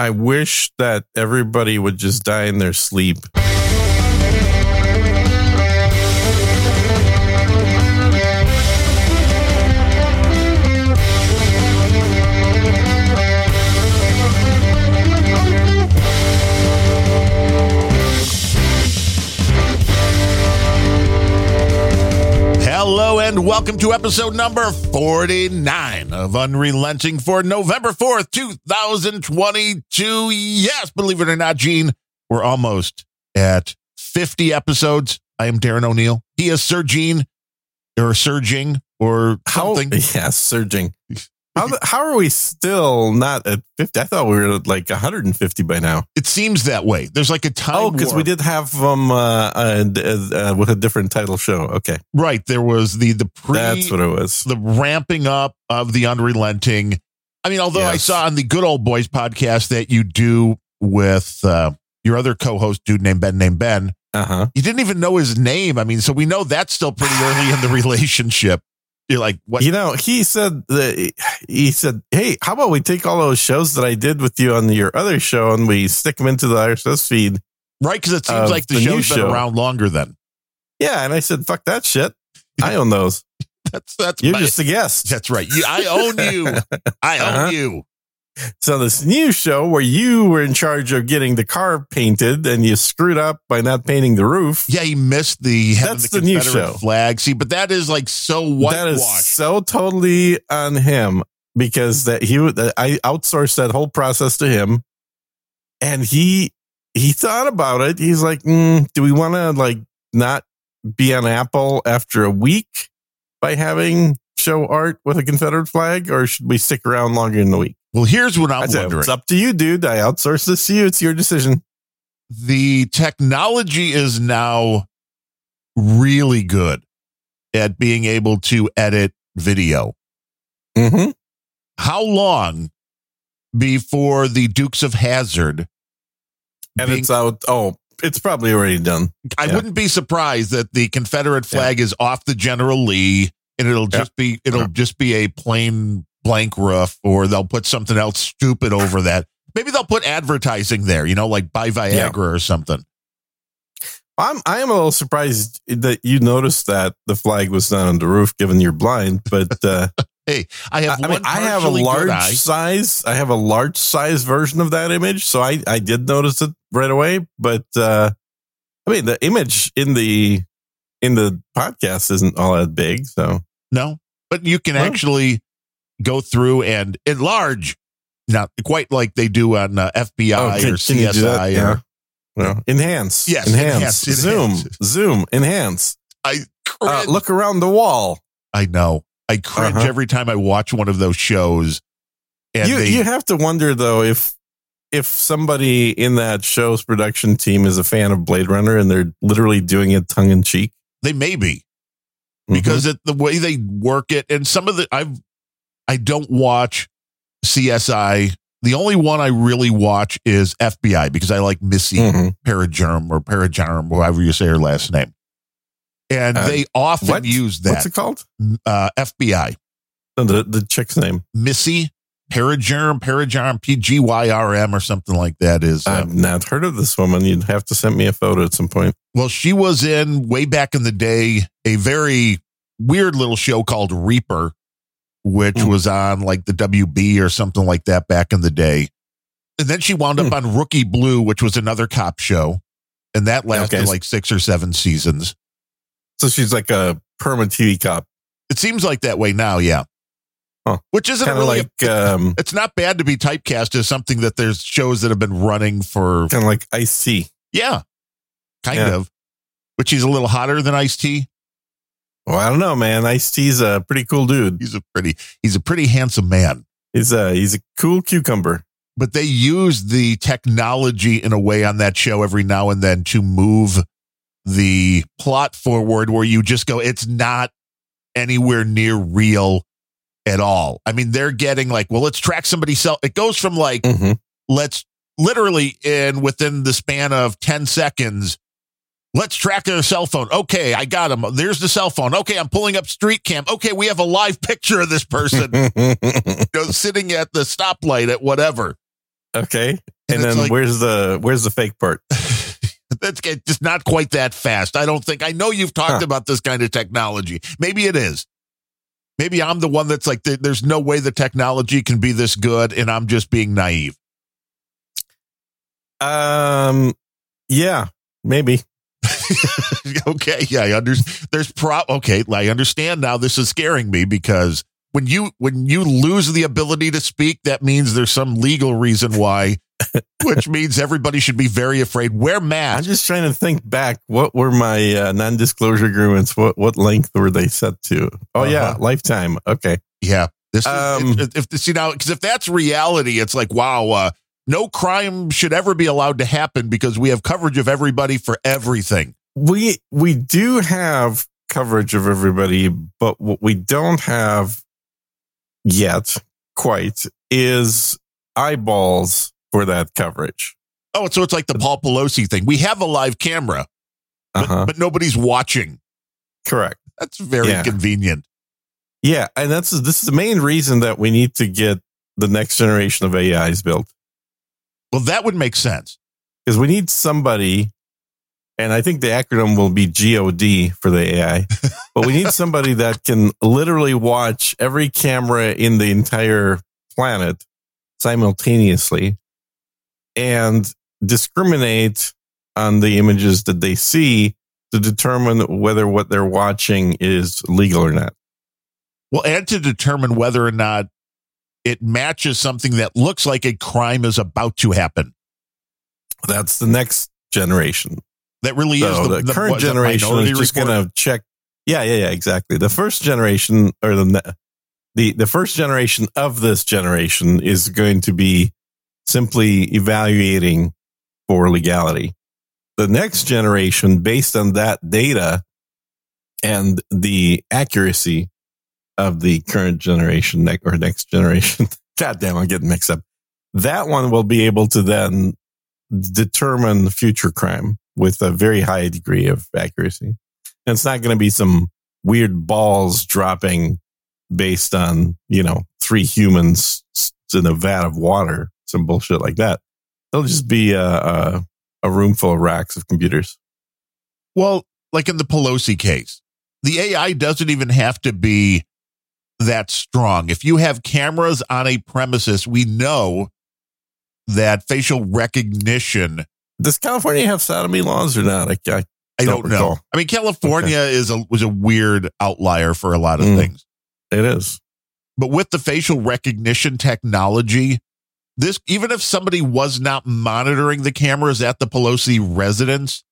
I wish that everybody would just die in their sleep. Hello and welcome to episode number 49 of Unrelenting for November 4th, 2022. Yes, believe it or not, Gene, we're almost at 50 episodes. I am Darren O'Neill. He is Sir Gene or Surging or How, something. yeah, surging. How, how are we still not at 50? I thought we were at like 150 by now. It seems that way. There's like a time. Oh, because we did have them uh, uh, uh, with a different title show. Okay. Right. There was the, the pre, That's what it was. the ramping up of the unrelenting. I mean, although I saw on the Good Old Boys podcast that you do with uh, your other co-host, dude named Ben, named Ben, Uh huh. you didn't even know his name. I mean, so we know that's still pretty early in the relationship. You're like, what? You know, he said that he said, "Hey, how about we take all those shows that I did with you on your other show and we stick them into the RSS feed?" right? Because it seems like the, the show's been show. around longer than Yeah, and I said, "Fuck that shit. I own those. that's that's You're my- just a guest." that's right. You, I own you. I own Uh-huh. you. So this new show where you were in charge of getting the car painted and you screwed up by not painting the roof. Yeah, he missed the That's the, the new show. flag. See, but that is like so That is so totally on him because that he that I outsourced that whole process to him, and he he thought about it. He's like, mm, "Do we want to like not be on Apple after a week by having show art with a Confederate flag, or should we stick around longer in the week?" Well, here's what I'm said, wondering. it's up to you, dude. I outsource this to you. It's your decision. the technology is now really good at being able to edit video. Mm-hmm. How long before the Dukes of Hazzard? And being- it's out. Oh, it's probably already done. I yeah. wouldn't be surprised that the Confederate flag is off the General Lee, and it'll Yeah. just be it'll Yeah. just be a plain blank roof, or they'll put something else stupid over that. Maybe they'll put advertising there, you know, like buy Viagra or something. I'm I am a little surprised that you noticed that the flag was not on the roof, given you're blind. But uh, I I, have I mean, I have a large size. I have a large size version of that image, so I I did notice it right away. But uh, I mean, the image in the in the podcast isn't all that big, so No, but you can Well- actually go through and enlarge, not quite like they do on uh, FBI Oh, or can- you CSI. or, Yeah. well, enhance, Yes, enhance, enhance, zoom, enhance. zoom, enhance. I Uh, look around the wall. I know. I cringe Uh-huh. every time I watch one of those shows. And you they, you have to wonder though if if somebody in that show's production team is a fan of Blade Runner and they're literally doing it tongue in cheek they may be Mm-hmm. because it, the way they work it, and some of the I've I don't watch CSI. The only one I really watch is FBI because I like Missy Mhm. Peregrym or Peregrym, however you say her last name. And Uh, they often what? use that. what's it called? uh, FBI. The the chick's name. Missy Peregrym, Peregrym, P G Y R M or something like that is. uh, I've not heard of this woman. You'd have to send me a photo at some point. well, she was in way back in the day a very weird little show called Reaper, which Hmm. was on like the WB or something like that back in the day. And then she wound up Hmm. on Rookie Blue, which was another cop show. And that lasted Okay. like six or seven seasons. So she's like a perma TV cop, It seems like that way now, yeah. Huh. Which isn't really like um, it's not bad to be typecast as something that there's shows that have been running for kind of like Ice T. yeah, kind Yeah. of. But she's a little hotter than Ice T. Well, I don't know, man. Ice T's a pretty cool dude. He's a pretty he's a pretty handsome man. He's a he's a cool cucumber. But they use the technology in a way on that show every now and then to move the plot forward where you just go, it's not anywhere near real at all. I mean, they're getting like, well, let's track somebody cell. It goes from like, Mhm. let's literally in within the span of 10 seconds let's track their cell phone okay i got him there's the cell phone okay i'm pulling up street cam okay we have a live picture of this person you know, sitting at the stoplight at whatever Okay. And And, then like- where's the where's the fake part? That's just not quite that fast. I don't think. I know you've talked Huh. about this kind of technology. Maybe it is. Maybe I'm the one that's like, there's no way the technology can be this good, and I'm just being naive. Um yeah, maybe. okay, yeah, I understand. There's pro. Okay, I understand now. This is scaring me because when you when you lose the ability to speak, that means there's some legal reason why, which means everybody should be very afraid. Wear I'm just trying to think back. What were my uh, non-disclosure agreements? What what length were they set to? Oh yeah, Uh-huh. lifetime. Okay. Yeah, this is, Um, if, if see now because if that's reality, it's like wow. Uh, no crime should ever be allowed to happen because we have coverage of everybody for everything. We we do have coverage of everybody, but what we don't have yet quite is eyeballs for that coverage. Oh, so it's like the Paul Pelosi thing. We have a live camera, but, Uh-huh. but nobody's watching. Correct. That's very Yeah. convenient. Yeah, and that's this is the main reason that we need to get the next generation of AIs built Well, that would make sense. because we need somebody, and I think the acronym will be GOD for the AI, but we need somebody that can literally watch every camera in the entire planet simultaneously and discriminate on the images that they see to determine whether what they're watching is legal or not. Well, and to determine whether or not it matches something that looks like a crime is about to happen. That's the next generation. That really So is the, the, current what, generation is just going to check. Yeah, yeah, yeah, exactly. The first generation or the the the first generation of this generation is going to be simply evaluating for legality. The next generation, based on that data and the accuracy of the current generation or next generation, God damn, I'm getting mixed up. That one will be able to then determine future crime with a very high degree of accuracy. And it's not going to be some weird balls dropping based on, you know, three humans in a vat of water, some bullshit like that. It'll just be a, a, a room full of racks of computers. Well, like in the Pelosi case, the AI doesn't even have to be that strong. If you have cameras on a premises, we know that facial recognition. Does California have sodomy laws or not? I, I, I Don't don't, know. I mean, California is a was a weird outlier for a lot of Mm. things. it is. But with the facial recognition technology, this even if somebody was not monitoring the cameras at the Pelosi residence,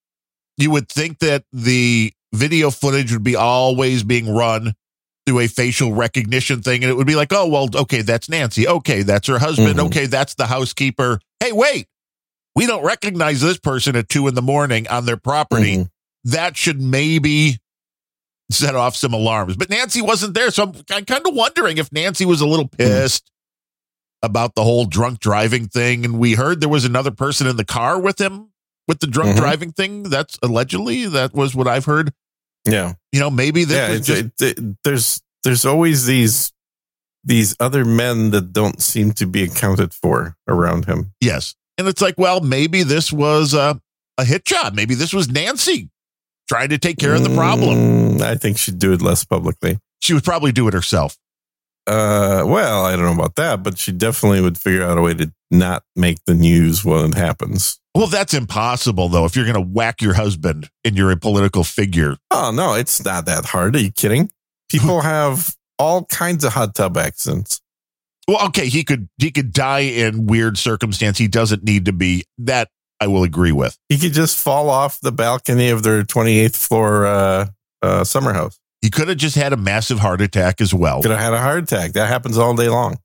you would think that the video footage would be always being run through a facial recognition thing and it would be like, "Oh, well, okay, that's Nancy. Okay, that's her husband. Mhm. Okay, that's the housekeeper. Hey, wait. We don't recognize this person at 2 in the morning on their property." Mhm. that should maybe set off some alarms. But Nancy wasn't there. So I'm, I'm kind of wondering if Nancy was a little pissed about the whole drunk driving thing. And we heard there was another person in the car with him with the drunk Mhm. driving thing. That's allegedly, that was what I've heard. Yeah. You know, maybe yeah, was it, just, it- it- there's there's always these these other men that don't seem to be accounted for around him. yes. And it's like, well, maybe this was a, a hit job. Maybe this was Nancy trying to take care of the problem. Mm, I think she'd do it less publicly. She would probably do it herself. Uh, well, I don't know about that, but she definitely would figure out a way to not make the news when it happens. Well, that's impossible, though. If you're going to whack your husband and you're a political figure, Oh no, it's not that hard. Are you kidding? People have all kinds of hot tub accidents. well, okay, he could he could die in weird circumstance. He doesn't need to be that. I will agree with. He could just fall off the balcony of their 28th floor uh, uh, summer house. He could have just had a massive heart attack as well. Could have had a heart attack. That happens all day long.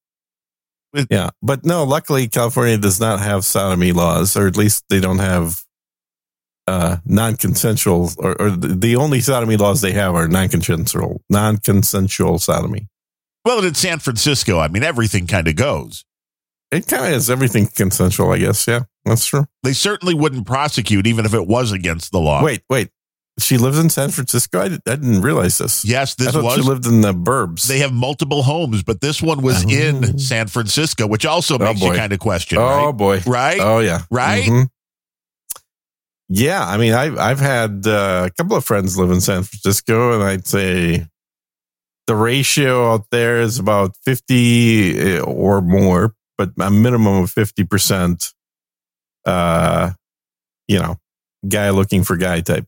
It- yeah, but no. Luckily, California does not have sodomy laws, or at least they don't have uh, non-consensual, or, or the only sodomy laws they have are non-consensual, non-consensual sodomy. Well, in San Francisco, I mean, everything kind of goes. It kind of is everything consensual, I guess. Yeah, that's true. They certainly wouldn't prosecute even if it was against the law. Wait, wait. She lives in San Francisco. I, I didn't realize this. Yes, this was. she lived in the burbs. they have multiple homes, but this one was Oh. in San Francisco, which also makes you kind of question, oh right? boy. Right? Oh yeah. Right? Mhm. Yeah, I mean, I've I've had uh, a couple of friends live in San Francisco, and I'd say the ratio out there is about fifty eh, or more, but a minimum of fifty percent. Uh, you know, guy looking for guy type.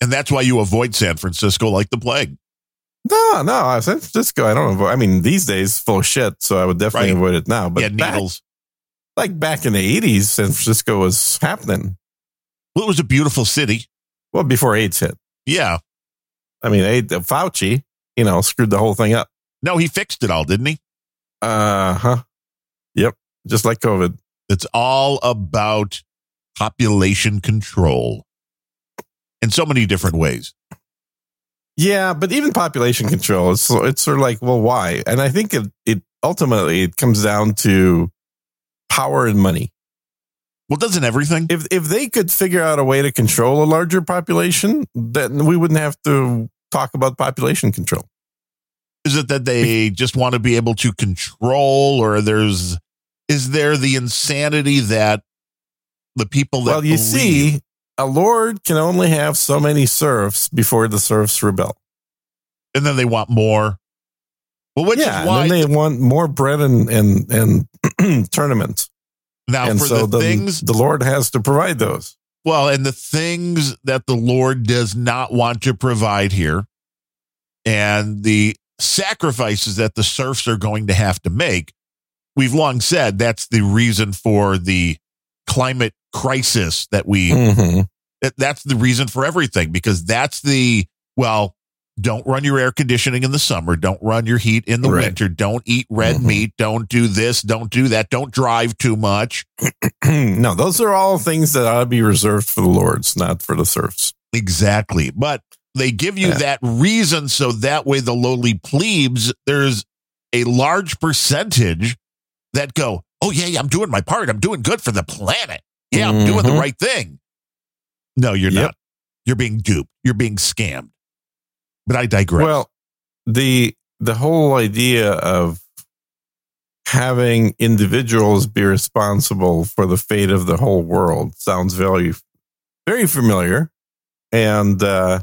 And that's why you avoid San Francisco like the plague. No, no, San Francisco. I don't know. I mean, these days full of shit, so I would definitely Right. avoid it now. But yeah, back, needles. like back in the eighties, San Francisco was happening. Well, it was a beautiful city. Well, before AIDS hit. Yeah. I mean, AIDS, Fauci, you know, screwed the whole thing up. No, he fixed it all, didn't he? Uh huh. Yep. Just like COVID. It's all about population control in so many different ways. Yeah, but even population control, it's it's sort of like, well, why? And I think it it ultimately it comes down to power and money. Well, doesn't everything? If if they could figure out a way to control a larger population, then we wouldn't have to talk about population control. Is it that they just want to be able to control, or there's is there the insanity that the people that Well, you believe- see, a lord can only have so many serfs before the serfs rebel. and then they want more. Well, which yeah, is why and they want more bread and and and tournaments. now and for so the the, things the Lord has to provide those. Well, and the things that the Lord does not want to provide here, and the sacrifices that the serfs are going to have to make, we've long said that's the reason for the climate crisis that we, Mhm. that- that's the reason for everything, because that's the, well, don't run your air conditioning in the summer. Don't run your heat in the Right. winter. Don't eat red Mhm. meat. Don't do this. Don't do that. Don't drive too much. no, those are all things that ought to be reserved for the lords, not for the serfs. Exactly. But they give you Yeah. that reason so that way the lowly plebes, there's a large percentage that go, Oh, yeah, yeah, I'm doing my part. I'm doing good for the planet. Yeah, I'm doing the Mhm. right thing. No, you're Yep. not. You're being duped. You're being scammed. But I digress. Well, the the whole idea of having individuals be responsible for the fate of the whole world sounds very very familiar and uh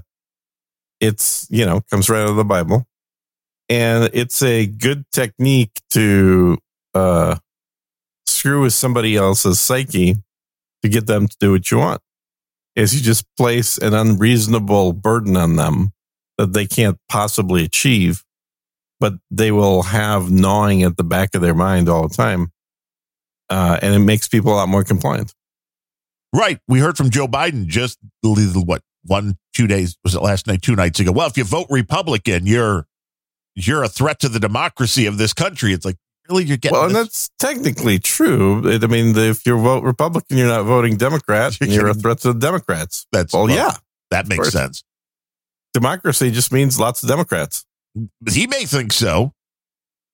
it's you know comes right out of the bible and it's a good technique to uh screw with somebody else's psyche to get them to do what you want is you just place an unreasonable burden on them that they can't possibly achieve, but they will have gnawing at the back of their mind all the time. Uh, and it makes people a lot more compliant. right. We heard from Joe Biden just what one, two days was it last night, two nights ago. Well, if you vote Republican, you're you're a threat to the democracy of this country. It's like, really, you're getting Well, and this- that's technically true. It- I mean, if you vote Republican, you're not voting Democrat, You're and you're a threat to the Democrats. that's Well, yeah, that makes sense. democracy just means lots of Democrats. He may think so.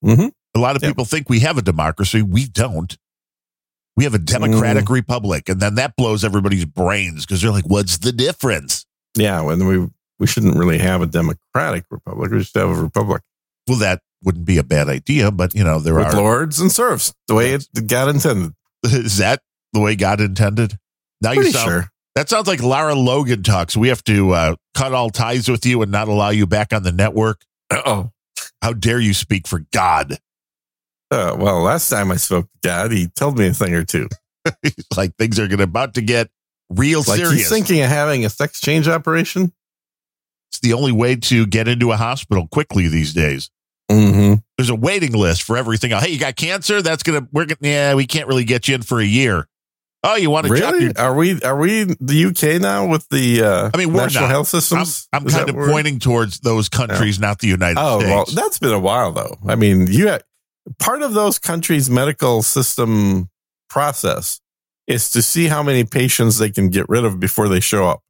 Mhm. A lot of Yep. people think we have a democracy. We don't. We have a democratic Mm. republic, and then that blows everybody's brains because they're like, "What's the difference?" Yeah, when we we shouldn't really have a democratic republic. We should have a republic Well, that wouldn't be a bad idea, but you know, there with are. lords and serfs, the way it got intended. Is that the way God intended? Now you sound. sure. That sounds like Lara Logan talks. We have to uh, cut all ties with you and not allow you back on the network. Oh, How dare you speak for God? Uh, well, last time I spoke to God, he told me a thing or two. like things are gonna about to get real Like serious. he's thinking of having a sex change operation. it's the only way to get into a hospital quickly these days. Mm-hmm. There's a waiting list for everything. Hey, you got cancer? That's gonna we're gonna yeah, we can't really get you in for a year. Oh, you want to Really? your Are we are we the UK now with the uh, I mean, we're national not. health I'm, systems? I'm kind that of pointing towards those countries, not the United States. Oh well, that's been a while though. I mean, you part of those countries' medical system process is to see how many patients they can get rid of before they show up.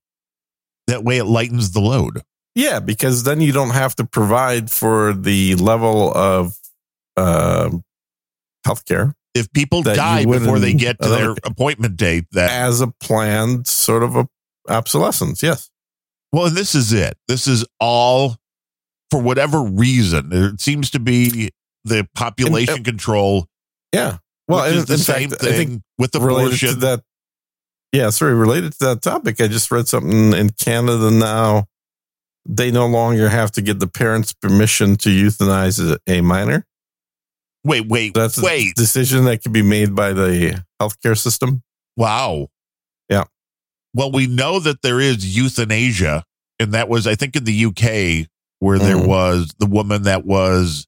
that way it lightens the load. Yeah, because then you don't have to provide for the level of uh, healthcare If people die before they get to their appointment date, that as a planned sort of a obsolescence. Yes. Well, this is it. This is all for whatever reason. It seems to be the population And, control. Yeah. Well, is the same fact, thing I think with related to abortion. that. Yeah, sorry, related to that topic, I just read something in Canada now. They no longer have to get the parents' permission to euthanize a, minor. Wait, wait, That's a wait. decision that can be made by the healthcare system. Wow. Yeah. Well, we know that there is euthanasia, and that was, I think, in the UK where there Mhm. was the woman that was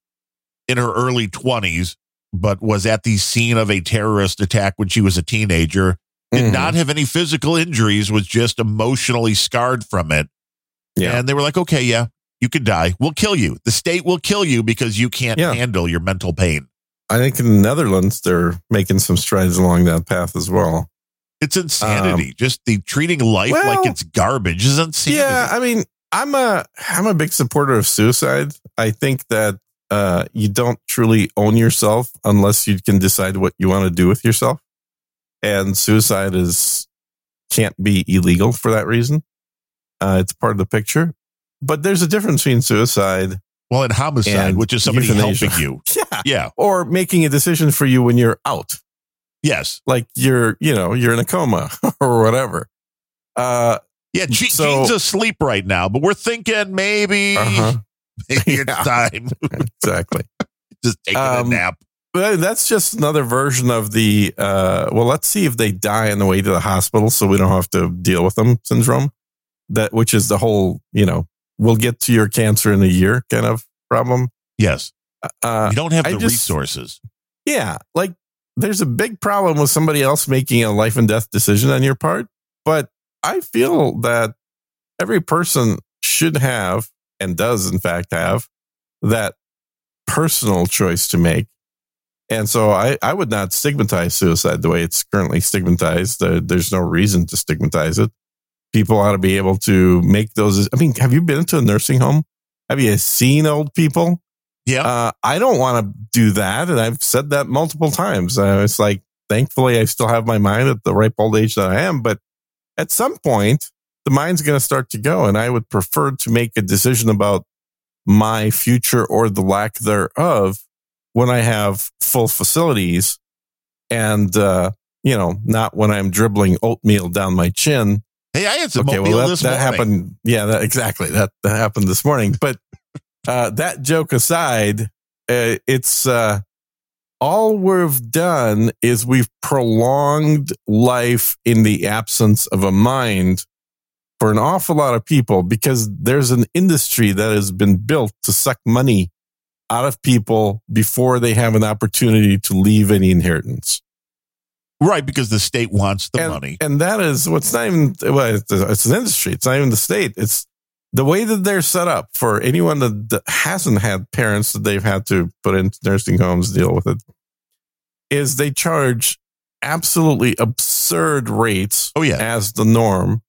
in her early 20s, but was at the scene of a terrorist attack when she was a teenager, did Mhm. not have any physical injuries, was just emotionally scarred from it. Yeah. And they were like, okay, yeah, you could die. We'll kill you. The state will kill you because you can't Yeah. handle your mental pain. I think in the Netherlands they're making some strides along that path as well. It's insanity. just the treating life like Um, it's garbage is insanity. Yeah, I mean, I'm a I'm a big supporter of suicide. I think that uh, you don't truly own yourself unless you can decide what you want to do with yourself, and suicide is can't be illegal for that reason. Uh, it's part of the picture, but there's a difference between suicide, Well, and homicide, And which is somebody euthanasia. helping you. yeah, Yeah. or making a decision for you when you're out, Yes. like you're you know you're in a coma or whatever. Uh, Yeah. Ge- So- Gene's asleep right now, but we're thinking maybe, uh-huh, maybe it's time exactly. just taking Um, a nap. Well, that's just another version of the uh well let's see if they die on the way to the hospital so we don't have to deal with them syndrome that which is the whole you know we'll get to your cancer in a year kind of problem Yes. uh you don't have I the just- resources. yeah like there's a big problem with somebody else making a life and death decision on your part but i feel that every person should have and does in fact have that personal choice to make and so I, I would not stigmatize suicide the way it's currently stigmatized. Uh, there's no reason to stigmatize it. People ought to be able to make those. I mean, have you been to a nursing home? Have you seen old people? Yeah. Uh, I don't want to do that. And I've said that multiple times. Uh, it's like, thankfully, I still have my mind at the ripe old age that I am. But at some point, the mind's going to start to go. And I would prefer to make a decision about my future or the lack thereof when I have full facilities and, uh, you know, not when I'm dribbling oatmeal down my chin hey, I had some okay, well, that, that happened. Yeah, that, exactly. That that happened this morning. But uh, that joke aside, uh, it's uh, all we've done is we've prolonged life in the absence of a mind for an awful lot of people because there's an industry that has been built to suck money out of people before they have an opportunity to leave any inheritance Right, because the state wants the and, money. And that is what's not even well, it's, it's an industry. It's not even the state. It's the way that they're set up for anyone that, that hasn't had parents that they've had to put into nursing homes deal with it. Is they charge absolutely absurd rates Oh, yeah. as the norm.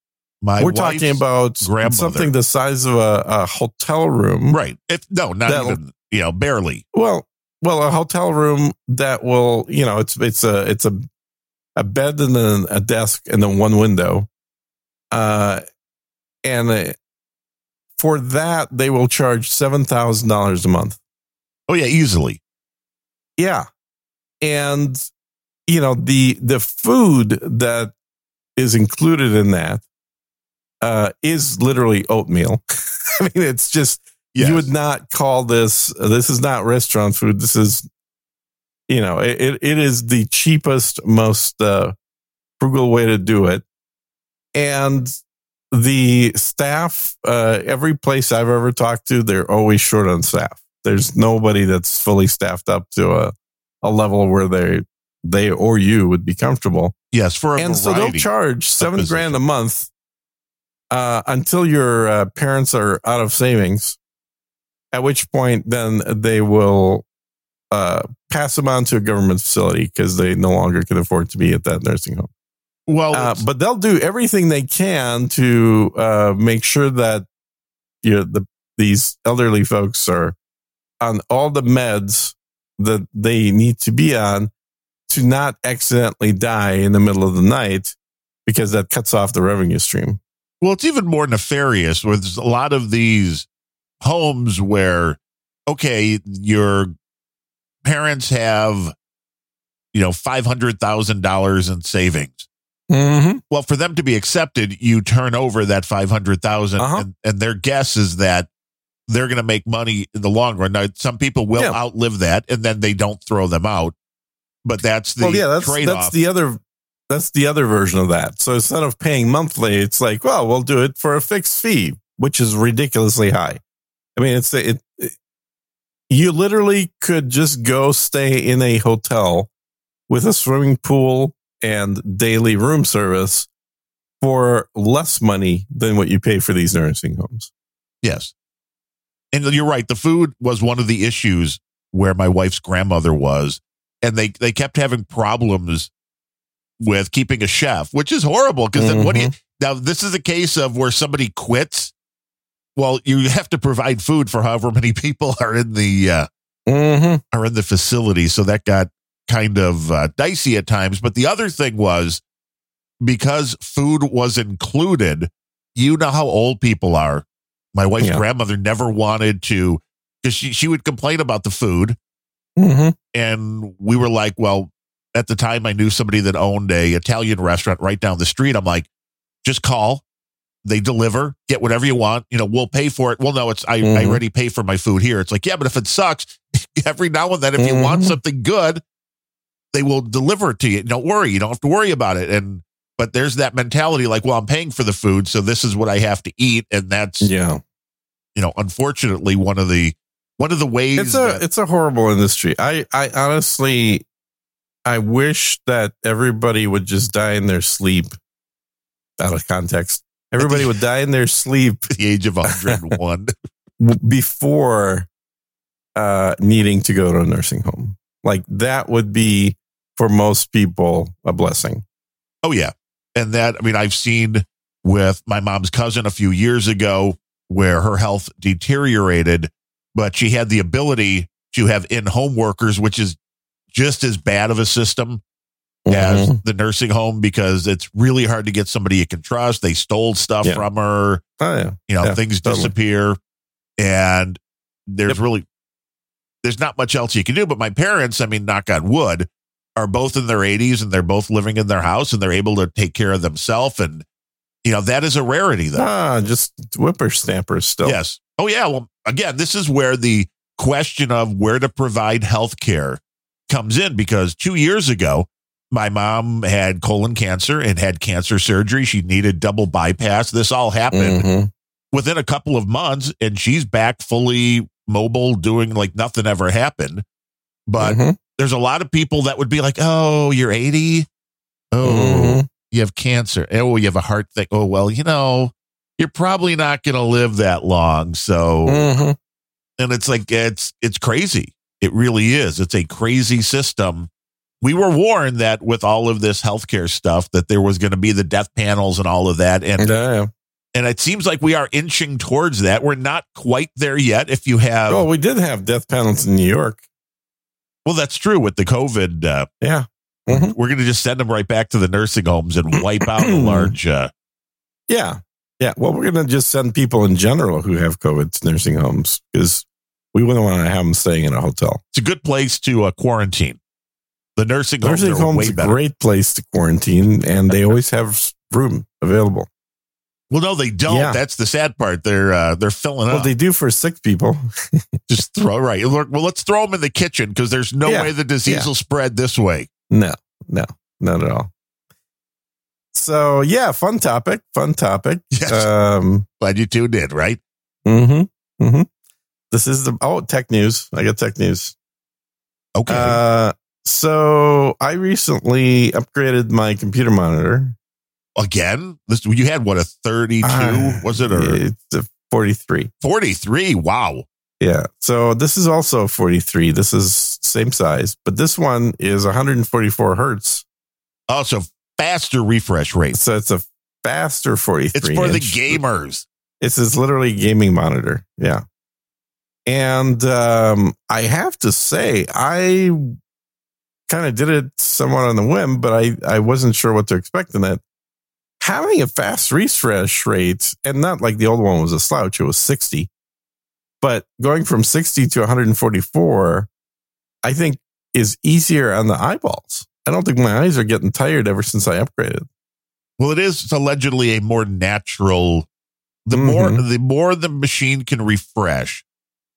My We're talking about something the size of a, a hotel room. Right. If no, not even, you know, barely. Well, well, a hotel room that will, you know, it's it's a it's a a bed and then a desk and then one window, uh, and uh, for that they will charge seven thousand dollars a month. Oh yeah, easily. Yeah, and you know the the food that is included in that uh, is literally oatmeal. I mean, it's just Yes. you would not call this this is not restaurant food this is you know it, it, it is the cheapest most uh, frugal way to do it. And the staff uh, every place i've ever talked to they're always short on staff. There's nobody that's fully staffed up to a, a level where they they or you would be comfortable. Yes, for a and so they'll charge seven grand a month uh, until your uh, parents are out of savings. At which point, then they will uh, pass them on to a government facility because they no longer can afford to be at that nursing home. well, Uh, but they'll do everything they can to uh, make sure that you know, the these elderly folks are on all the meds that they need to be on to not accidentally die in the middle of the night because that cuts off the revenue stream. Well, it's even more nefarious with a lot of these homes where, okay, your parents have, you know, $500,000 in savings. Mm-hmm. Well, for them to be accepted, you turn over that 500,000 Uh-huh. and, and their guess is that they're going to make money in the long run. Now, some people will Yeah. outlive that and then they don't throw them out. But that's the well, yeah, that's trade that's the other that's the other version of that. So instead of paying monthly, it's like, well, we'll do it for a fixed fee, which is ridiculously high. I mean, it's it, it you literally could just go stay in a hotel with a swimming pool and daily room service for less money than what you pay for these nursing homes. Yes. And you're right. The food was one of the issues where my wife's grandmother was. And they, they kept having problems with keeping a chef, which is horrible. Because then what do you, mm-hmm. now this is a case of where somebody quits. Well, you have to provide food for however many people are in the, uh, Mm-hmm. are in the facility. So that got kind of uh, dicey at times. But the other thing was because food was included, you know how old people are. My wife's Yeah. grandmother never wanted to, because she, she would complain about the food. Mm-hmm. And we were like, well, at the time I knew somebody that owned a Italian restaurant right down the street. I'm like, just call. They deliver, get whatever you want. You know, we'll pay for it. Well, no, it's I, I Mhm. already pay for my food here. It's like, yeah, but if it sucks, every now and then, if you want Mhm. something good, they will deliver it to you. Don't worry, you don't have to worry about it. And but there's that mentality, like, well, I'm paying for the food, so this is what I have to eat, and that's Yeah. you know, unfortunately, one of the one of the ways it's a that- it's a horrible industry. I I honestly I wish that everybody would just die in their sleep. Out of context, everybody would die in their sleep at the age of 101. before uh, needing to go to a nursing home. Like that would be for most people a blessing. Oh yeah. And that I mean I've seen with my mom's cousin a few years ago where her health deteriorated, but she had the ability to have in-home workers, which is just as bad of a system as Mhm. the nursing home because it's really hard to get somebody you can trust. They stole stuff Yeah. from her, Oh yeah, you know, Yeah, things totally. disappear and there's Yep. really there's not much else you can do. But my parents, I mean, knock on wood, are both in their 80s and they're both living in their house and they're able to take care of themselves. And, you know, that is a rarity, though. ah, just whippersnappers still. Yes. Oh, yeah. Well, again, this is where the question of where to provide health care comes in because two years ago, my mom had colon cancer and had cancer surgery. She needed double bypass. This all happened Mhm. within a couple of months, and she's back fully mobile, doing like nothing ever happened. But Mhm. there's a lot of people that would be like, "Oh, you're 80. Oh, Mhm. you have cancer. Oh, you have a heart thing. Oh, well, you know, you're probably not going to live that long." So, Mhm. and it's like it's it's crazy. It really is. It's a crazy system. We were warned that with all of this healthcare stuff, that there was going to be the death panels and all of that, and Yeah. and it seems like we are inching towards that. We're not quite there yet. If you have, Oh, we did have death panels in New York. well, that's true with the COVID. Uh, Yeah. Mhm. We're going to just send them right back to the nursing homes and wipe out a large. Uh, Yeah. Yeah. Well, we're going to just send people in general who have COVID to nursing homes because we wouldn't want to have them staying in a hotel. it's a good place to uh, quarantine. The nursing homes Nursing homes a better. great place to quarantine, and they always have room available. Well, no, they don't. Yeah. That's the sad part. They're uh, they're filling Well, up. Well, they do for sick people. just throw right. Look, Well, let's throw them in the kitchen because there's no Yeah. way the disease Yeah. will spread this way. No, no, not at all. So yeah, fun topic. Fun topic. Yes. Um. Glad you two did Right? Mm-hmm. Mm-hmm. This is the oh tech news. I got tech news. Okay. Uh. So I recently upgraded my computer monitor. Again, this you had what a 32 Uh, was it or It's a 43. 43? Wow. Yeah. So this is also 43. This is same size, but this one is 144 hertz. Also, faster refresh rate. So it's a faster 43. It's for the inch. gamers. This is literally a gaming monitor. Yeah. And um, I have to say, I kind of did it somewhat on the whim, but I, I wasn't sure what to expect in it. having a fast refresh rate, and not like the old one was a slouch, it was 60, but going from 60 to 144, I think is easier on the eyeballs. I don't think my eyes are getting tired ever since I upgraded. Well, it is allegedly a more natural. The more Mhm. the more the machine can refresh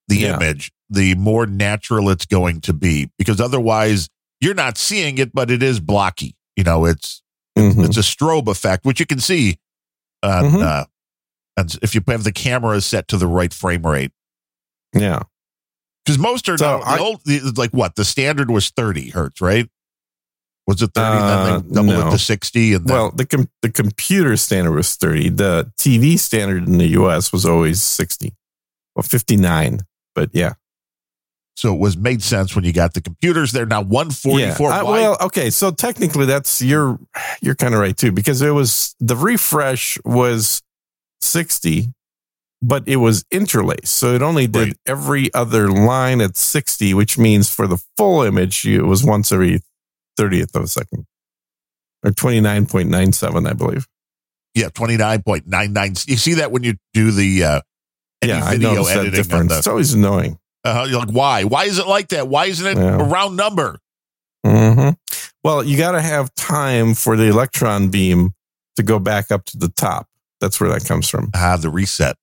the Yeah. image, the more natural it's going to be. Because otherwise, you're not seeing it, but it is blocky. You know, it's Mhm. it's a strobe effect, which you can see. On, Mhm. uh, and if you have the camera set to the right frame rate, Yeah. because most are So now, I- the old the, like what the standard was 30 hertz, right? Was it 30? Uh, then they double no. it to 60, and then, Well, the com- the computer standard was 30. The TV standard in the US was always 60. Well, 59. But yeah. So it was made sense when you got the computers. They're now 144. Yeah. Well, okay. So technically that's you're you're kind of right too because it was the refresh was 60 but it was interlaced. So it only did Right. every other line at 60, which means for the full image it was once every 30th of a second. Or 29.97, I believe. Yeah, twenty nine point nine nine. You see that when you do the uh, yeah, video that editing on difference. the. It's always annoying. Uh, you're like, why? Why is it like that? Why isn't it Yeah. a round number? hmm Well, you got to have time for the electron beam to go back up to the top. That's where that comes from. Ah, the reset.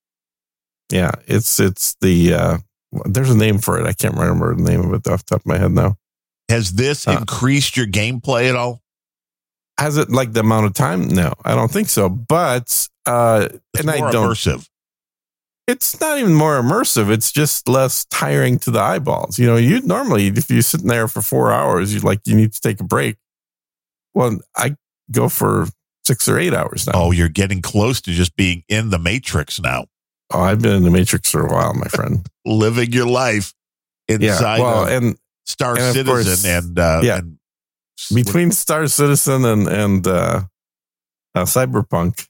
Yeah, it's it's the uh, there's a name for it. I can't remember the name of it off the top of my head now. Has this Uh. increased your gameplay at all? Has it like the amount of time? No, I don't think so. But uh, It's and I don't. immersive. It's not even more immersive. It's just less tiring to the eyeballs. You know, you normally if you're sitting there for four hours, you like you need to take a break. Well, I go for six or eight hours now. Oh, you're getting close to just being in the matrix now, Oh, I've been in the Matrix for a while, my friend. living your life inside yeah. Well, of and Star and Citizen course- and uh, yeah. and between Star Citizen and and uh, uh, Cyberpunk,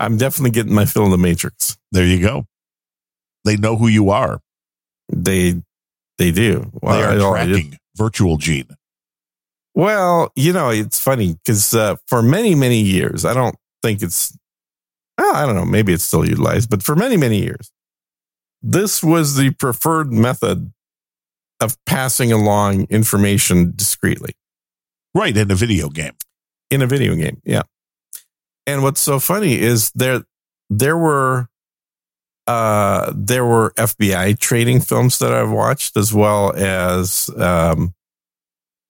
I'm definitely getting my fill of the Matrix. there you go. They know who you are. They they do. Well, they are I don't- I tracking virtual gene. well, you know, it's funny because uh, for many many years, I don't think it's. Well, I don't know. Maybe it's still utilized, but for many many years, this was the preferred method of passing along information discreetly. Right in a video game. in a video game. Yeah. And what's so funny is there there were uh there were FBI training films that I've watched as well as um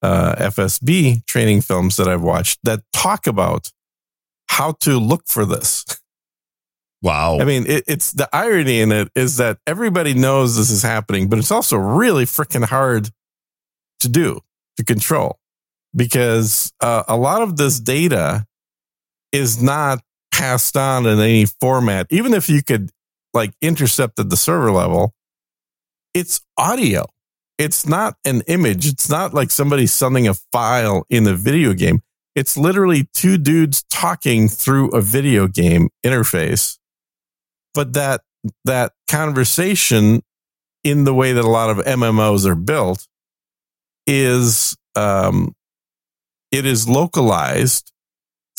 uh FSB training films that I've watched that talk about how to look for this. Wow. I mean, it, it's the irony in it is that everybody knows this is happening, but it's also really freaking hard to do, to control, because uh, a lot of this data is not passed on in any format. Even if you could like intercept at the server level, it's audio. It's not an image. It's not like somebody sending a file in a video game. It's literally two dudes talking through a video game interface but that that conversation in the way that a lot of MMOs are built is um, it is localized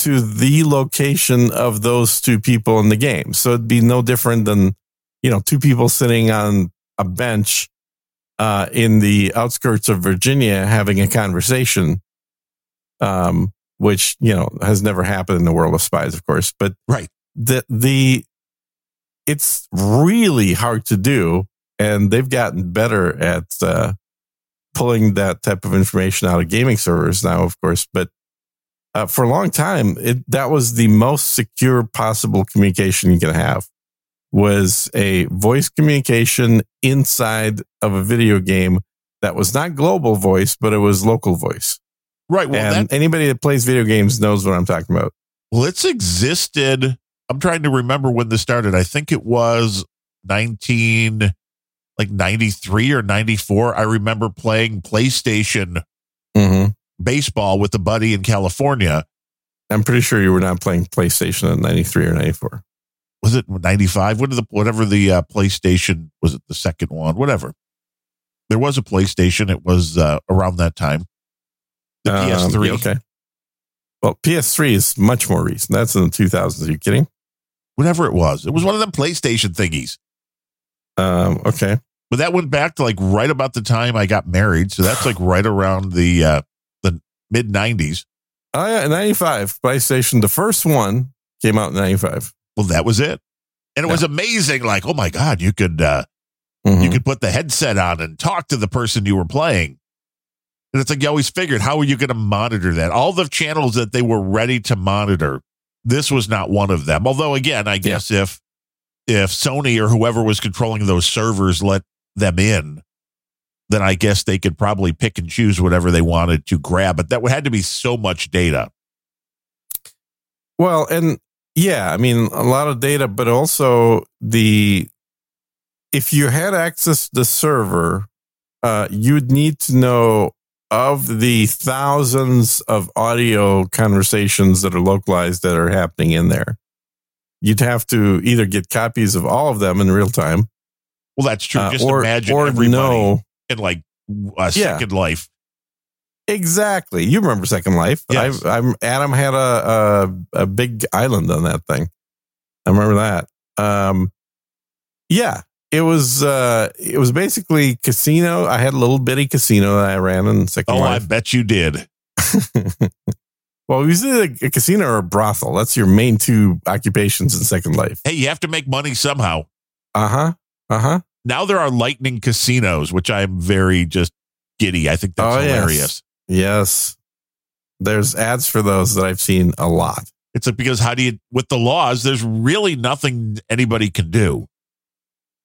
to the location of those two people in the game. So it'd be no different than you know two people sitting on a bench uh, in the outskirts of Virginia having a conversation, um, which you know has never happened in the world of spies, of course, but Right. the the it's really hard to do and they've gotten better at uh, pulling that type of information out of gaming servers now of course but uh, for a long time it that was the most secure possible communication you could have was a voice communication inside of a video game that was not global voice but it was local voice right. Well, and that, anybody that plays video games knows what i'm talking about well, it's existed. I'm trying to remember when this started. I think it was 19, like 93 or 94. I remember playing PlayStation mm-hmm. Baseball with a buddy in California. i'm pretty sure you were not playing playstation in 93 or 94 Was it 95? What the, whatever the uh, PlayStation was it the second one? Whatever. There was a PlayStation. It was uh, around that time. The Um, PS3. okay. Well, PS3 is much more recent. That's in the 2000s. Are you kidding? Whatever it was, it was one of them PlayStation thingies. Um, okay. But that went back to like right about the time I got married. So that's like right around the uh, the mid '90s. Oh yeah, 95 PlayStation. The first one came out in 95. Well, that was it, and it was amazing. Like, oh my god, you could uh, Mhm. you could put the headset on and talk to the person you were playing. And it's like you always figured, how are you going to monitor that? All the channels that they were ready to monitor, this was not one of them. Although, again, I guess if if Sony or whoever was controlling those servers let them in, then I guess they could probably pick and choose whatever they wanted to grab. But that had to be so much data. Well, and yeah, I mean a lot of data, but also the if you had access to the server, uh, you'd need to know of the thousands of audio conversations that are localized that are happening in there. You'd have to either get copies of all of them in real time, Well, that's true. uh, Just or imagine or everybody know in like a Yeah. second life. exactly. You remember Second Life? Yes. I, I'm Adam had a, a a big island on that thing. I remember that. Um, yeah, it was uh, it was basically casino. I had a little bitty casino that I ran in Second Oh, I bet you did. well, it was either a casino or a brothel. That's your main two occupations in Second Life. Hey, you have to make money somehow. Uh huh. Uh huh. Now there are lightning casinos, which I'm very just giddy. I think that's Oh, hilarious. Yes. There's ads for those that I've seen a lot. It's like, because how do you, with the laws, there's really nothing anybody can do.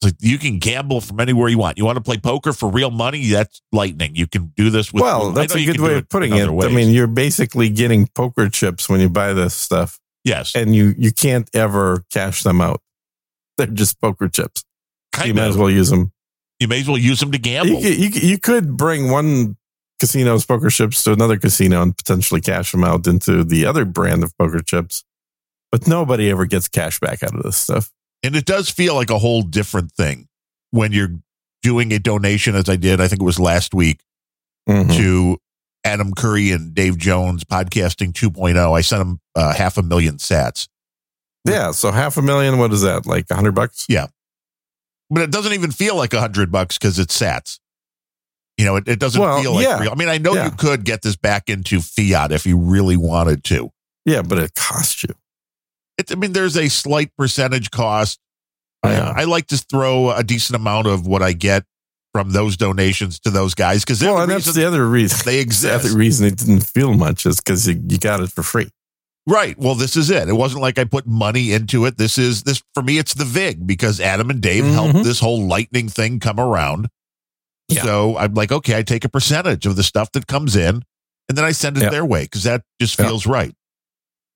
It's like you can gamble from anywhere you want. You want to play poker for real money? That's lightning. You can do this with. well, that's a good way of putting it. other I mean, you're basically getting poker chips when you buy this stuff, yes, and you you can't ever cash them out. They're just poker chips. Kind you of. as well use them. You may as well use them to gamble. you, could- you could bring one casino's poker chips to another casino and potentially cash them out into the other brand of poker chips, but nobody ever gets cash back out of this stuff. And it does feel like a whole different thing when you're doing a donation, as I did, I think it was last week, Mhm. to Adam Curry and Dave Jones podcasting 2.0. I sent them uh, half a million sats. Yeah, so half a million. What is that? Like a hundred bucks? But it doesn't even feel like a hundred bucks because it's sats. You know, it, it doesn't Well, feel like yeah. real. I mean, I know Yeah. you could get this back into fiat if you really wanted to. Yeah, but it costs you. It, I mean, there's a slight percentage cost. I, Yeah. I like to throw a decent amount of what I get from those donations to those guys because Well, and that's the other reason. they The exist. other reason it didn't feel much is because you, you got it for free. Right. Well, this is it. It wasn't like I put money into it. This is this for me. It's the VIG because Adam and Dave helped Mhm. this whole lightning thing come around. Yeah. So I'm like, okay, I take a percentage of the stuff that comes in, and then I send it their way because that just feels right.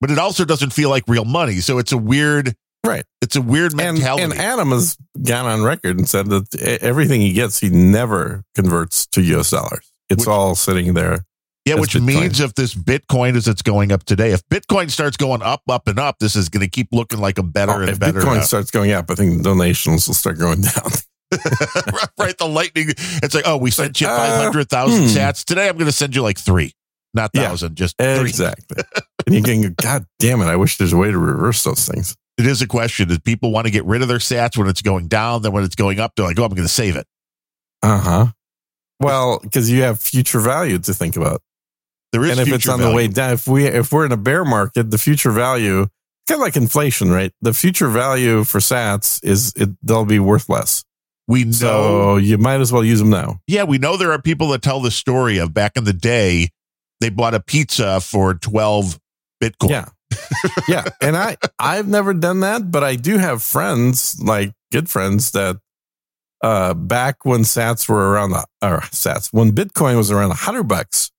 But it also doesn't feel like real money. So it's a weird, Right. It's a weird And, mentality. and Adam has gone on record and said that everything he gets, he never converts to US dollars. It's Which- all sitting there. Yeah, that's which Bitcoin. means if this Bitcoin as it's going up today, if Bitcoin starts going up, up, and up, this is going to keep looking like a better Oh, and if better. Bitcoin uh, starts going up, I think donations will start going down. right, the lightning. It's like, oh, we sent you Uh, five hundred thousand hmm. sats today. I'm going to send you like three, not Yeah. thousand, just three. Exactly. and you can go, God damn it, I wish there's a way to reverse those things. It is a question. Does people want to get rid of their sats when it's going down? Then when it's going up, they're like, oh, I'm going to save it. Uh huh. Well, because you have future value to think about. There is and if it's on the way down, if we if we're in a bear market, the future value kind of like inflation, right? The future value for Sats is it they'll be worth less. we know, So you might as well use them now. yeah, we know there are people that tell the story of back in the day, they bought a pizza for twelve Bitcoin. Yeah. yeah. And I I've never done that, but I do have friends, like good friends that uh back when sats were around the or sats when Bitcoin was around a hundred bucks,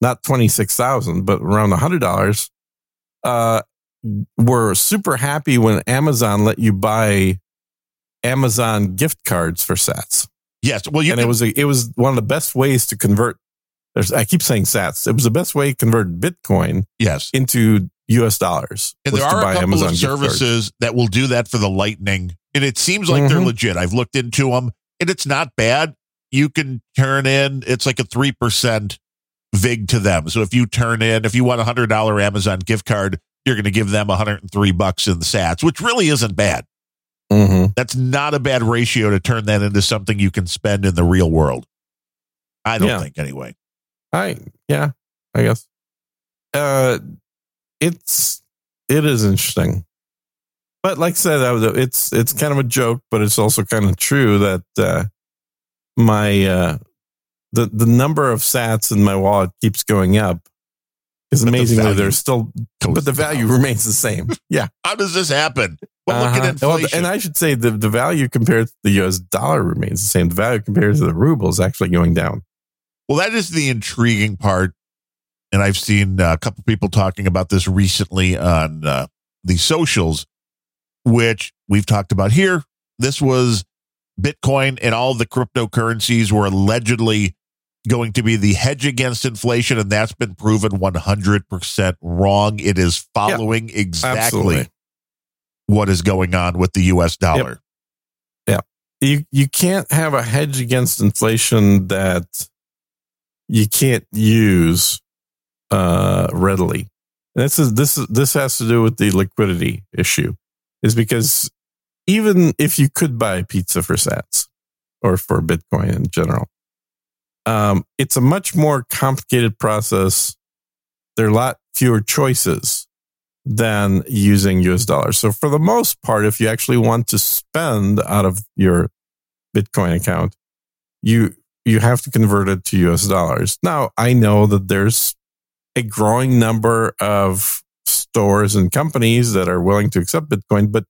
not twenty six thousand, but around a hundred dollars, uh were super happy when Amazon let you buy Amazon gift cards for sats. Yes. Well, you and can, it was a, it was one of the best ways to convert there's I keep saying sats. It was the best way to convert Bitcoin yes. into US dollars. And there are a couple Amazon of services that will do that for the Lightning, and it seems like they're Mhm. legit. I've looked into them, and it's not bad. You can turn in; it's like a three percent vig to them. So if you turn in, if you want a hundred dollar Amazon gift card, you're going to give them 103 bucks in the Sats, which really isn't bad. Mm-hmm. That's not a bad ratio to turn that into something you can spend in the real world. I don't Yeah. think anyway. I yeah, I guess. Uh, it's it is interesting, but like I said, that was a- it's it's kind of a joke, but it's also kind of true that uh, my uh, the the number of Sats in my wallet keeps going up. Because But the amazingly, there's still, but the value down. remains the same. Yeah, How does this happen? Well, look Uh-huh. at Well, inflation. and I should say the the value compared to the U.S. dollar remains the same. The value compared to the ruble is actually going down. Well, that is the intriguing part. And I've seen uh, a couple people talking about this recently on uh, the socials, which we've talked about here. This was Bitcoin and all the cryptocurrencies were allegedly going to be the hedge against inflation. And that's been proven 100% wrong. It is following exactly Absolutely. what is going on with the US dollar. Yeah. You you can't have a hedge against inflation that you can't use uh readily. And this is this is this has to do with the liquidity issue. Is because even if you could buy pizza for sats or for Bitcoin in general, um, it's a much more complicated process. There are a lot fewer choices than using US dollars. So for the most part, if you actually want to spend out of your Bitcoin account, you you have to convert it to US dollars. Now, I know that there's a growing number of stores and companies that are willing to accept Bitcoin, but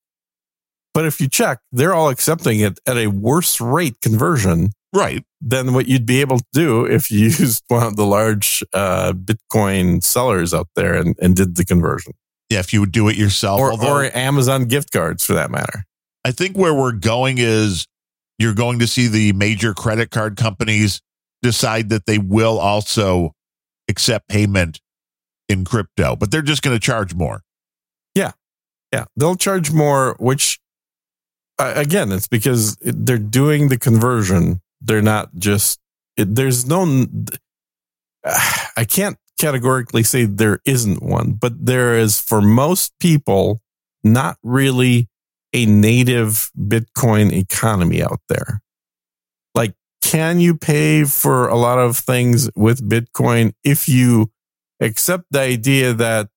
but if you check, they're all accepting it at a worse rate conversion Right. than what you'd be able to do if you used one of the large uh, Bitcoin sellers out there and, and did the conversion, Yeah. If you would do it yourself. or, although- or Amazon gift cards for that matter. I think where we're going is you're going to see the major credit card companies decide that they will also accept payment in crypto, but they're just going to charge more. Yeah, Yeah. they'll charge more, which uh, again, it's because they're doing the conversion. They're not just, it, there's no, I can't categorically say there isn't one, but there is for most people not really a native Bitcoin economy out there. Like, can you pay for a lot of things with Bitcoin if you accept the idea that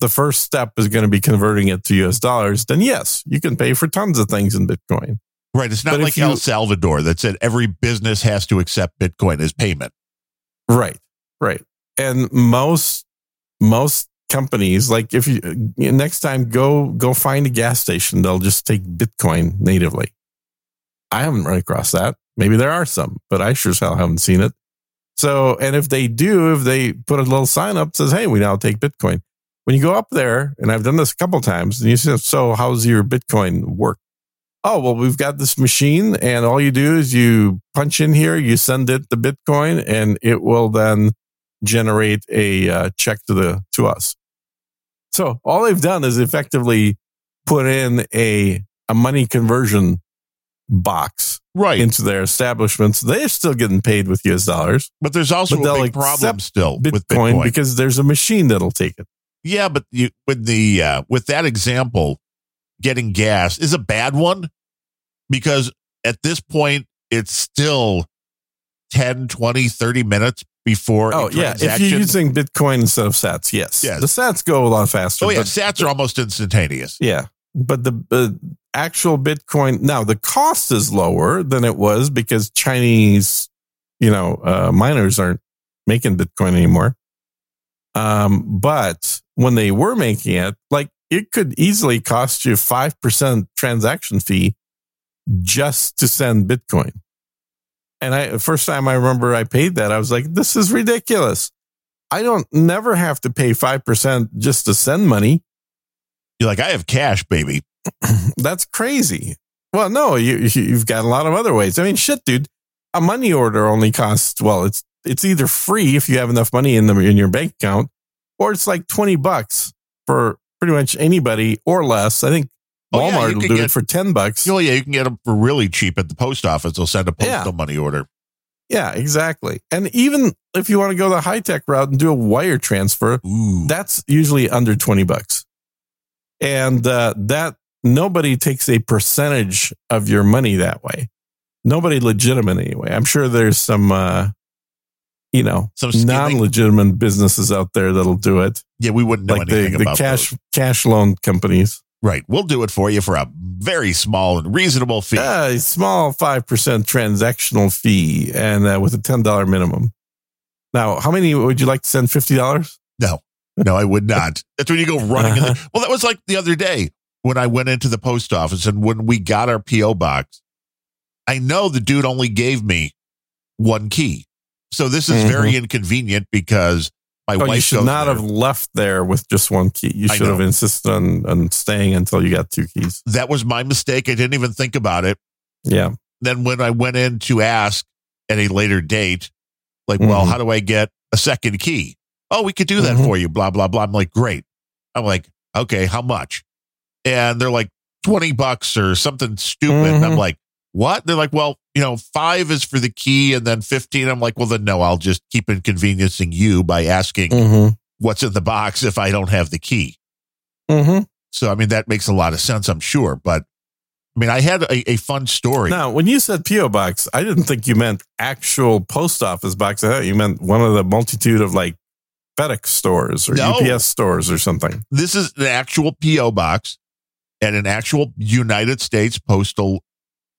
the first step is going to be converting it to US dollars, then yes, you can pay for tons of things in Bitcoin. Right. It's not But like you- El Salvador that said every business has to accept Bitcoin as payment. Right. Right. And most most companies like if you uh, next time go go find a gas station, they'll just take Bitcoin natively. I haven't run across that. Maybe there are some, but I sure as hell haven't seen it. So, and if they do, if they put a little sign up that says, "Hey, we now take Bitcoin," when you go up there, and I've done this a couple times, and you say, "So, how's your Bitcoin work?" Oh, well, we've got this machine, and all you do is you punch in here, you send it the Bitcoin, and it will then generate a uh, check to the to us. So all they've done is effectively put in a a money conversion box Right. into their establishments. They're still getting paid with US dollars, but there's also but a big problem still Bitcoin, with Bitcoin. because there's a machine that'll take it. yeah, but you, with the uh, with that example, getting gas is a bad one because at this point it's still 10, 20, 30 minutes before Oh yeah, if you're using Bitcoin instead of Sats, yes, Yes. the Sats go a lot faster. oh yeah, but- sats are almost instantaneous. Yeah. But the uh, actual Bitcoin, now the cost is lower than it was because Chinese, you know, uh, miners aren't making Bitcoin anymore. Um, but when they were making it, like it could easily cost you 5% transaction fee just to send Bitcoin. And I, the first time I remember I paid that, I was like, this is ridiculous. I don't never have to pay 5% just to send money You're like, I have cash, baby. that's crazy. Well, no, you you've got a lot of other ways. I mean, shit, dude. A money order only costs well, it's it's either free if you have enough money in the in your bank account, or it's like twenty bucks for pretty much anybody or less. I think Oh, yeah, Walmart will do get- it for ten bucks. Oh yeah, you can get them for really cheap at the post office. They'll send a postal Yeah. money order. Yeah, exactly. And even if you want to go the high tech route and do a wire transfer, Ooh. that's usually under 20 bucks. And uh, that nobody takes a percentage of your money that way. Nobody legitimate anyway. I'm sure there's some, uh, you know, Some non-legitimate businesses out there that'll do it, yeah, we wouldn't know like the, anything the about cash those. cash loan companies. Right. We'll do it for you for a very small and reasonable fee. Uh, a small five percent transactional fee, and uh, with a ten dollar minimum. Now, how many would you like to send? Fifty dollars? No, no, I would not. That's when you go running. Uh-huh. the, well, that was like the other day when I went into the post office and when we got our PO box, I know the dude only gave me one key. So this is very inconvenient because my Mm-hmm. Oh, wife you should not there. have left there with just one key. You should have insisted on, on staying until you got two keys. That was my mistake. I didn't even think about it. Yeah. Then when I went in to ask at a later date, like, well, Mhm. how do I get a second key? Oh, we could do that Mhm. for you. Blah blah blah. I'm like, great. I'm like, okay, how much? And they're like, twenty bucks or something stupid. And I'm like, what? They're like, well, you know, five is for the key, and then fifteen. I'm like, well, then no, I'll just keep inconveniencing you by asking Mm-hmm. what's in the box if I don't have the key. Mm-hmm. So I mean, that makes a lot of sense, I'm sure. But I mean, I had a, a fun story. Now, when you said PO box, I didn't think you meant actual post office box. I thought you meant one of the multitude of like FedEx stores or No. UPS stores or something. this is an actual PO box at an actual United States Postal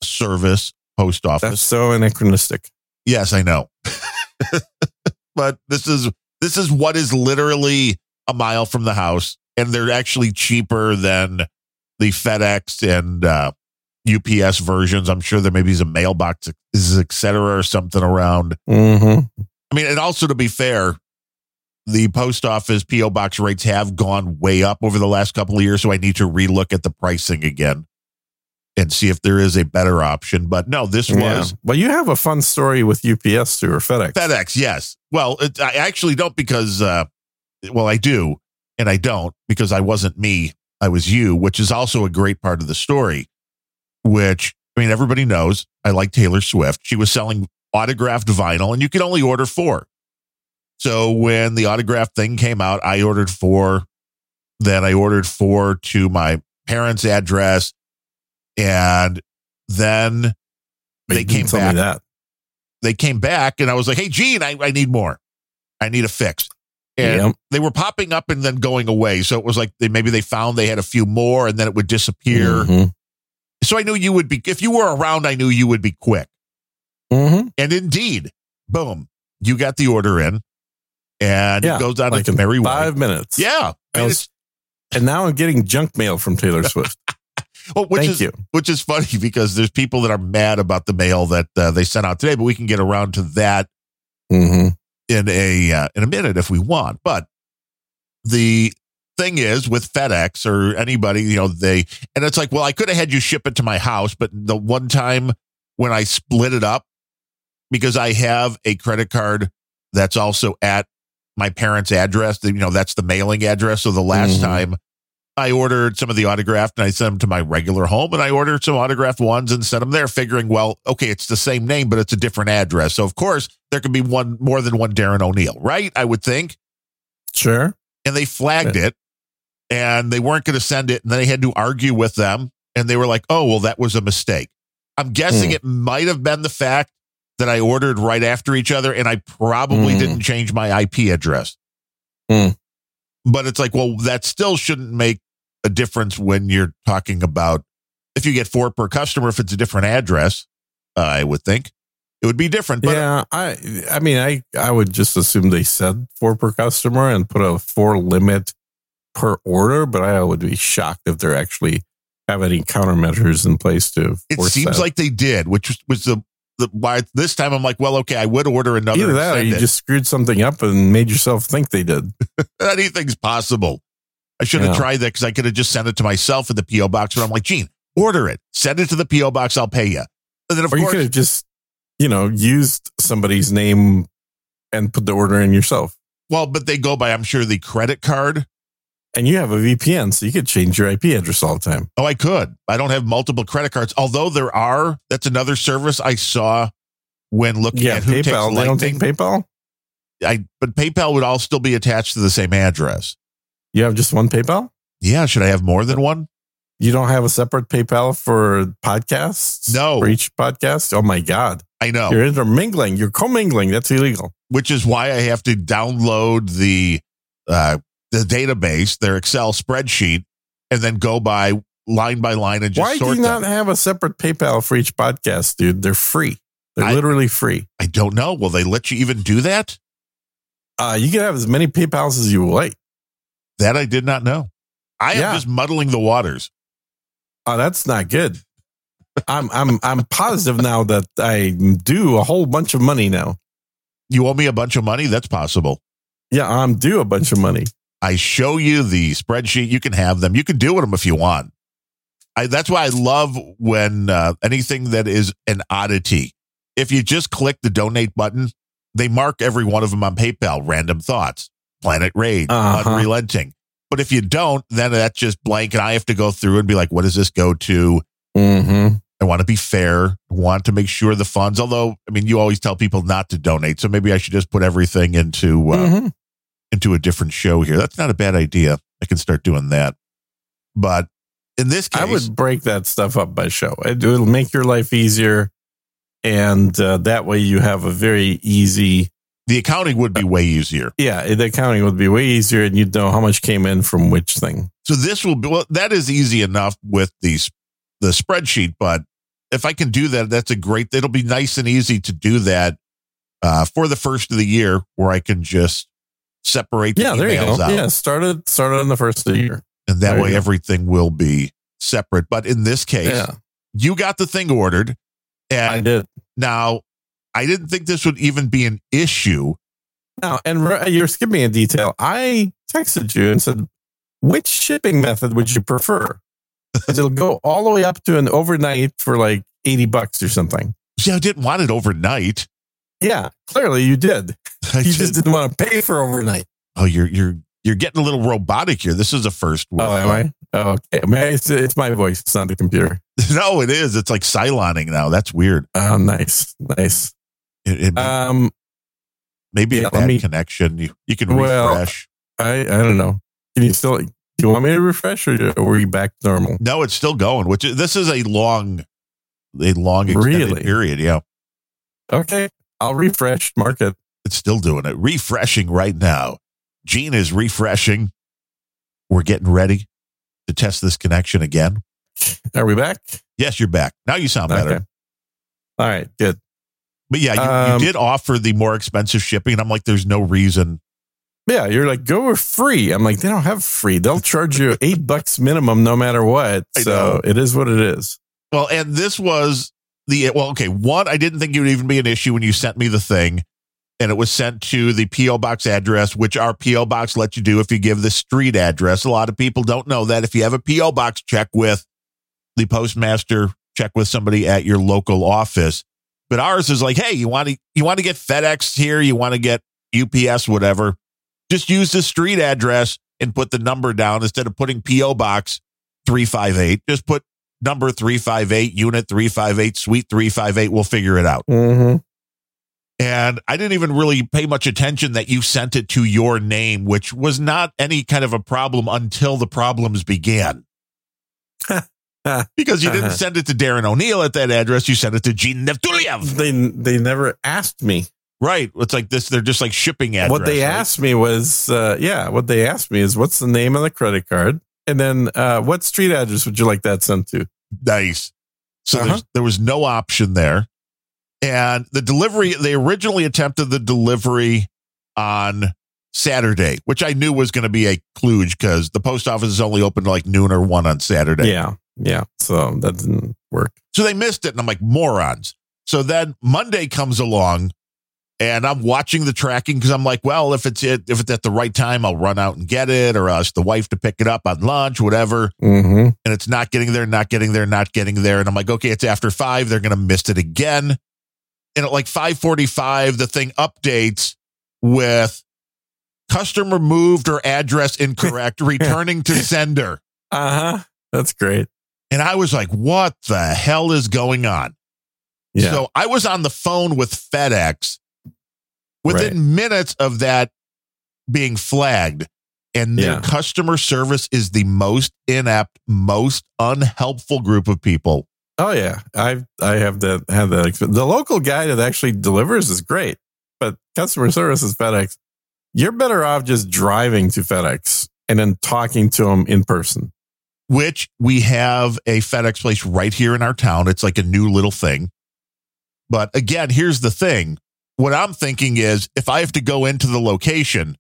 Service post office. That's so anachronistic. yes, I know. but this is this is what is literally a mile from the house and they're actually cheaper than the FedEx and uh, UPS versions. I'm sure there maybe is a mailbox, et cetera, or something around. Mm-hmm. I mean, and also to be fair, the post office PO box rates have gone way up over the last couple of years, so I need to relook at the pricing again and see if there is a better option. But no, this Yeah. was Well, you have a fun story with UPS too or FedEx. FedEx. Yes. Well, it, I actually don't because, uh, well, I do and I don't because I wasn't me. I was you, which is also a great part of the story. Which I mean, everybody knows I like Taylor Swift. She was selling autographed vinyl, and you could only order four. So when the autograph thing came out, I ordered four. Then I ordered four to my parents' address, and then But they came back that. they came back and I was like, Hey, Gene, I, I need more. I need a fix. And Yep. they were popping up and then going away. So it was like they maybe they found they had a few more and then it would disappear. Mhm. So I knew you would be, if you were around, I knew you would be quick. Mhm. And indeed, boom, you got the order in and Yeah, it goes out Like its in merry way. five minutes. Yeah. Was- and now I'm getting junk mail from Taylor Swift. Well, which Thank is, you. which is funny because there's people that are mad about the mail that uh, they sent out today, but we can get around to that hmm in a uh, in a minute if we want. But the thing is with FedEx or anybody, you know, they and it's like, well, I could have had you ship it to my house, but the one time when I split it up because I have a credit card that's also at my parents' address, you know, that's the mailing address. So the last Mhm. time I ordered some of the autographed and I sent them to my regular home and I ordered some autographed ones and sent them there figuring, well, okay, it's the same name, but it's a different address. So of course there could be one more than one Darren O'Neill, right? I would think. Sure. And they flagged it and they weren't going to send it. And then I had to argue with them and they were like, oh, well, that was a mistake. I'm guessing Hmm. it might have been the fact that I ordered right after each other and I probably Hmm. didn't change my IP address. Hmm. But it's like, well, that still shouldn't make a difference when you're talking about if you get four per customer, if it's a different address, uh, I would think it would be different. But yeah, I I mean I I would just assume they said four per customer and put a four limit per order, but I would be shocked if they're actually have any countermeasures in place to. it seems that. like they did, which was, was the, the why this time I'm like, well, okay, I would order another. either that or you it. just screwed something up and made yourself think they did. anything's possible. I should have Yeah. tried that because I could have just sent it to myself in the PO box. But I'm like, Gene, order it, send it to the PO box. I'll pay you. And then of or you could have just you know used somebody's name and put the order in yourself. well, but they go by, I'm sure, the credit card. And you have a VPN, so you could change your IP address all the time. Oh, I could. I don't have multiple credit cards. Although there are, that's another service I saw when looking Yeah, at who takes PayPal. They don't take PayPal. I, but PayPal would all still be attached to the same address. You have just one PayPal. Yeah, should I have more than one? You don't have a separate PayPal for podcasts. No. for each podcast. Oh my god, I know, you're intermingling. You're commingling. That's illegal. which is why I have to download the uh, the database, their Excel spreadsheet, and then go by line by line and just Why do sort you them. not have a separate PayPal for each podcast, dude? They're free. They're I- literally free. I don't know. Will they let you even do that? Uh, you can have as many PayPals as you like. That I did not know. I am just muddling the waters. Oh, that's not good. I'm I'm I'm positive now that I do a whole bunch of money now. You owe me a bunch of money? That's possible. Yeah, I'm due a bunch of money. I show you the spreadsheet. You can have them. You can do with them if you want. I, that's why I love when uh, anything that is an oddity. If you just click the donate button, they mark every one of them on PayPal. Random thoughts, Planet Rage, Uh-huh. Unrelenting. But if you don't, then that's just blank, and I have to go through and be like, "What does this go to?" Mm-hmm. I want to be fair. I want to make sure the funds. Although, I mean, you always tell people not to donate, so maybe I should just put everything into uh, Mm-hmm. into a different show here. That's not a bad idea. I can start doing that. But in this case, I would break that stuff up by show. It, it'll make your life easier, and uh, that way you have a very easy. The accounting would be way easier. Yeah, the accounting would be way easier, and you'd know how much came in from which thing. So this will be well, that is easy enough with these the spreadsheet. But if I can do that, that's a great. It'll be nice and easy to do that uh, for the first of the year, where I can just separate. The Yeah, there you go. Out. Yeah, started started on the first of the year. and that There way everything will be separate. But in this case, Yeah, you got the thing ordered, and I did. now I didn't think this would even be an issue. Now, and re- you're skipping a detail. I texted you and said, which shipping method would you prefer? It'll go all the way up to an overnight for like 80 bucks or something. Yeah, I didn't want it overnight. Yeah, clearly you did. I You just- just didn't want to pay for overnight. oh, you're you're you're getting a little robotic here. This is a first. with- Oh, am I? Oh, okay. It's, it's my voice. It's not the computer. No, it is. It's like Cyloning now. That's weird. Oh, nice. Nice. It, it Um, maybe yeah, a bad me- connection. You, you can Well- refresh. I, I don't know. Can you still, do you want me to refresh or or are you back to normal? No, it's still going. Which is, this is a long, a long extended Really? period. Yeah, Okay. I'll refresh, mark it. it's still doing it. Refreshing right now. Gene is refreshing. We're getting ready to test this connection again. Are we back? Yes, you're back. Now you sound better. Okay. All right, good. But yeah, you, Um, you did offer the more expensive shipping. And I'm like, there's no reason. Yeah, you're like, go free. I'm like, they don't have free. They'll charge you eight bucks minimum no matter what. So it is what it is. Well, and this was the well, okay. One, I didn't think it would even be an issue when you sent me the thing, and it was sent to the PO box address, which our PO box lets you do if you give the street address. A lot of people don't know that. If you have a PO box, check with the postmaster, check with somebody at your local office. But ours is like, hey, you want to you want to get FedEx here, you want to get UPS, whatever. Just use the street address and put the number down instead of putting PO box three five eight. Just put number 358, unit 358, suite 358. We'll figure it out. Mm-hmm. And I didn't even really pay much attention that you sent it to your name, which was not any kind of a problem until the problems began. because you didn't send it to Darren O'Neill at that address. You sent it to Gene Nevtuliev. They they never asked me. Right. It's like this. They're just like shipping address. what they right? asked me was, uh, yeah, what they asked me is, what's the name of the credit card, and then uh, what street address would you like that sent to? Nice. So Uh-huh. there was no option there. And the delivery, they originally attempted the delivery on Saturday, which I knew was going to be a kludge because the post office is only open to like noon or one on Saturday. Yeah, yeah. So that didn't work. So they missed it. And I'm like, morons. So then Monday comes along and I'm watching the tracking because I'm like, well, if it's it, if it's at the right time, I'll run out and get it or ask the wife to pick it up on lunch, whatever. Mm-hmm. and it's not getting there, not getting there, not getting there. And I'm like, okay, it's after five. They're going to miss it again. And at like 545, the thing updates with customer moved or address incorrect, returning to sender. Uh huh. That's great. And I was like, what the hell is going on? Yeah. So I was on the phone with FedEx within Right. minutes of that being flagged. And their Yeah. customer service is the most inept, most unhelpful group of people. Oh yeah, I I have that have that. experience. The local guy that actually delivers is great, but customer service is FedEx. You're better off just driving to FedEx and then talking to them in person. Which we have a FedEx place right here in our town. It's like a new little thing. But again, here's the thing. What I'm thinking is if I have to go into the location,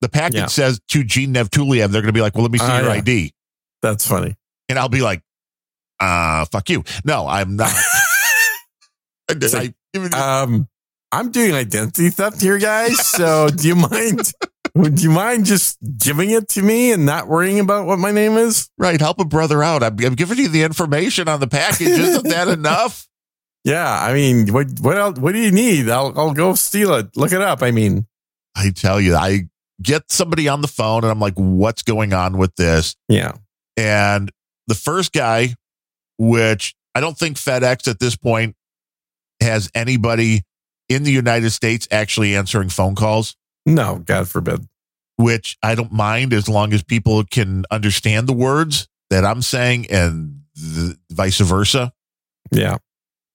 the package Yeah. says to Gene Nevtuliev, they're going to be like, well, let me see Ah, your yeah. ID. That's funny. And I'll be like, uh, fuck you. No, I'm not. I, um, I'm doing identity theft here, guys. So do you mind? Do you mind just giving it to me and not worrying about what my name is? right. Help a brother out. I'm, I'm giving you the information on the package. Isn't that enough? Yeah, I mean, what what else? What do you need? I'll I'll go steal it. Look it up. I mean, I tell you, I get somebody on the phone and I'm like, what's going on with this? yeah, And the first guy, which I don't think FedEx at this point has anybody in the United States actually answering phone calls, no, God forbid. which I don't mind as long as people can understand the words that I'm saying and th- vice versa. Yeah,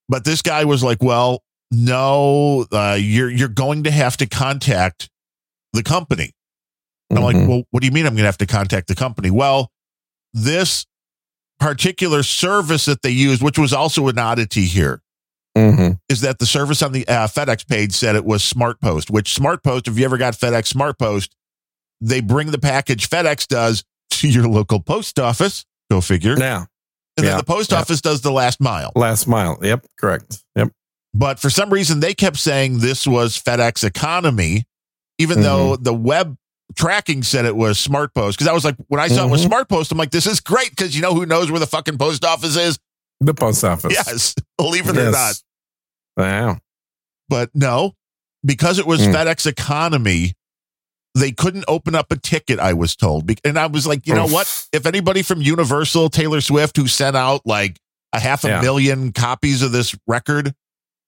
But this guy was like, well, no, uh, you're, you're going to have to contact the company. And I'm like, Mhm. well, what do you mean I'm going to have to contact the company? Well, this particular service that they used, which was also an oddity here, Mhm. is that the service on the uh, FedEx page said it was Smart Post, which Smart Post, if you ever got FedEx Smart Post, they bring the package FedEx does to your local post office. Go figure. now and then the post yeah. office does the last mile. last mile. Yep, correct. Yep. But for some reason, they kept saying this was FedEx Economy, even though the web tracking said it was Smart Post. Because I was like, when I saw it was Mhm. Smart Post, I'm like, this is great because you know who knows where the fucking post office is? The post office. Yes, believe it or not. Yes. Wow. But no, because it was Mm. FedEx Economy, they couldn't open up a ticket, I was told. And I was like, you know Oof. what? If anybody from Universal, Taylor Swift, who sent out like a half a Yeah. million copies of this record,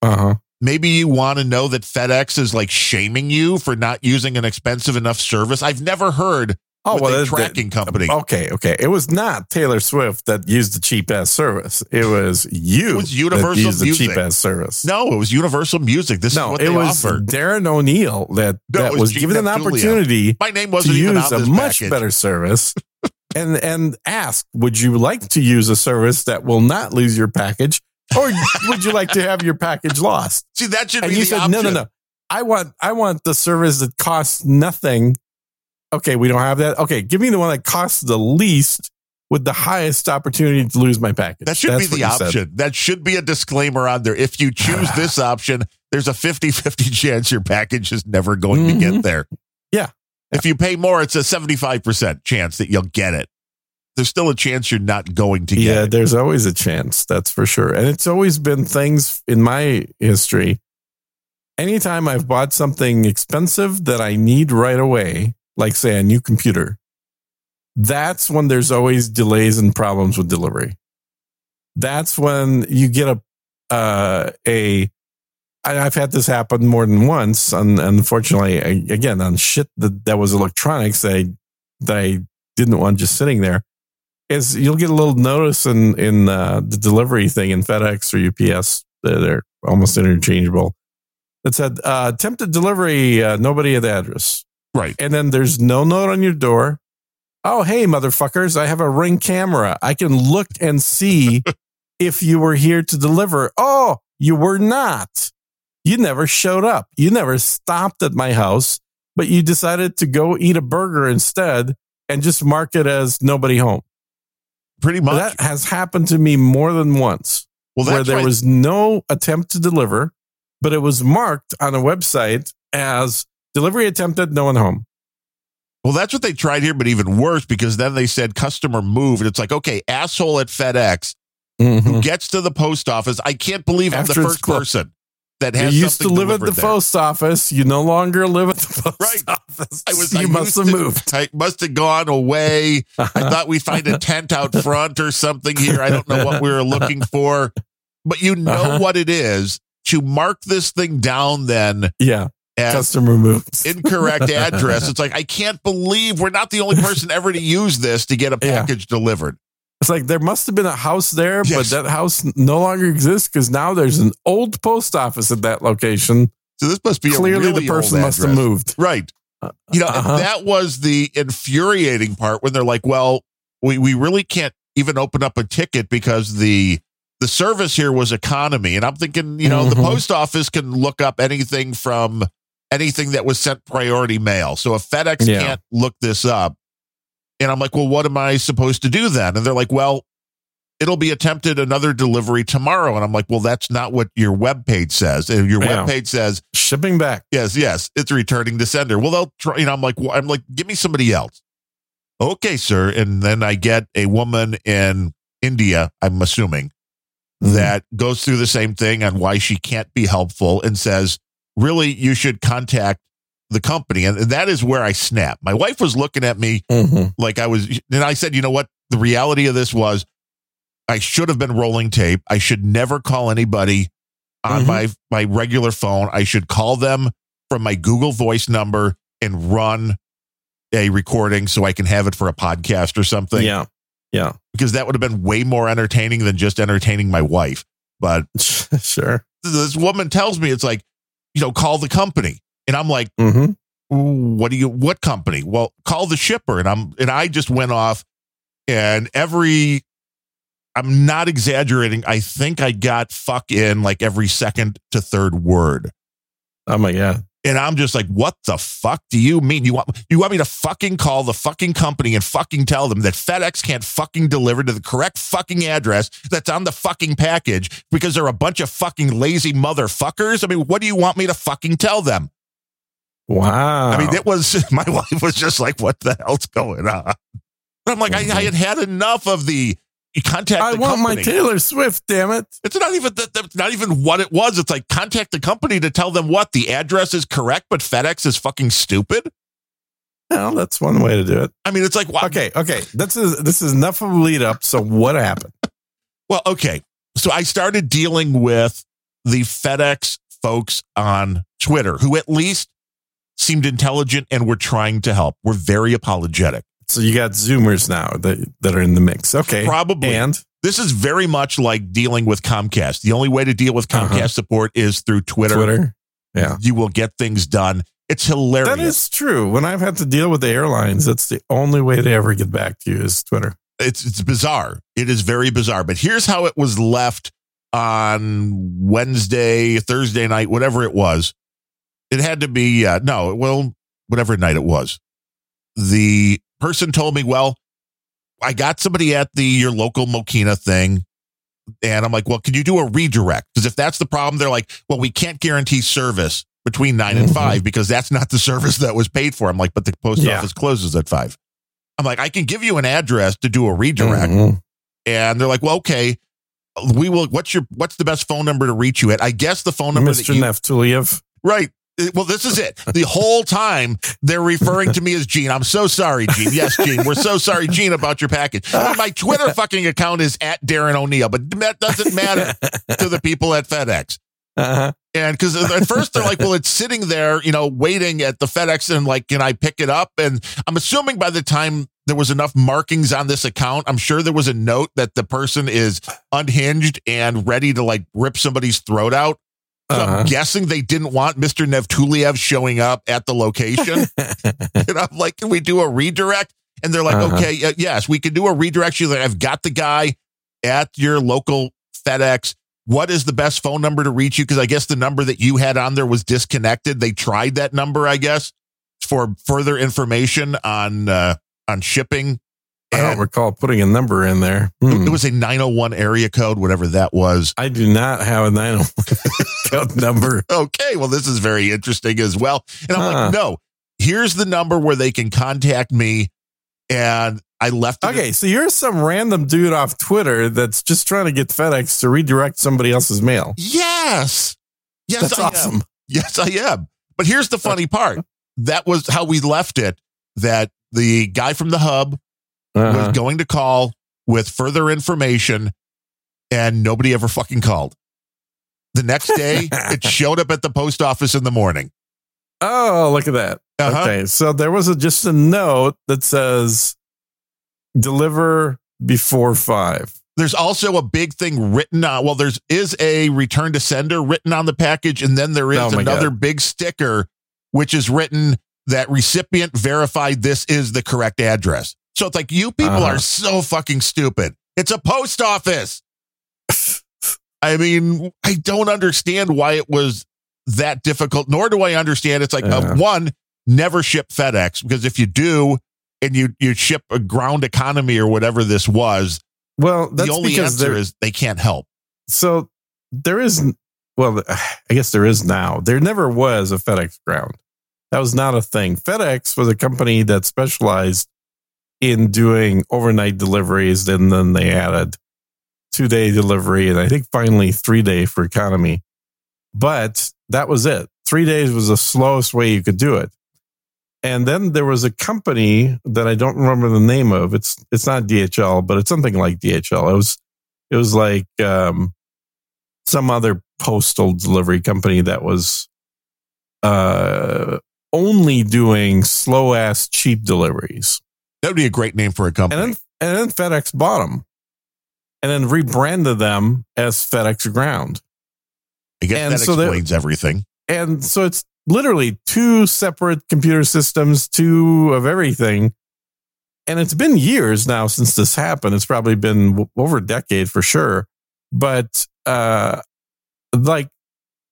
Uh huh. maybe you want to know that FedEx is like shaming you for not using an expensive enough service. I've never heard Oh well, a that- tracking company. Okay, okay. It was not Taylor Swift that used the cheap ass service. It was you. It was Universal that used the cheap ass service. No, it was Universal Music. This is no, what it they was offered. Darren O'Neill that No, that was was given an opportunity My name wasn't even use a much package. better service and and ask, would you like to use a service that will not lose your package, or would you like to have your package lost? See, that should And be you the said, option. no, no, no. I want I want the service that costs nothing. Okay, we don't have that. Okay, give me the one that costs the least with the highest opportunity to lose my package. That should That's be the you said. option. That should be a disclaimer on there. If you choose this option, there's a 50 50 chance your package is never going to get Mhm. there. Yeah. If you pay more, it's a 75% chance that you'll get it. There's still a chance you're not going to get Yeah, it. there's always a chance. That's for sure. And it's always been things in my history. Anytime I've bought something expensive that I need right away, like say a new computer, that's when there's always delays and problems with delivery. That's when you get a uh, a. I've had this happen more than once, and unfortunately, I- again on shit that that was electronics that I, that I didn't want just sitting there is you'll get a little notice in in uh, the delivery thing in FedEx or UPS. They're, they're almost interchangeable. That said, uh, attempted delivery, uh, nobody at the address. Right. And then there's no note on your door. Oh, hey, motherfuckers, I have a ring camera. I can look and see if you were here to deliver. Oh, you were not. You never showed up. You never stopped at my house, but you decided to go eat a burger instead and just mark it as nobody home. Pretty much. That has happened to me more than once well, where there why- was no attempt to deliver, but it was marked on a website as delivery attempted, no one home. Well, that's what they tried here, but even worse because then they said customer moved. It's like, okay, asshole at FedEx who gets to the post office. I can't believe I'm After the first person that You used to live at the there. post office. You no longer live at the post Right. office. I was. you I must have to- moved. I must have gone away. I thought we'd find a tent out front or something here. I don't know what we were looking for, but you know Uh-huh. what it is to mark this thing down then Yeah. Customer moves. incorrect address. It's like, I can't believe we're not the only person ever to use this to get a Yeah. package delivered. It's like there must have been a house there, but that house no longer exists because now there's an old post office at that location. So this must be a Clearly, really the person must have moved. Right. You know, Uh-huh. that was the infuriating part when they're like, well, we, we really can't even open up a ticket because the the service here was economy. And I'm thinking, you know, the Mhm. post office can look up anything from anything that was sent priority mail. So if FedEx Yeah. can't look this up, and I'm like, well, what am I supposed to do then? And they're like, well, it'll be attempted another delivery tomorrow. And I'm like, well, that's not what your web page says. And Your Yeah. web page says Shipping back. Yes, yes, it's returning to sender. Well, they'll try. You know, I'm like, well, I'm like, give me somebody else. Okay, sir. And then I get a woman in India. I'm assuming Mhm. that goes through the same thing on why she can't be helpful and says, really, you should contact the company. And that is where I snap. My wife was looking at me Mhm. like I was, and I said, you know what? The reality of this was I should have been rolling tape. I should never call anybody on Mhm. my, my regular phone. I should call them from my Google voice number and run a recording so I can have it for a podcast or something. Yeah. Yeah. Because that would have been way more entertaining than just entertaining my wife. But sure. this woman tells me it's like, you know, call the company. And I'm like, hmm what do you what company? Well call the shipper. And i'm and i just went off and every i'm not exaggerating. I think i got fuck in like every second to third word. Oh my God. And i'm just like what the fuck do you mean you want you want me to fucking call the fucking company and fucking tell them that fedex can't fucking deliver to the correct fucking address that's on the fucking package because they're a bunch of fucking lazy motherfuckers i mean what do you want me to fucking tell them Wow. I mean, it was my wife was just like, "What the hell's going on?" But I'm like, I, I had had enough of the you contact. I the want my. Taylor Swift, damn it. It's not even that. That's not even what it was. It's like contact the company to tell them what the address is correct, but FedEx is fucking stupid. Well, that's one way to do it. I mean, it's like, what? Okay, okay. This is this is enough of a lead up. So what happened? Well, okay. So I started dealing with the FedEx folks on Twitter, who at least seemed intelligent and were trying to help. Were very apologetic. So you got Zoomers now that that are in the mix. Okay. Probably. And This is very much like dealing with Comcast. The only way to deal with Comcast Uh-huh. support is through Twitter. Twitter. Yeah. You will get things done. It's hilarious. That is true. When I've had to deal with the airlines, that's the only way they ever get back to you is Twitter. it's it's bizarre. It is very bizarre. But here's how it was left on Wednesday, Thursday night, whatever it was. It had to be uh, no, well, whatever night it was. The person told me, "Well, I got somebody at the your local Mokina thing." And I'm like, well, can you do a redirect? Because if that's the problem, they're like, well, we can't guarantee service between 9 and Mhm. five because that's not the service that was paid for. I'm like, but the post Yeah. office closes at five. I'm like, I can give you an address to do a redirect. Mhm. And they're like, well, okay, we will. What's your what's the best phone number to reach you at? I guess the phone number that Mr. you Nevtuliev. right. Uh, Well, this is it. The whole time they're referring to me as Gene. I'm so sorry, Gene. Yes, Gene. We're so sorry, Gene, about your package. My Twitter fucking account is at Darren O'Neill, but that doesn't matter to the people at FedEx. Uh-huh. And because at first they're like, well, it's sitting there, you know, waiting at the FedEx and like, can I pick it up? And I'm assuming by the time there was enough markings on this account, I'm sure there was a note that the person is unhinged and ready to like rip somebody's throat out. So Uh-huh. I'm guessing they didn't want Mr. Nevtuliev showing up at the location. and I'm like, can we do a redirect? And they're like, Uh-huh. okay, uh, yes, we can do a redirect. She's like, I've got the guy at your local FedEx. What is the best phone number to reach you? Because I guess the number that you had on there was disconnected. They tried that number, I guess, for further information on uh, on shipping. I don't recall putting a number in there. it- Hmm. it was a 901 area code, whatever that was. I do not have a 901 code number. okay, well, this is very interesting as well. And I'm Huh. like, no, here's the number where they can contact me. And I left it. Okay, so you're some random dude off Twitter that's just trying to get FedEx to redirect somebody else's mail. Yes. Yes, That's I am. awesome. Yes, I am. But here's the funny part. That was how we left it. That the guy from the hub Uh-huh. was going to call with further information. and nobody ever fucking called. The next day, it showed up at the post office in the morning. Oh, look at that. Uh-huh. Okay. So there was a, just a note that says deliver before five. There's also a big thing written on. Well, there's is a return to sender written on the package, and then there is Oh another big sticker which is written that recipient verified this is the correct address. So it's like you people Uh-huh. are so fucking stupid. It's a post office. I mean, I don't understand why it was that difficult, nor do I understand it's like uh, one, never ship FedEx because if you do and you you ship a ground economy or whatever this was, Well, that's the only because answer is they can't help. so there is well i guess there is now there never was a fedex ground that was not a thing fedex was a company that specialized in doing overnight deliveries and then they added two day delivery and i think finally three day for economy. But that was it. Three days was the slowest way you could do it. And then there was a company that i don't remember the name of. It's it's not dhl but it's something like dhl it was it was like um some other postal delivery company that was uh only doing slow ass cheap deleries. That would be a great name for a company. And then and then FedEx bought them and then rebranded them as FedEx Ground. I guess and that so explains everything. And so it's literally two separate computer systems, two of everything. And it's been years now since this happened. It's probably been w- over a decade for sure. But uh like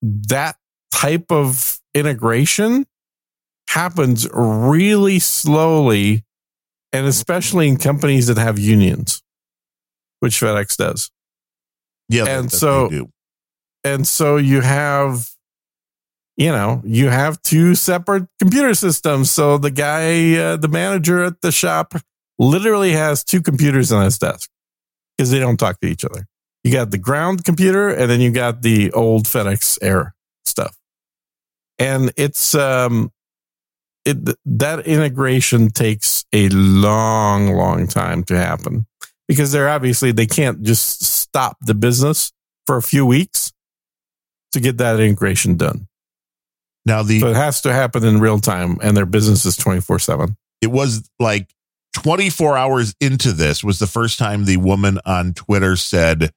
that type of integration happens really slowly and especially in companies that have unions, which FedEx does. Yeah, and so- and so you have you know you have two separate computer systems. So the guy uh, the manager at the shop literally has two computers on his desk because they don't talk to each other. You got the ground computer and then you got the old fedex air stuff. And it's um it that integration takes a long long time to happen because they're obviously they can't just stop the business for a few weeks to get that integration done. now the So it has to happen in real time, and their business is 24 7. it was like 24 hours into this was the first time the woman on Twitter said,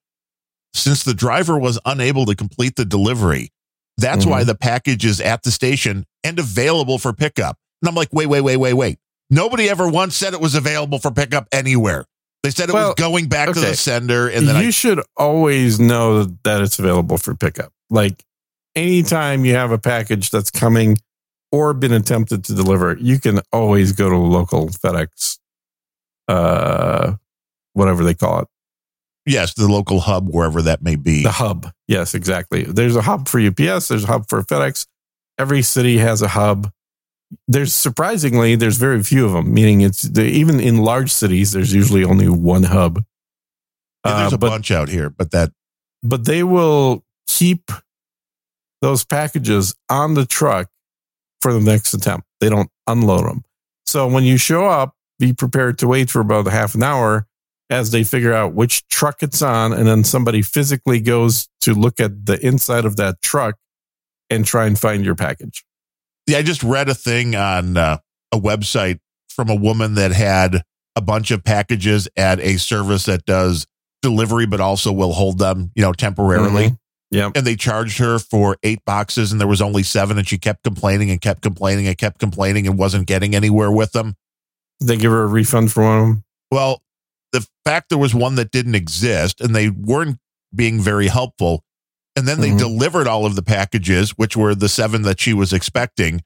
since the driver was unable to complete the delivery, that's Mhm. why the package is at the station and available for pickup. And I'm like, wait, wait, wait, wait, wait. Nobody ever once said it was available for pickup anywhere. They said it Well, was going back to the sender, and then you I, should always know that it's available for pickup. Like anytime you have a package that's coming or been attempted to deliver, you can always go to local FedEx, uh, whatever they call it, yes, the local hub, wherever that may be. the hub. Yes, exactly. There's a hub for UPS. There's a hub for FedEx. Every city has a hub. There's surprisingly there's very few of them. Meaning it's the, even in large cities there's usually only one hub. Yeah, there's Uh, a but bunch out here, but that but they will keep those packages on the truck for the next attempt. They don't unload them. So when you show up, be prepared to wait for about a half an hour as they figure out which truck it's on. And then somebody physically goes to look at the inside of that truck and try and find your package. Yeah, I just read a thing on uh, a website from a woman that had a bunch of packages at a service that does delivery, but also will hold them, you know, temporarily. Mhm. Yep. And they charged her for eight boxes, and there was only seven, and she kept complaining and kept complaining and kept complaining and wasn't getting anywhere with them. They give her a refund for one of them. Well, the fact there was one that didn't exist, and they weren't being very helpful. And then they Mhm. delivered all of the packages, which were the seven that she was expecting.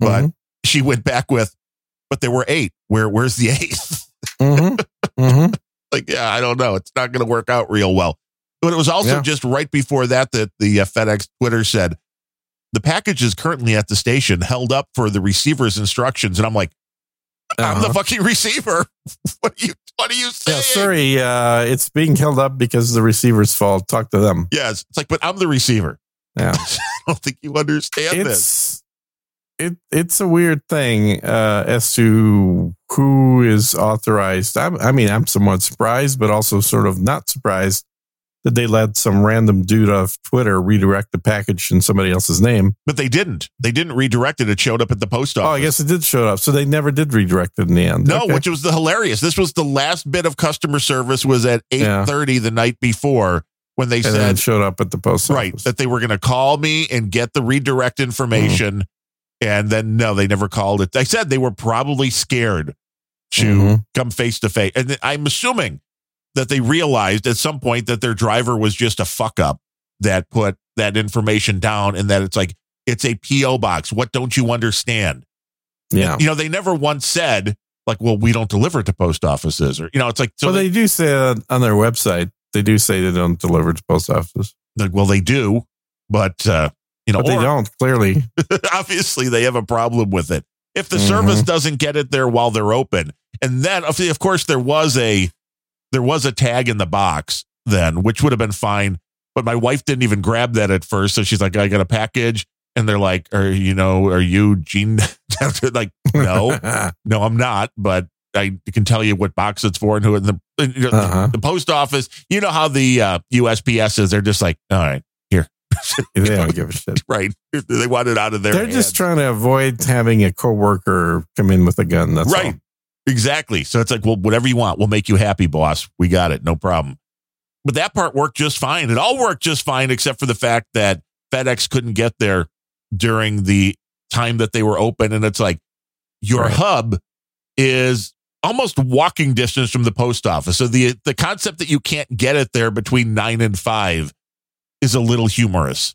But Mhm. she went back with, but there were eight. Where where's the eighth? Mhm. Mhm. like, yeah, I don't know. It's not going to work out real well. But it was also Yeah. just right before that that the uh, FedEx Twitter said the package is currently at the station, held up for the receiver's instructions, and I'm like, I'm the Uh-huh. fucking receiver. what are you? What are you saying? Yeah, sorry, uh, it's being held up because of the receiver's fault. Talk to them. Yes, it's like, but I'm the receiver. Yeah. I don't think you understand this. it's it it's a weird thing uh, as to who is authorized. I, I mean, I'm somewhat surprised, but also sort of not surprised that they let some random dude off Twitter redirect the package in somebody else's name. But they didn't. They didn't redirect it. It showed up at the post office. Oh, I guess it did show up. So they never did redirect it in the end. No, Okay. which was the hilarious. This was the last bit of customer service was at 8:30 Yeah. the night before when they and said it showed up at the post office. right that they were going to call me and get the redirect information, and then no, they never called it. They said they were probably scared to Mhm. come face to face, and I'm assuming that they realized at some point that their driver was just a fuck up that put that information down, and that it's like it's a PO box. What don't you understand? yeah. you know, they never once said like, "Well, we don't deliver to post offices," or you know, it's like so well, they do say on their website. They do say they don't deliver to post offices, like, well, they do, but uh, you know, but they or- don't. Clearly, obviously they have a problem with it. If the Mhm. service doesn't get it there while they're open, and then of course there was a there was a tag in the box then, which would have been fine. But my wife didn't even grab that at first, so she's like, "I got a package," and they're like, "Are you know, are you Gene?" Like, no, no, I'm not, but I can tell you what box it's for and who. And the Uh-huh. the post office, you know how the uh, USPS is. They're just like, all right, here, they don't give a shit. right. They want it out of there. They're just trying to avoid having a coworker come in with a gun. That's right. all. Exactly. So it's like, well, whatever you want, we'll make you happy, boss. We got it, no problem. But that part worked just fine. It all worked just fine, except for the fact that FedEx couldn't get there during the time that they were open. And it's like your Right. hub is almost walking distance from the post office. So the the concept that you can't get it there between nine and five is a little humorous.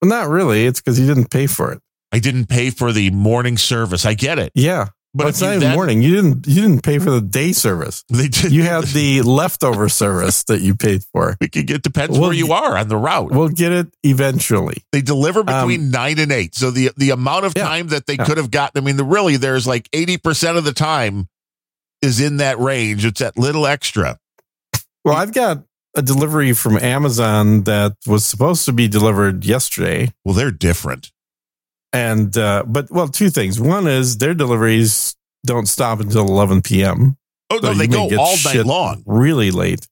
Well, not really. It's because you didn't pay for it. I didn't pay for the morning service. I get it. Yeah, But but it's not even then- morning. You didn't. You didn't pay for the day service. They did, You had the leftover service that you paid for. we could get depends Well, where you are on the route. We'll get it eventually. They deliver between Um, nine and eight. So the the amount of Yeah. time that they Yeah. could have gotten, I mean, the, really, there's like 80% of the time is in that range. It's that little extra. Well, I've got a delivery from Amazon that was supposed to be delivered yesterday, Well, they're different. And uh, but well, two things. One is their deliveries don't stop until 11 p.m. Oh, no, So they go all night long. really late.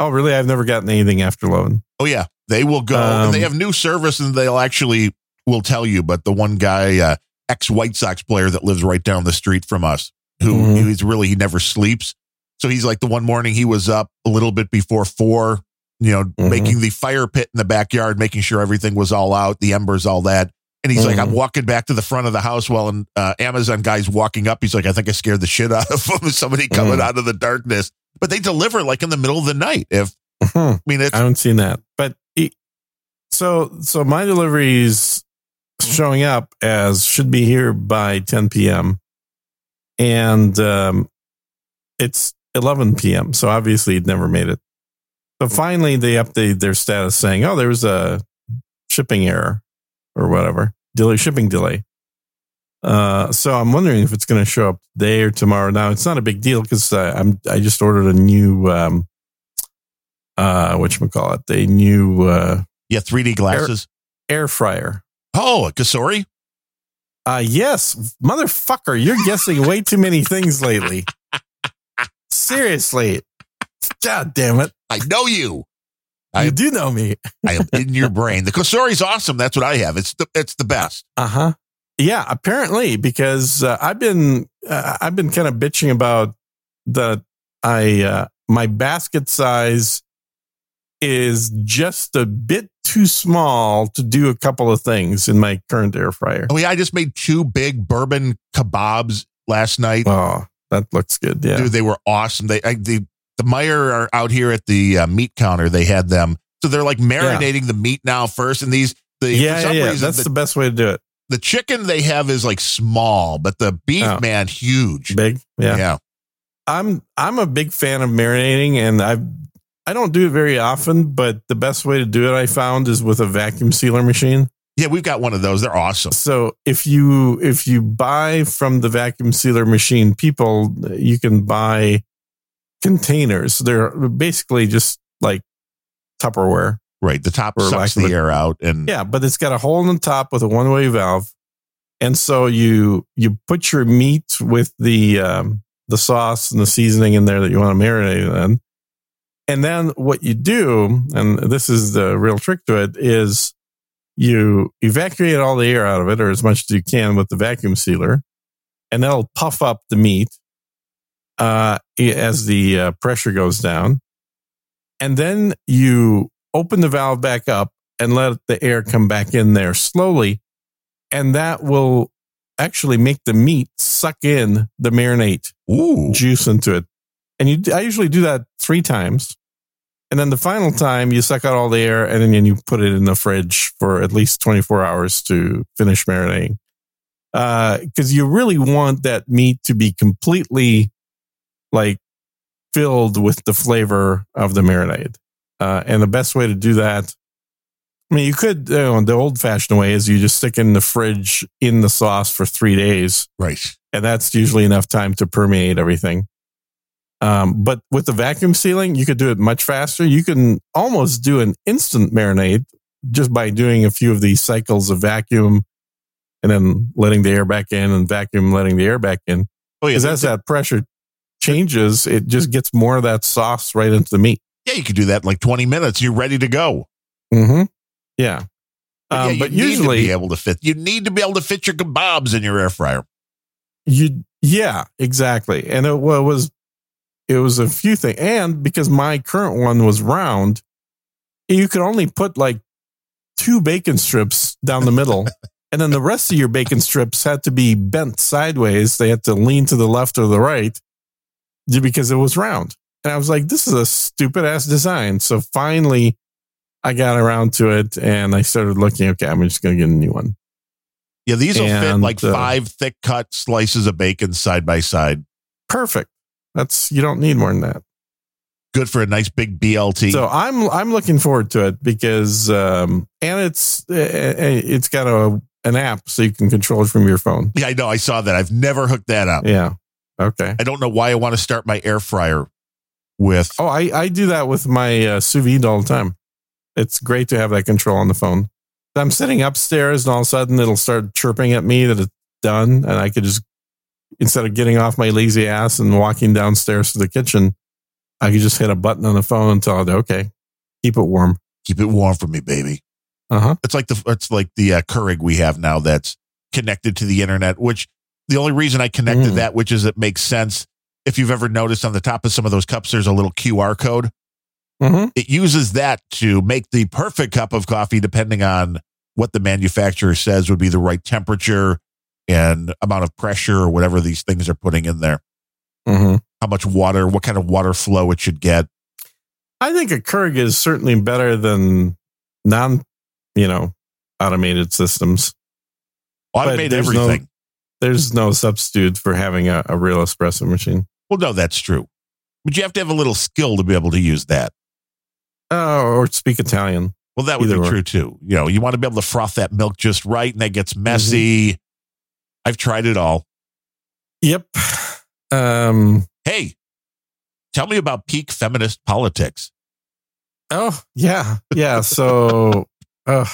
Oh, really? I've never gotten anything after 11. Oh, yeah. They will go. Um, and they have new service and they'll actually will tell you. But the one guy, uh, ex White Sox player that lives right down the street from us, who Mhm. he's really, he never sleeps. So he's like the one morning he was up a little bit before four, you know, Mhm. making the fire pit in the backyard, making sure everything was all out, the embers, all that. And he's like, Mhm. I'm walking back to the front of the house while an uh, Amazon guy's walking up. He's like, I think I scared the shit out of him. Somebody coming Mhm. out of the darkness. But they deliver like in the middle of the night. If Hmm. I mean, it's I haven't seen that. But e- so so my deliveries showing up as should be here by 10 p.m. and um, it's 11 p.m. So obviously it never made it. So finally they updated their status saying, "Oh, there was a shipping error or whatever, delay shipping delay." Uh, so I'm wondering if it's going to show up today or tomorrow. Now it's not a big deal because uh, I'm I just ordered a new um, uh what call it a new uh yeah, 3D glasses. air fryer Oh, a Cosori? uh yes motherfucker you're guessing way too many things lately seriously god damn it I know you. You I- do know me I am in your brain. The Cosori's awesome. That's what I have. It's the it's the best. uh-huh yeah apparently because uh, i've been uh, i've been kind of bitching about that i uh my basket size is just a bit too small to do a couple of things in my current air fryer Oh yeah, I just made two big bourbon kebabs last night. Oh, that looks good. Yeah. Dude, they were awesome. They I, the the Meijer are out here at the uh, meat counter. They had them, so they're like marinating the meat now first. And these the yeah, for yeah, yeah. reason, That's the, the best way to do it. the chicken they have is like small, but the beef Oh. man huge. Big. Yeah. yeah. I'm I'm a big fan of marinating and I've I don't do it very often, but the best way to do it I found is with a vacuum sealer machine. Yeah, we've got one of those. They're awesome. So if you if you buy from the vacuum sealer machine, people you can buy containers. They're basically just like Tupperware. Right. The top sucks the air out and Yeah, but it's got a hole in the top with a one way valve, and so you you put your meat with the um, the sauce and the seasoning in there that you want to marinate it in, And then what you do, and this is the real trick to it, is you evacuate all the air out of it, or as much as you can with the vacuum sealer, and that'll puff up the meat uh, as the uh, pressure goes down. And then you open the valve back up and let the air come back in there slowly. And that will actually make the meat suck in the marinade Ooh. juice into it. And you, I usually do that three times. And then the final time you suck out all the air and then you put it in the fridge for at least 24 hours to finish marinating. Uh, cause you really want that meat to be completely like filled with the flavor of the marinade. Uh, and the best way to do that, I mean, you could, you know, the old fashioned way is you just stick in the fridge in the sauce for three days Right. and that's usually enough time to permeate everything. Um, but with the vacuum sealing, you could do it much faster. You can almost do an instant marinade just by doing a few of these cycles of vacuum and then letting the air back in and vacuum letting the air back in. Oh, yeah. Because that's that pressure changes, it just gets more of that sauce right into the meat. Yeah, you could do that in like 20 minutes. You're ready to go. Mm-hmm. Yeah. But, yeah, Um, you but need to usually, be able to fit. You need to be able to fit your kebabs in your air fryer. You yeah, exactly. And it wa- was it was a few things. And because my current one was round, you could only put like two bacon strips down the middle. and then the rest of your bacon strips had to be bent sideways. They had to lean to the left or the right because it was round. And I was like, this is a stupid ass design. So finally I got around to it and I started looking, okay, I'm just gonna get a new one. Yeah, these will fit like uh, five thick cut slices of bacon side by side. Perfect. That's you don't need more than that. Good for a nice big BLT. So I'm I'm looking forward to it because um and it's eh, eh, it's got a an app so you can control it from your phone. yeah, I know. I saw that. I've never hooked that up. Yeah. Okay. I don't know why I want to start my air fryer with. Oh, I I do that with my uh, sous vide all the time. It's great to have that control on the phone. I'm sitting upstairs and all of a sudden it'll start chirping at me that it's done and I could just instead of getting off my lazy ass and walking downstairs to the kitchen, I could just hit a button on the phone and tell it, okay, keep it warm. Keep it warm for me, baby. Uh huh. It's like the it's like the uh, Keurig we have now that's connected to the internet. Which the only reason I connected Mm. that, which is it makes sense. If you've ever noticed on the top of some of those cups, there's a little QR code. Mm-hmm. It uses that to make the perfect cup of coffee, depending on what the manufacturer says would be the right temperature and amount of pressure or whatever these things are putting in there. Mm-hmm. How much water, what kind of water flow it should get. I think a Keurig is certainly better than non, you know, automated systems. Automate there's no- everything. There's no substitute for having a, a real espresso machine. well, no, that's true. But you have to have a little skill to be able to use that. Oh, or speak Italian. Well, that would Either be or. true too. You know, you want to be able to froth that milk just right and that gets messy. I've tried it all. Yep. Um. Hey, tell me about peak feminist politics. Oh, yeah, yeah. So, uh,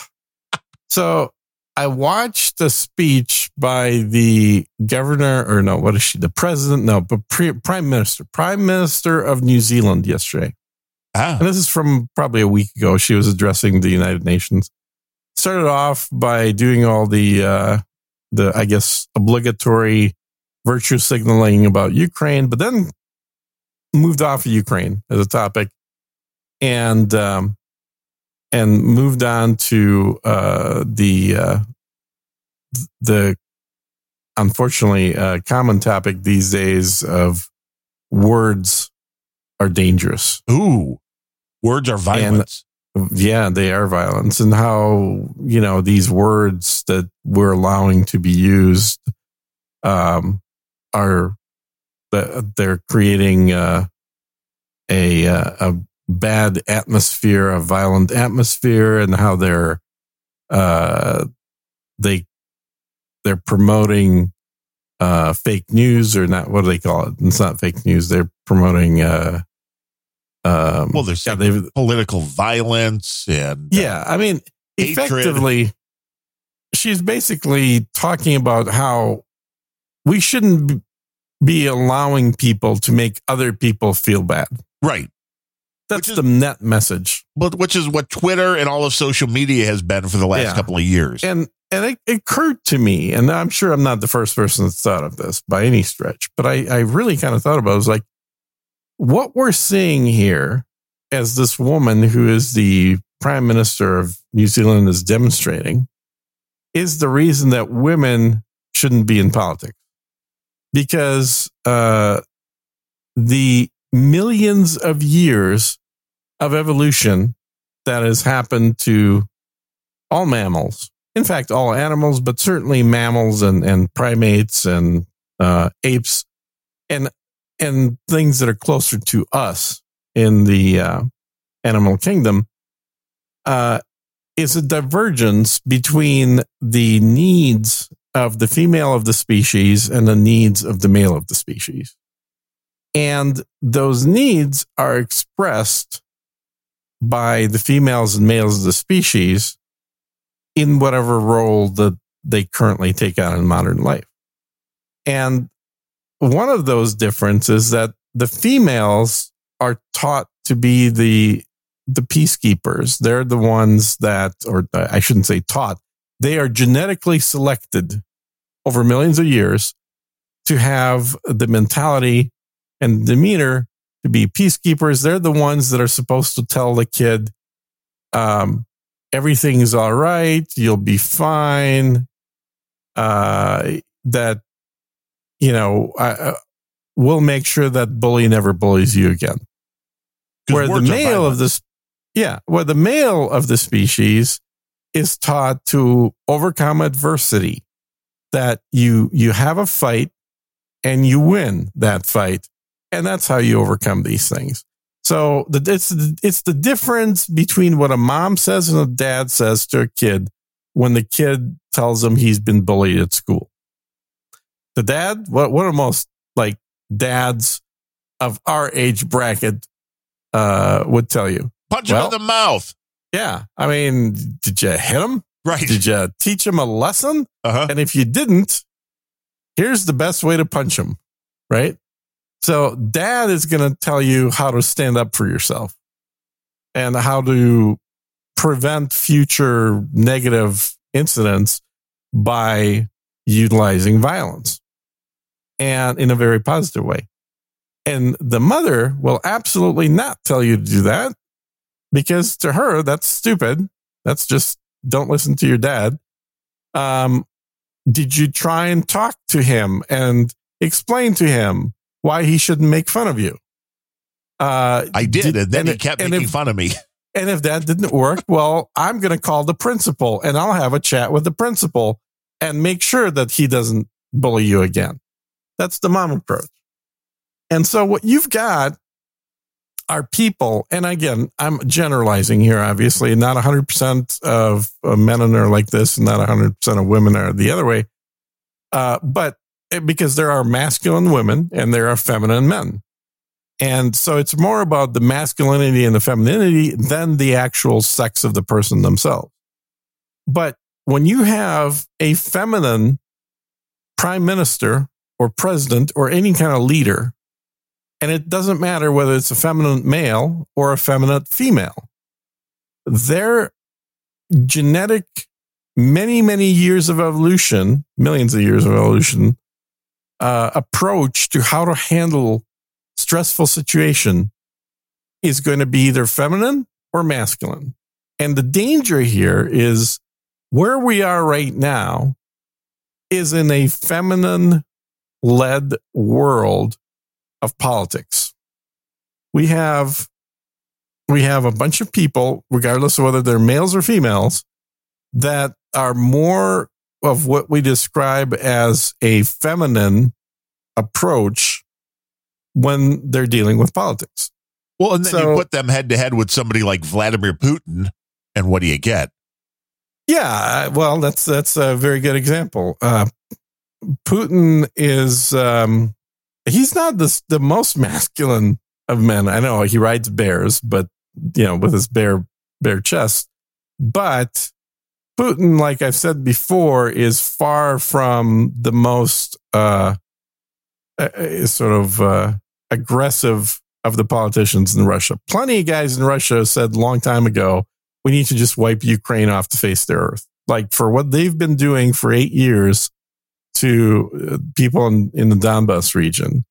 so I watched a speech by the governor, or no, what is she? The president? No, but pre- prime minister, prime minister of New Zealand yesterday. Ah, and this is from probably a week ago. She was addressing the United Nations. Started off by doing all the, uh, the I guess obligatory virtue signaling about Ukraine, but then moved off of Ukraine as a topic, and um, and moved on to uh, the uh, the unfortunately uh, common topic these days of words are dangerous. ooh, words are violence. Yeah, they are violence, and how you know these words that we're allowing to be used um, are that they're creating uh, a uh, a bad atmosphere, a violent atmosphere, and how they're uh, they they're promoting uh, fake news or not. What do they call it? It's not fake news. They're promoting. Uh, um, Well, there's yeah, Political violence and uh, yeah, I mean, Hatred. effectively, she's basically talking about how we shouldn't be allowing people to make other people feel bad. right. That's is- the net message. but which is what Twitter and all of social media has been for the last Yeah. couple of years. And and it, it occurred to me, and I'm sure I'm not the first person that's thought of this by any stretch, but I, I really kind of thought about it. it was like what we're seeing here as this woman who is the prime minister of New Zealand is demonstrating is the reason that women shouldn't be in politics. Because uh, the millions of years of evolution that has happened to all mammals, in fact, all animals, but certainly mammals and, and primates and uh, apes and and things that are closer to us in the uh, animal kingdom, uh, is a divergence between the needs of the female of the species and the needs of the male of the species. And those needs are expressed by the females and males of the species in whatever role that they currently take on in modern life. And one of those differences is that the females are taught to be the the peacekeepers. They're the ones that, or uh, I shouldn't say taught, they are genetically selected over millions of years to have the mentality and demeanor to be peacekeepers. They're the ones that are supposed to tell the kid, um, everything's all right, you'll be fine. Uh, that, you know, uh, we'll make sure that bully never bullies you again. Where the male of this, yeah, where the male of the species is taught to overcome adversity, that you you have a fight and you win that fight, and that's how you overcome these things. So the, it's it's the difference between what a mom says and a dad says to a kid when the kid tells him he's been bullied at school. The dad, what what are most like dads of our age bracket uh, would tell you? punch him in the mouth. Yeah, I mean, did you hit him? Right. Did you teach him a lesson? Uh-huh. And if you didn't, here's the best way to punch him, right? So dad is going to tell you how to stand up for yourself and how to prevent future negative incidents by utilizing violence and in a very positive way. And the mother will absolutely not tell you to do that because to her, that's stupid. That's just don't listen to your dad. Um, did you try and talk to him and explain to him why he shouldn't make fun of you? Uh, I did, and then he kept and making if- fun of me. and if that didn't work, well, I'm going to call the principal and I'll have a chat with the principal and make sure that he doesn't bully you again. That's the mom approach. And so what you've got are people, and again, I'm generalizing here, obviously, not 100% of men are like this, and not 100% of women are the other way. Uh, but Eh, because there are masculine women and there are feminine men. And so it's more about the masculinity and the femininity than the actual sex of the person themselves. But when you have a feminine prime minister or president or any kind of leader, and it doesn't matter whether it's a feminine male or a feminine female, their genetic, many, many years of evolution, millions of years of evolution, uh, approach to how to handle stressful situation is going to be either feminine or masculine. And the danger here is where we are right now is in a feminine led world of politics. We have we have a bunch of people regardless of whether they're males or females that are more of what we describe as a feminine approach when they're dealing with politics. Well, and then So- you put them head to head with somebody like Vladimir Putin, and what do you get? Yeah, well, that's that's a very good example. Uh, Putin is um, he's not the the most masculine of men. I know he rides bears, but you know, with his bare bare chest. But Putin, like I've said before, is far from the most uh, uh, sort of uh, aggressive of the politicians in Russia. Plenty of guys in Russia said a long time ago, we need to just wipe Ukraine off the face of the earth. Like for what they've been doing for eight years to uh, people in, in the Donbass region,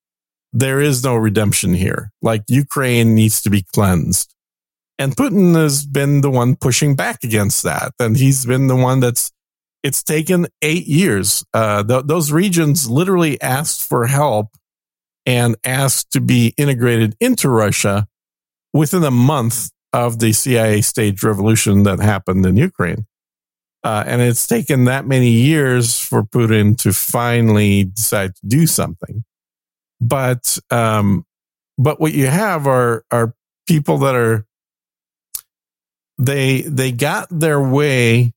there is no redemption here. Like Ukraine needs to be cleansed. And Putin has been the one pushing back against that. And he's been the one that's, it's taken eight years. Uh, th- those regions literally asked for help and asked to be integrated into Russia within a month of the CIA staged revolution that happened in Ukraine. Uh, and it's taken that many years for Putin to finally decide to do something. But, um, but what you have are, are people that are, they, they got their way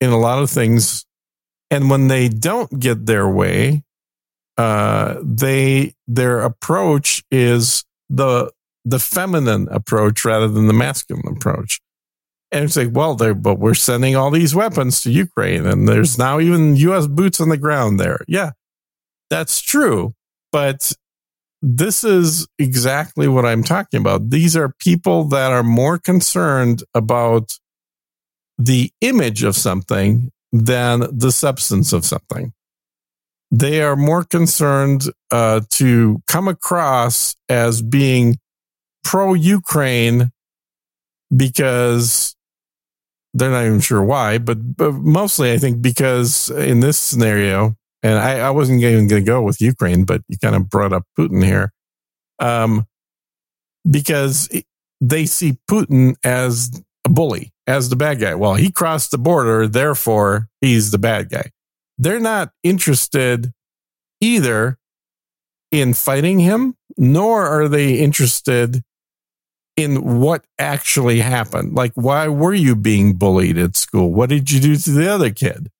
in a lot of things. And when they don't get their way, uh, they, their approach is the, the feminine approach rather than the masculine approach. And it's like, well, but we're sending all these weapons to Ukraine and there's now even US boots on the ground there. Yeah, that's true. But this is exactly what I'm talking about. These are people that are more concerned about the image of something than the substance of something. They are more concerned uh, to come across as being pro Ukraine because they're not even sure why, but, but mostly I think because in this scenario, and I, I wasn't even going to go with Ukraine, but you kind of brought up Putin here, um, because they see Putin as a bully, as the bad guy. Well, he crossed the border, therefore he's the bad guy. They're not interested either in fighting him, nor are they interested in what actually happened. Like, why were you being bullied at school? What did you do to the other kid?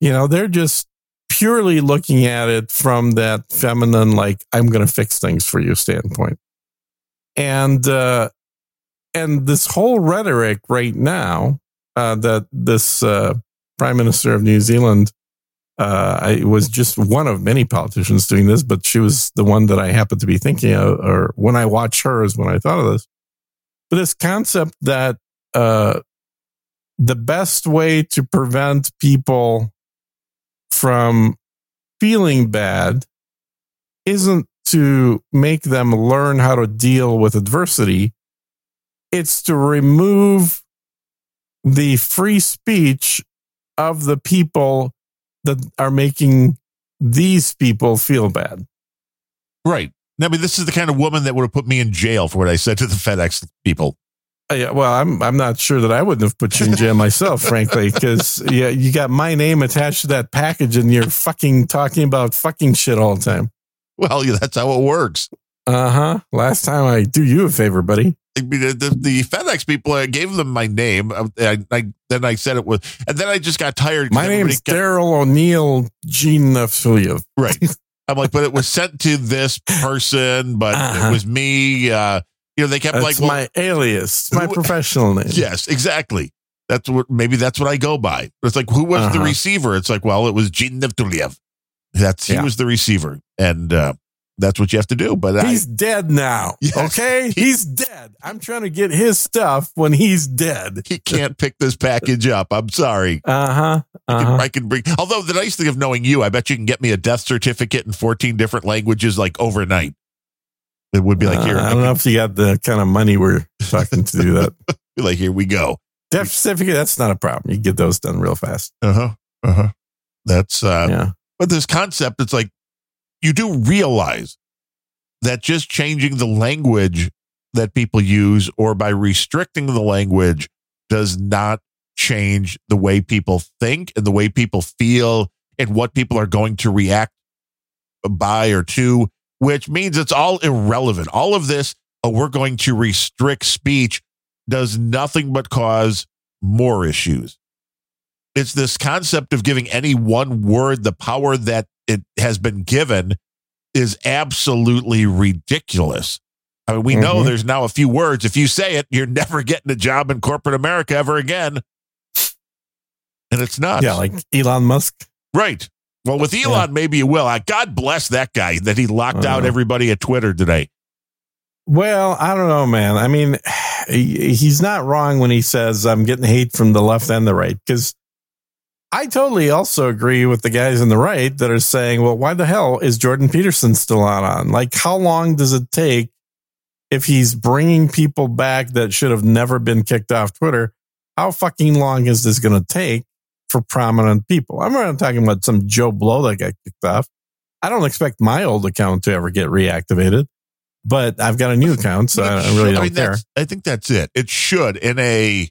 You know, they're just purely looking at it from that feminine, like, I'm going to fix things for you standpoint. And, uh, and this whole rhetoric right now, uh, that this, uh, prime minister of New Zealand, uh, I was just one of many politicians doing this, but she was the one that I happened to be thinking of, or when I watched her is when I thought of this. But this concept that uh, the best way to prevent people from feeling bad isn't to make them learn how to deal with adversity. It's to remove the free speech of the people that are making these people feel bad. Right. I mean, this is the kind of woman that would have put me in jail for what I said to the FedEx people. Uh, yeah, well, I'm I'm not sure that I wouldn't have put you in jail myself, frankly, because yeah, you got my name attached to that package, and you're fucking talking about fucking shit all the time. Well, yeah, that's how it works. Uh huh. Last time I do you a favor, buddy. I mean, the, the FedEx people, I gave them my name. I, I, then I said it was, and then I just got tired. My name's Daryl O'Neill Gene Nevtuliev. Right. I'm like, but it was sent to this person, but uh-huh. it was me. Uh, you know, they kept that's like, well, my alias, my professional name. Yes, exactly. That's what, maybe that's what I go by. It's like, who was uh-huh. the receiver? It's like, well, it was Gene Nevtuliev. That's, he yeah. was the receiver. And, uh, that's what you have to do. But he's I, dead now. Yes, okay, he, he's dead. I'm trying to get his stuff when he's dead. He can't pick this package up. I'm sorry. Uh huh. Uh-huh. I, can bring. Although the nice thing of knowing you, I bet you can get me a death certificate in 14 different languages like overnight. It would be like here. Uh, I don't know if you got the kind of money we're talking to do that. like here we go. Death certificate. That's not a problem. You get those done real fast. Uh huh. Uh huh. That's uh. Yeah. But this concept, it's like you do realize that just changing the language that people use or by restricting the language does not change the way people think and the way people feel and what people are going to react by or to, which means it's all irrelevant. All of this, oh, we're going to restrict speech, does nothing but cause more issues. It's this concept of giving any one word the power that it has been given is absolutely ridiculous. I mean, we mm-hmm. know there's now a few words. If you say it, you're never getting a job in corporate America ever again. And it's not. Yeah, like Elon Musk. Right. Well, with Elon, yeah. maybe you will. God bless that guy that he locked out everybody at Twitter today. Well, I don't know, man. I mean, he's not wrong when he says I'm getting hate from the left and the right because I totally also agree with the guys on the right that are saying, well, why the hell is Jordan Peterson still not on? Like, how long does it take if he's bringing people back that should have never been kicked off Twitter? How fucking long is this going to take for prominent people? I'm not talking about some Joe Blow that got kicked off. I don't expect my old account to ever get reactivated, but I've got a new account, so I really don't mean, care. I think that's it. It should in a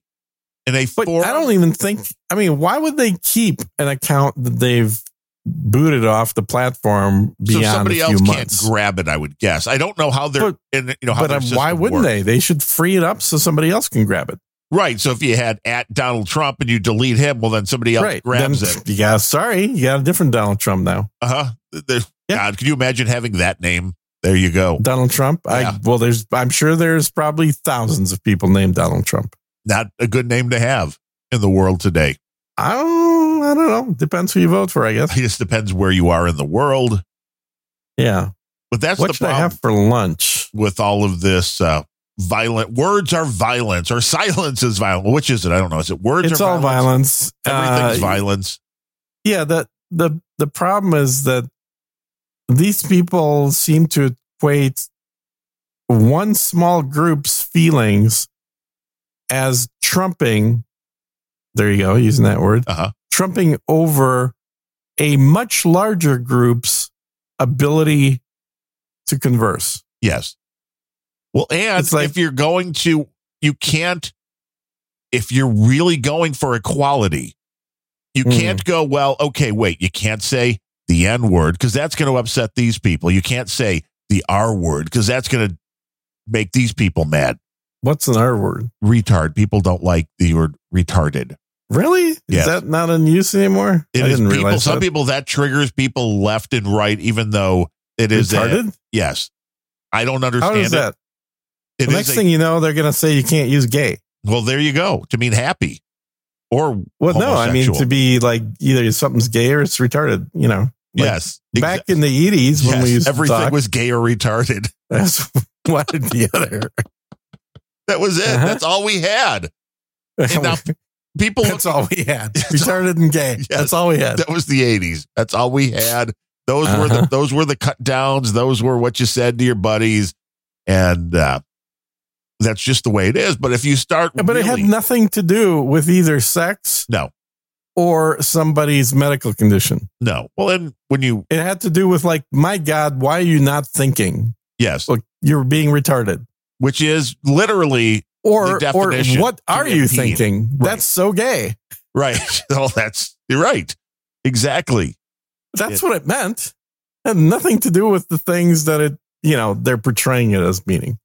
in a But forum. I don't even think. I mean, why would they keep an account that they've booted off the platform so beyond somebody a few else can't grab it. I would guess. I don't know how they're But- in. You know, how But uh, why wouldn't works. they? They should free it up so somebody else can grab it. Right. So if you had at Donald Trump and you delete him, well, then somebody else right. grabs then, it. Yeah. Sorry, you got a different Donald Trump now. Uh huh. Yeah. God, can you imagine having that name? There you go. Donald Trump. Yeah. I well, there's. I'm sure there's probably thousands of people named Donald Trump. Not a good name to have in the world today. I don't. I don't know. Depends who you vote for, I guess. It just depends where you are in the world. Yeah. But that's what the should I problem have for lunch? with all of this uh, violent words are violence or silence is violent. Which is it? I don't know. Is it words It's all violence. Everything's Uh, violence. yeah the the the problem is that these people seem to equate one small group's feelings as trumping there you go using that word Uh-huh. trumping over a much larger group's ability to converse Yes. Well, and like- if you're going to, you can't, if you're really going for equality, you Hmm. can't go, well, okay, wait, you can't say the N word because that's going to upset these people. You can't say the R word because that's going to make these people mad. what's an r word Retard. People don't like the word retarded. really is Yes. that not in use anymore It i didn't people, realize some that. people that triggers people left and right, even though it is retarded yes. I don't understand how is it. that It the next a- thing you know they're going to say you can't use gay well, there you go. To mean happy or Well, no, I mean to be like either something's gay or it's retarded. You know, Like, yes. back in the eighties when yes, we used everything talk, was gay or retarded. that's one or the other. That was it. Uh-huh. That's all we had. And now people that's all we had. All- Retarded and gay. Yes. That's all we had. that was the 80s. That's all we had. Those were Uh-huh. the those were the cut downs. Those were what you said to your buddies. And uh that's just the way it is. But if you start but it had nothing to do with either sex no, or somebody's medical condition. no. Well, and when you It had to do with like, my God, why are you not thinking? yes, Look, you're being retarded. which is literally Or, The or what are you impede. thinking? Right. That's so gay. right. well, that's you're right. Exactly. That's what it meant. It had nothing to do with the things that it, you know, they're portraying it as meaning.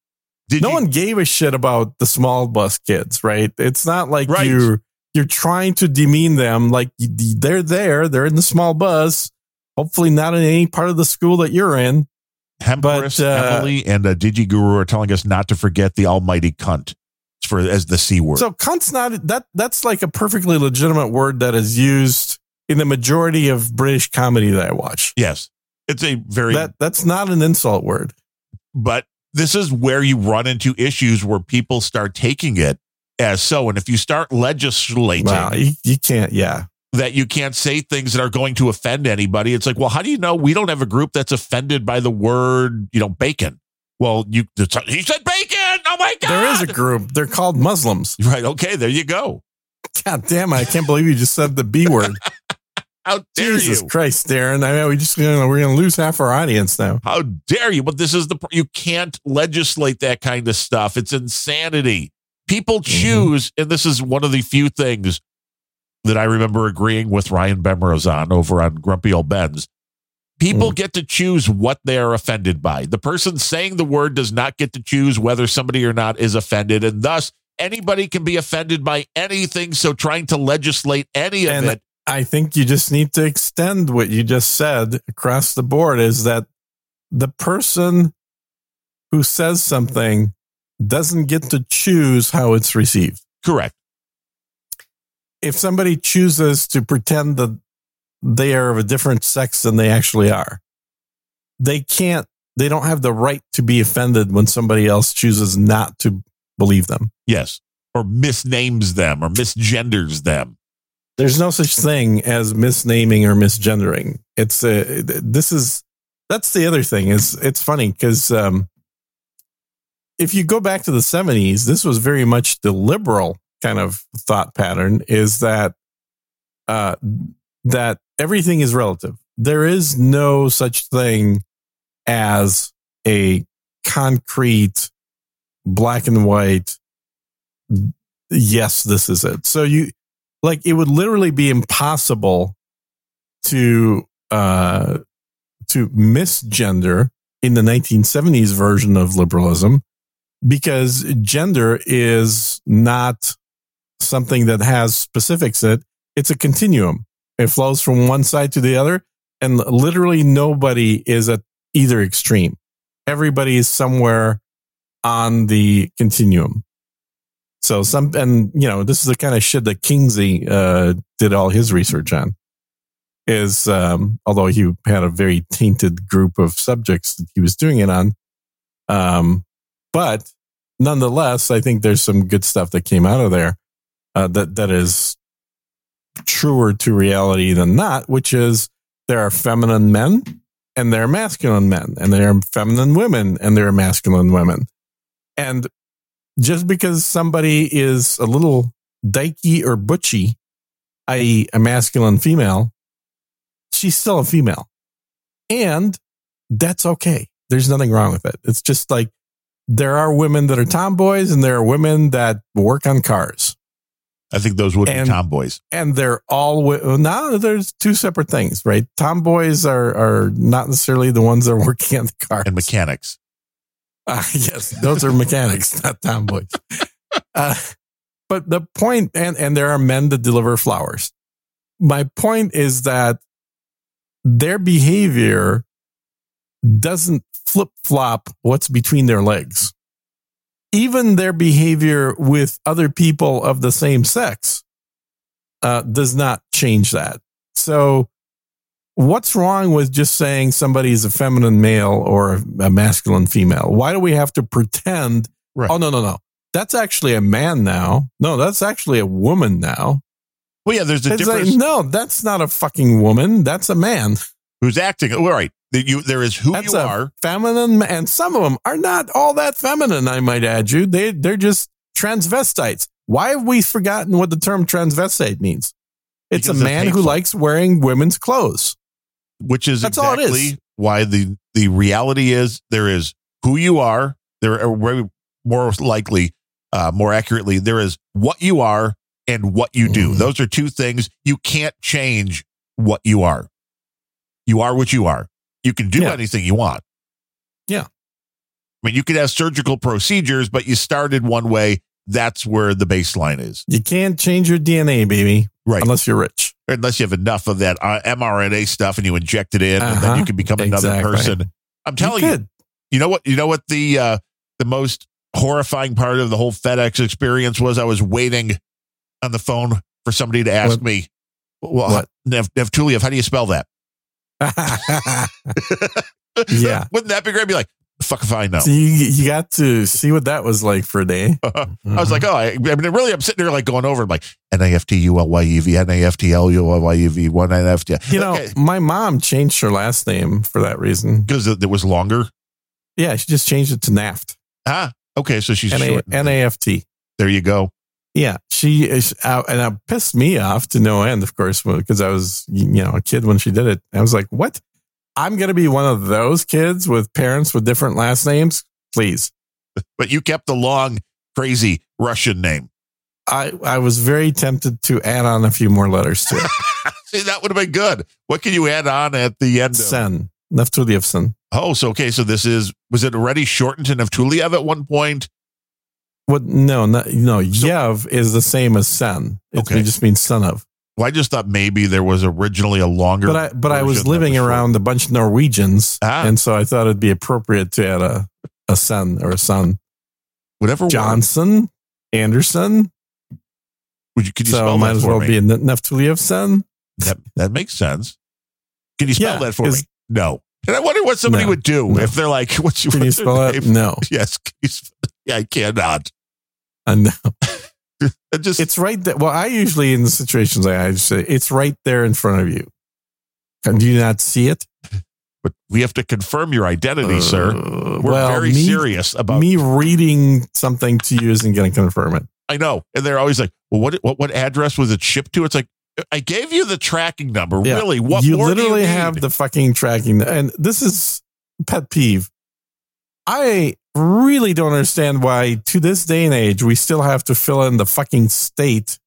Did no you, one gave a shit about the small bus kids, right? It's not like Right. you're you're trying to demean them. Like they're there, they're in the small bus. Hopefully, not in any part of the school that you're in. Hempress, But, uh, Emily, and uh, Digi Guru are telling us not to forget the almighty cunt for as the c word. So, cunt's not that. That's like a perfectly legitimate word that is used in the majority of British comedy that I watch. yes, it's a very. That that's not an insult word. but this is where you run into issues where people start taking it as so, and if you start legislating Wow, you, you can't. Yeah, that you can't say things that are going to offend anybody, it's like, well, how do you know we don't have a group that's offended by the word, you know, bacon? Well, you he said bacon. Oh my god, there is a group. They're called Muslims. right. Okay, there you go. God damn it! I can't believe you just said the B word. How dare Jesus you? Christ, Darren! I mean, we just you know, we're going to lose half our audience now. How dare you? But this is the you can't legislate that kind of stuff. It's insanity. People Mm-hmm. choose, and this is one of the few things that I remember agreeing with Ryan Bemrose on over on Grumpy Old Ben's. People Mm. get to choose what they are offended by. The person saying the word does not get to choose whether somebody or not is offended, and thus anybody can be offended by anything. So trying to legislate any of And it, I think you just need to extend what you just said across the board. Is that the person who says something doesn't get to choose how it's received. correct? If somebody chooses to pretend that they are of a different sex than they actually are, they can't they don't have the right to be offended when somebody else chooses not to believe them. Yes. Or misnames them or misgenders them. There's no such thing as misnaming or misgendering. It's a, this is, that's the other thing is it's funny because, um, if you go back to the 70s, this was very much the liberal kind of thought pattern is that, uh, that everything is relative. There is no such thing as a concrete black and white yes this is it so you like it would literally be impossible to uh to misgender in the 1970s version of liberalism because gender is not something that has specifics it it's a continuum it flows from one side to the other and literally nobody is at either extreme. Everybody is somewhere on the continuum. So some, and you know, this is the kind of shit that Kinsey uh, did all his research on. Is um, although he had a very tainted group of subjects that he was doing it on, um, but nonetheless, I think there's some good stuff that came out of there uh, that that is truer to reality than not, which is there are feminine men and there are masculine men, and there are feminine women, and there are masculine women. And just because somebody is a little dykey or butchy, i.e., a masculine female, she's still a female. And that's okay. There's nothing wrong with it. It's just like there are women that are tomboys and there are women that work on cars. I think those would and, be tomboys. And they're all now. There's two separate things, right? Tomboys are are not necessarily the ones that are working on the car and mechanics. Uh, yes, those are mechanics, not tomboys. Uh, but the point, and and there are men that deliver flowers. My point is that their behavior doesn't flip flop what's between their legs even their behavior with other people of the same sex uh, does not change that. So, what's wrong with just saying somebody's a feminine male or a masculine female? Why do we have to pretend? Right. Oh, no, no, no. That's actually a man now. No, that's actually a woman now. Well, yeah, there's a it's difference. Like, no, that's not a fucking woman. That's a man who's acting. All right. You, there is who That's you are. Feminine, and some of them are not all that feminine, I might add you. They, they're just transvestites. Why have we forgotten what the term transvestite means? It's because a man who likes wearing women's clothes. Which is That's exactly why the, the reality is there is who you are. There are more likely, uh, more accurately, there is what you are and what you do. Mm. Those are two things you can't change what you are. You are what you are. You can do yeah. anything you want. Yeah. I mean, you could have surgical procedures, but you started one way. That's where the baseline is. You can't change your DNA, baby. Right. Unless you're rich. Unless you have enough of that uh, mRNA stuff and you inject it in, uh-huh. and then you uh-huh. can become another exactly. person. I'm telling you, you, you know what? You know what the uh, the most horrifying part of the whole FedEx experience was? I was waiting on the phone for somebody to ask what? me, well, what? Nev, Nevtuliev, how do you spell that? yeah. Wouldn't that be great? Be like, fuck if I know. So you, you got to see what that was like for a day. Mm-hmm. I was like, oh, I, I, mean, really, I'm sitting there like going over like N A F T U L Y E V, N A F T L U L Y E V, one N F T. You know, okay. my mom changed her last name for that reason because it, it, was longer. Yeah, she just changed it to Naft. Ah, okay, so she's N A F T. There you go. Yeah, she is out, and it pissed me off to no end, of course, because I was, you know, a kid when she did it. I was like, what? I'm going to be one of those kids with parents with different last names? Please. But you kept the long, crazy Russian name. I, I was very tempted to add on a few more letters to it. See, that would have been good. What can you add on at the end? Sen. Nevtulievsen. Oh, so okay. So this is, was it already shortened to Nevtuliev at one point? What? No, no, no. So, Yev is the same as Sen. It, okay. it just means son of. Well, I just thought maybe there was originally a longer. But I, but I was living was around a bunch of Norwegians, ah. and so I thought it'd be appropriate to add a a son or a son. Whatever. Johnson, works. Anderson. Would you? Could you so spell might as well me? be a Nevtuliev son. That that makes sense. Can you spell yeah, that for me? No. And I wonder what somebody No, would do no. if they're like, "What's your Can you spell it? No, Yes, can you spell- yeah, I cannot. I know. It just It's right there. Well, I usually in the situations like I just say it's right there in front of you. Can you not see it, but we have to confirm your identity, sir. Uh, We're well, very me, serious about. Me reading something to you isn't going to confirm it. I know, and they're always like, "Well, what what what address was it shipped to?" It's like I gave you the tracking number. Yeah. Really, what you literally do you have the fucking tracking, and this is pet peeve. I really don't understand why, to this day and age, we still have to fill in the fucking state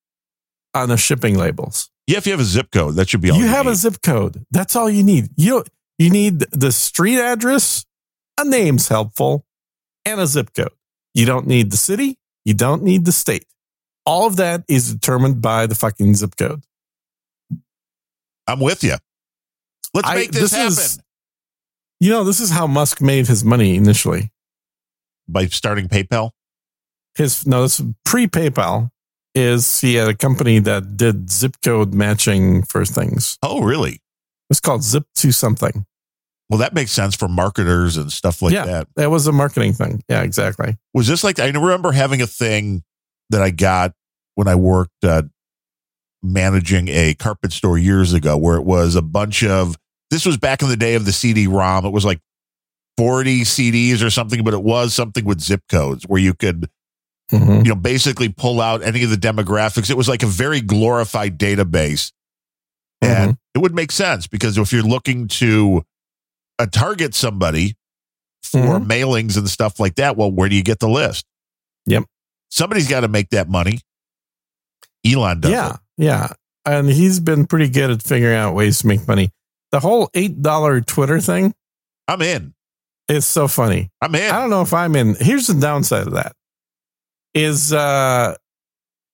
on the shipping labels. yeah, if you have a zip code, that should be all you you, have a zip code. That's all you need. You you need the street address, a name's helpful, and a zip code. You don't need the city. You don't need the state. All of that is determined by the fucking zip code. I'm with you. Let's I- make this, this happen is- You know, this is how Musk made his money initially. By starting PayPal. His no, this pre PayPal is he had a company that did zip code matching for things. Oh, really? It's called Zip to something. Well, that makes sense for marketers and stuff like Yeah. that. That was a marketing thing. Yeah, exactly. Was this like I remember having a thing that I got when I worked uh, managing a carpet store years ago, where it was a bunch of. This was back in the day of the CD-ROM. It was like forty CDs or something, but it was something with zip codes where you could Mhm. you know basically pull out any of the demographics. It was like a very glorified database, and it would make sense because if you're looking to uh, target somebody for Mhm. mailings and stuff like that, well, where do you get the list? Yep. Somebody's got to make that money. Elon does. yeah, it. yeah. And he's been pretty good at figuring out ways to make money. The whole $8 Twitter thing I'm in. Is so funny. I'm in. I don't know if I'm in. Here's the downside of that is, uh,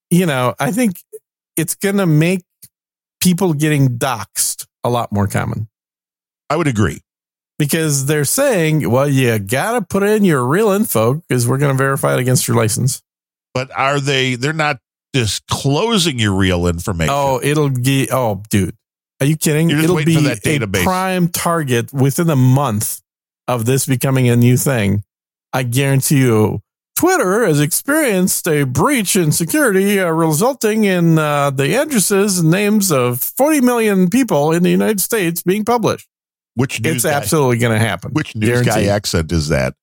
you know, I think it's going to make people getting doxxed a lot more common I would agree. because they're saying, well, you got to put in your real info because we're going to verify it against your license. But are they? They're not disclosing your real information. Oh, it'll get. Oh, dude, are you kidding? You're just it'll waiting be for that database. a prime target within a month of this becoming a new thing. I guarantee you. Twitter has experienced a breach in security, uh, resulting in uh, the addresses and names of 40 million people in the United States being published. which news It's guy, absolutely going to happen. which news guy accent is that?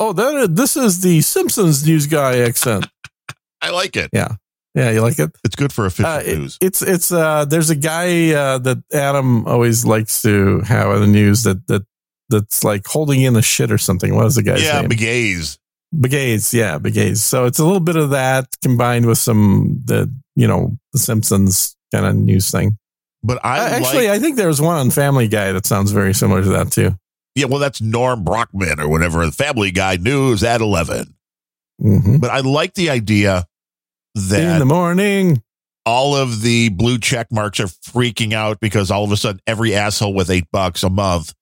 Oh, that is, this is the Simpsons news guy accent. I like it. Yeah, yeah, you like it? It's good for official Uh, it- news. It's it's uh there's a guy uh, that Adam always likes to have in the news that that that's like holding in the shit or something. What is the guy's yeah, name? McGay's. Begay's, yeah, Begay's. So it's a little bit of that combined with some the you know the Simpsons kind of news thing. But I Uh, actually, like, I think there was one on Family Guy that sounds very similar to that too. yeah, well, that's Norm Brockman or whatever. The Family Guy news at eleven. hmm But I like the idea that In the morning, all of the blue check marks are freaking out because all of a sudden every asshole with eight bucks a month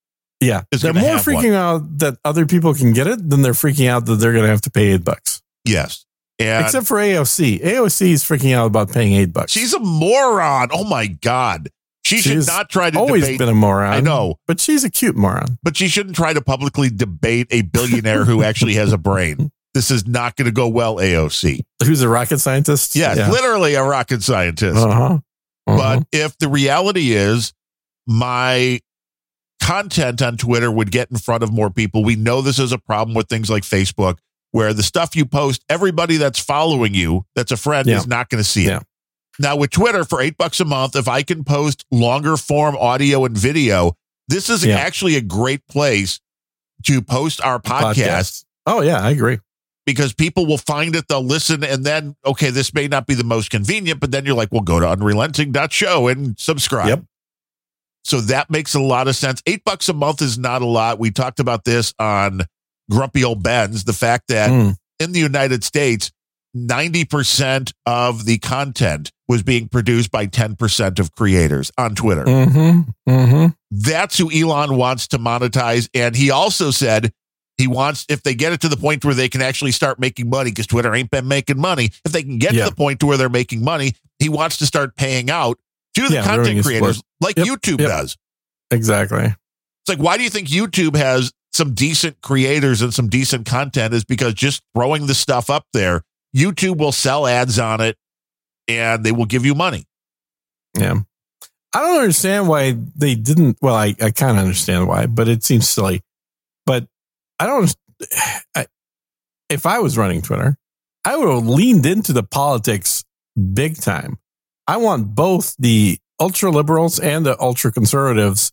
yeah, Is they're more have one. freaking out that other people can get it than they're freaking out that they're going to have to pay eight bucks. Yes. And Except for AOC. AOC is freaking out about paying eight bucks. she's a moron. Oh my God. She should She's not try to always debate. been a moron. I know, but she's a cute moron. but she shouldn't try to publicly debate a billionaire who actually has a brain. This is not going to go well, AOC. Who's a rocket scientist? Yeah, literally a rocket scientist. Uh huh. But if the reality is my content on Twitter would get in front of more people, we know this is a problem with things like Facebook, where the stuff you post, everybody that's following you, that's a friend, Yeah. is not going to see it. Now, with Twitter, for eight bucks a month, if I can post longer form audio and video, this is Yeah. actually a great place to post our podcast Oh yeah, I agree. because people will find it, they'll listen, and then, okay, this may not be the most convenient, but then you're like, well, go to unrelenting.show and subscribe. Yep. So that makes a lot of sense. Eight bucks a month is not a lot. We talked about this on Grumpy Old Ben's, the fact that Mm. in the United States, 90% of the content was being produced by 10% of creators on Twitter. Mm-hmm. Mm-hmm. That's who Elon wants to monetize. And he also said he wants, if they get it to the point where they can actually start making money, because Twitter ain't been making money, if they can get Yeah. to the point to where they're making money, he wants to start paying out to the Yeah, content creators like Yep, YouTube yep. does. Exactly. It's like, why do you think YouTube has some decent creators and some decent content? Is because just throwing the stuff up there, YouTube will sell ads on it and they will give you money. Yeah. I don't understand why they didn't. Well, I, I kind of understand why, but it seems silly. But I don't. I, if I was running Twitter, I would have leaned into the politics big time. I want both the ultra liberals and the ultra conservatives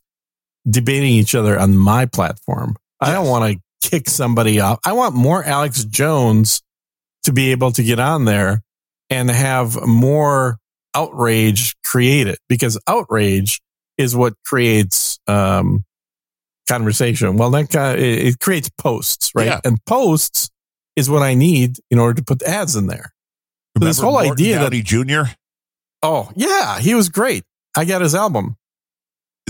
debating each other on my platform. Yes. I don't want to kick somebody off. I want more Alex Jones to be able to get on there and have more outrage created because outrage is what creates um, conversation. Well, that kind of, it, it, creates posts, right? Yeah. And posts is what I need in order to put ads in there. Remember this whole Morton idea Downey that Jr. Oh yeah, he was great. I got his album.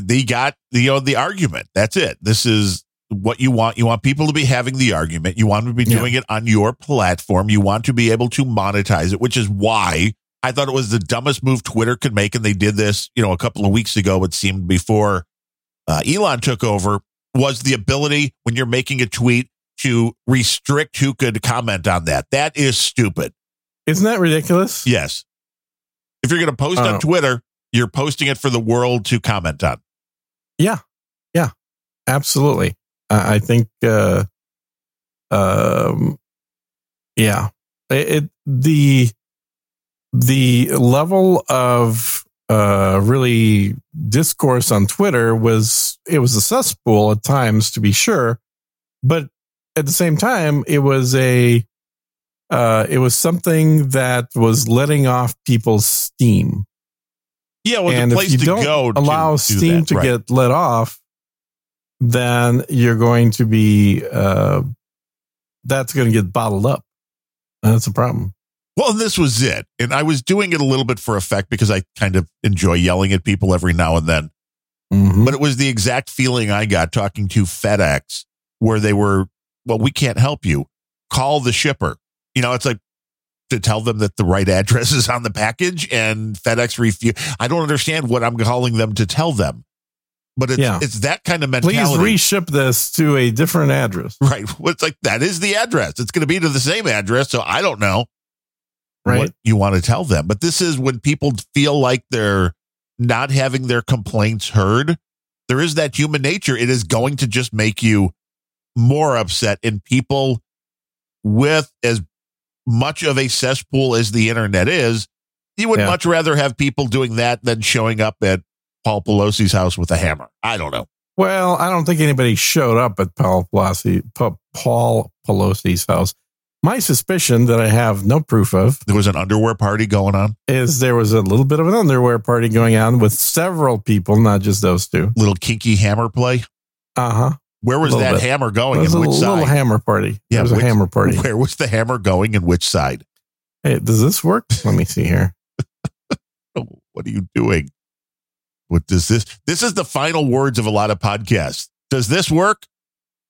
They got the you know, the argument. That's it. This is what you want. You want people to be having the argument. You want to be doing yeah. it on your platform. You want to be able to monetize it, which is why I thought it was the dumbest move Twitter could make. And they did this, you know, a couple of weeks ago, it seemed before uh, Elon took over, was the ability when you're making a tweet to restrict who could comment on that. That is stupid. Isn't that ridiculous? Yes. If you're going to post on Twitter, you're posting it for the world to comment on. Yeah. Yeah. Absolutely. I, I think, uh, um, yeah, it, it, the, the level of, uh, really discourse on Twitter was, it was a cesspool at times to be sure, but at the same time, it was a, uh, it was something that was letting off people's steam. Yeah, well, and if you don't allow steam that, to right. get let off, then you're going to be uh, that's going to get bottled up. That's a problem. Well, this was it, and I was doing it a little bit for effect because I kind of enjoy yelling at people every now and then. Mm-hmm. But it was the exact feeling I got talking to FedEx, where they were, "Well, we can't help you. Call the shipper." You know, it's like to tell them that the right address is on the package and FedEx refuse. I don't understand what I'm calling them to tell them. But it's, yeah. it's that kind of mentality. Please reship this to a different address. Right. Well, it's like that is the address. It's going to be to the same address. So I don't know right. what you want to tell them. But this is when people feel like they're not having their complaints heard. There is that human nature. It is going to just make you more upset. And people with as much of a cesspool as the internet is, you would yeah. much rather have people doing that than showing up at Paul Pelosi's house with a hammer. I don't know. Well, I don't think anybody showed up at Paul Pelosi, Paul Pelosi's house. My suspicion that I have no proof of there was an underwear party going on. Is there was a little bit of an underwear party going on with several people, not just those two. Little kinky hammer play. Uh huh. Where was that bit. hammer going? It was a which little side? hammer party. Yeah, it was which, a hammer party. Where was the hammer going and which side? Hey, does this work? Let me see here. what are you doing? What does this? This is the final words of a lot of podcasts. Does this work?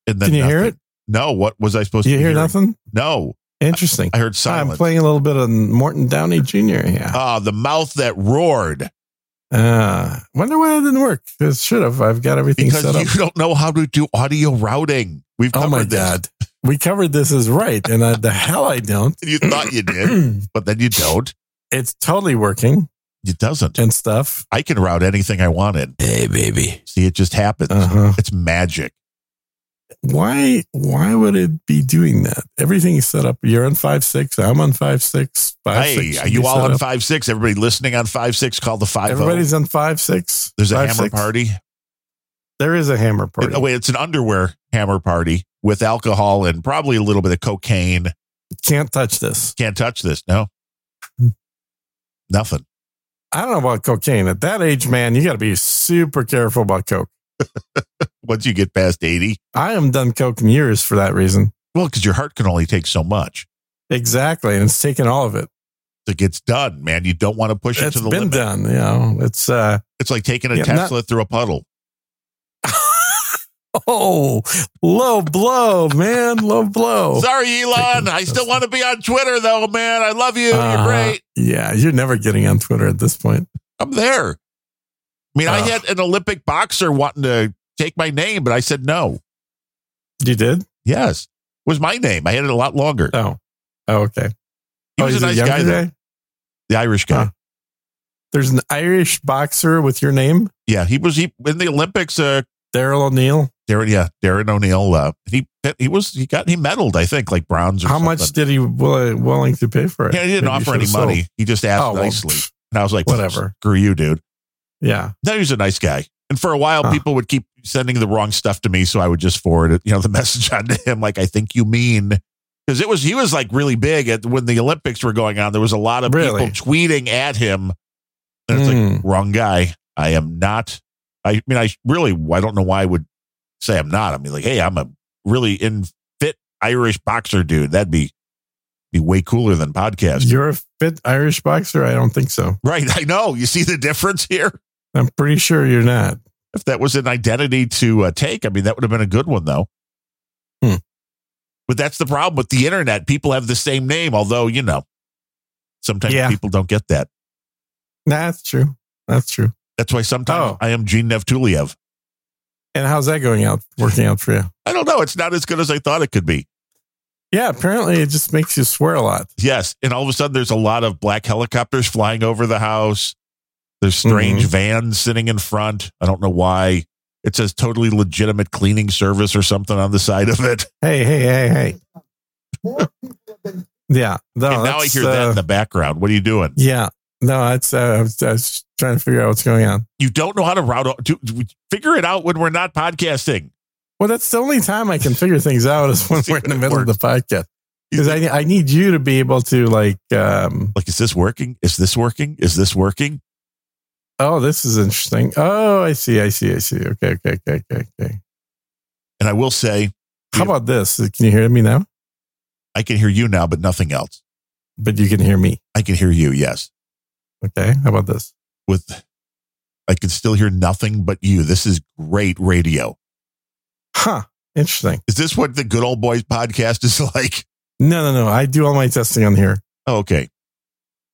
And then Can you nothing. hear it? No. What was I supposed you to You hear? Nothing. No. Interesting. I, I heard silence. I'm playing a little bit of Morton Downey Jr. Yeah. Ah, the mouth that roared. Uh, wonder why it didn't work. It should have. I've got everything because set up. you don't know how to do audio routing. We've covered oh my this. god, we covered this as right, and I, the hell I don't. you thought you did, but then you don't. It's totally working. It doesn't and stuff. I can route anything I wanted. Hey, baby. See, it just happens. Uh-huh. It's magic why why would it be doing that? Everything is set up. You're on five six. I'm on five six. Five hey, six are you all on up. five six? Everybody listening on five six? Call the five. Oh. Everybody's on five six. There's five, a hammer six. party. There is a hammer party. Oh wait, it's an underwear hammer party with alcohol and probably a little bit of cocaine. Can't touch this. Can't touch this. No, nothing. I don't know about cocaine. At that age, man, you got to be super careful about coke. Once you get past 80. I am done coking years for that reason. Well, because your heart can only take so much. Exactly. And it's taken all of it. It gets done, man. You don't want to push it's it to the been limit. done. You know, it's uh it's like taking a yeah, Tesla not- through a puddle. oh, low blow, man. Low blow. Sorry, Elon. I still want to be on Twitter though, man. I love you. Uh, you're great. Yeah, you're never getting on Twitter at this point. I'm there. I mean, uh, I had an Olympic boxer wanting to take my name, but I said no. You did? Yes, it was my name. I had it a lot longer. Oh. Oh, okay. He oh, was a nice guy, though. The Irish guy. Huh. There's an Irish boxer with your name, Yeah, he was he in the Olympics. Uh, Daryl O'Neill. Darren, yeah, Darren O'Neill. Uh, he he was he got he medaled. I think like bronze. Or How something. much did he will, willing to pay for it? Yeah, he didn't Maybe offer any should've sold. money. He just asked Oh, nicely, pff, and I was like, whatever. Screw you, dude. Yeah. No, he's a nice guy. And for a while, Huh. people would keep sending the wrong stuff to me, so I would just forward it, you know, the message on to him, like I think you mean, because it was he was like really big at when the Olympics were going on. There was a lot of Really? people tweeting at him, and it's Mm. like wrong guy. I am not. I mean, I really I don't know why I would say I'm not. I mean, like, hey, I'm a really in fit Irish boxer dude. That'd be be way cooler than podcast. You're a fit Irish boxer? I don't think so. Right. I know. You see the difference here? I'm pretty sure you're not. If that was an identity to uh, take, I mean, that would have been a good one, though. Hmm. But that's the problem with the internet. People have the same name, although, you know, sometimes Yeah. people don't get that. That's true. That's true. That's why sometimes Oh. I am Gene Nevtuliev. And how's that going out, working out for you? I don't know. It's not as good as I thought it could be. Yeah, apparently it just makes you swear a lot. Yes. And all of a sudden, there's a lot of black helicopters flying over the house. There's strange Mhm. vans sitting in front. I don't know why. It says totally legitimate cleaning service or something on the side of it. Hey, hey, hey, hey. yeah. No, and now I that's, hear that uh, in the background. What are you doing? Yeah. No, that's, uh, I, was, I was trying to figure out what's going on. You don't know how to route. To, figure it out when we're not podcasting. Well, that's the only time I can figure things out is when we're in the middle of the podcast. Because I, I need you to be able to like, um, Like, is this working? Is this working? Is this working? Oh, this is interesting. Oh, I see, I see, I see. Okay, okay, okay, okay, okay. And I will say, How about this? Can you hear me now? I can hear you now, but nothing else. But you can hear me. I can hear you. Yes, Okay. How about this? with I can still hear nothing but you. This is great radio. Huh. Interesting. Is this what the Good Old Boys podcast is like? No, no, no. I do all my testing on here. Oh, okay.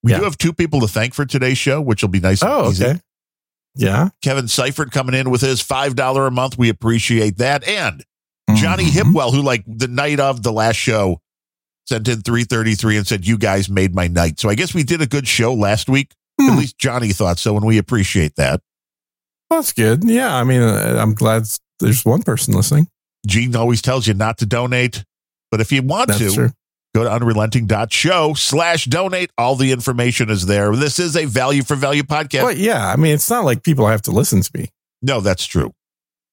We Yeah. do have two people to thank for today's show, which will be nice. Oh, okay. Yeah. Kevin Seifert coming in with his five dollar a month. We appreciate that, and Johnny Mhm. Hipwell, who like the night of the last show sent in 333 and said, You guys made my night. So I guess we did a good show last week. Hmm. At least Johnny thought so, and we appreciate that. That's good. Yeah. I mean, uh, I'm glad there's one person listening. Gene always tells you not to donate, but if you want That's to, true. Go to unrelenting.show slash donate. All the information is there. This is a value for value podcast. But yeah, I mean, it's not like people have to listen to me. No, that's true.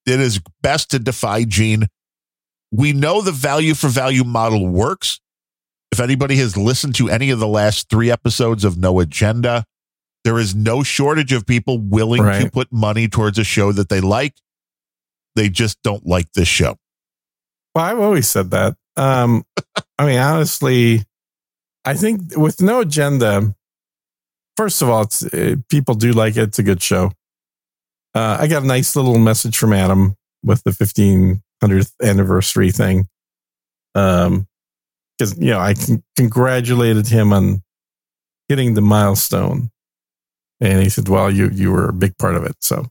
It is best to defy Gene. We know the value for value model works. If anybody has listened to any of the last three episodes of No Agenda, there is no shortage of people willing to put money towards a show that they like. They just don't like this show. Well, I've always said that. Um, I mean, honestly, I think with no agenda, first of all, it's uh, people do like it. It's a good show. Uh, I got a nice little message from Adam with the 1500th anniversary thing. Um, because you know, I con- congratulated him on hitting the milestone, and he said, "Well, you you were a big part of it." So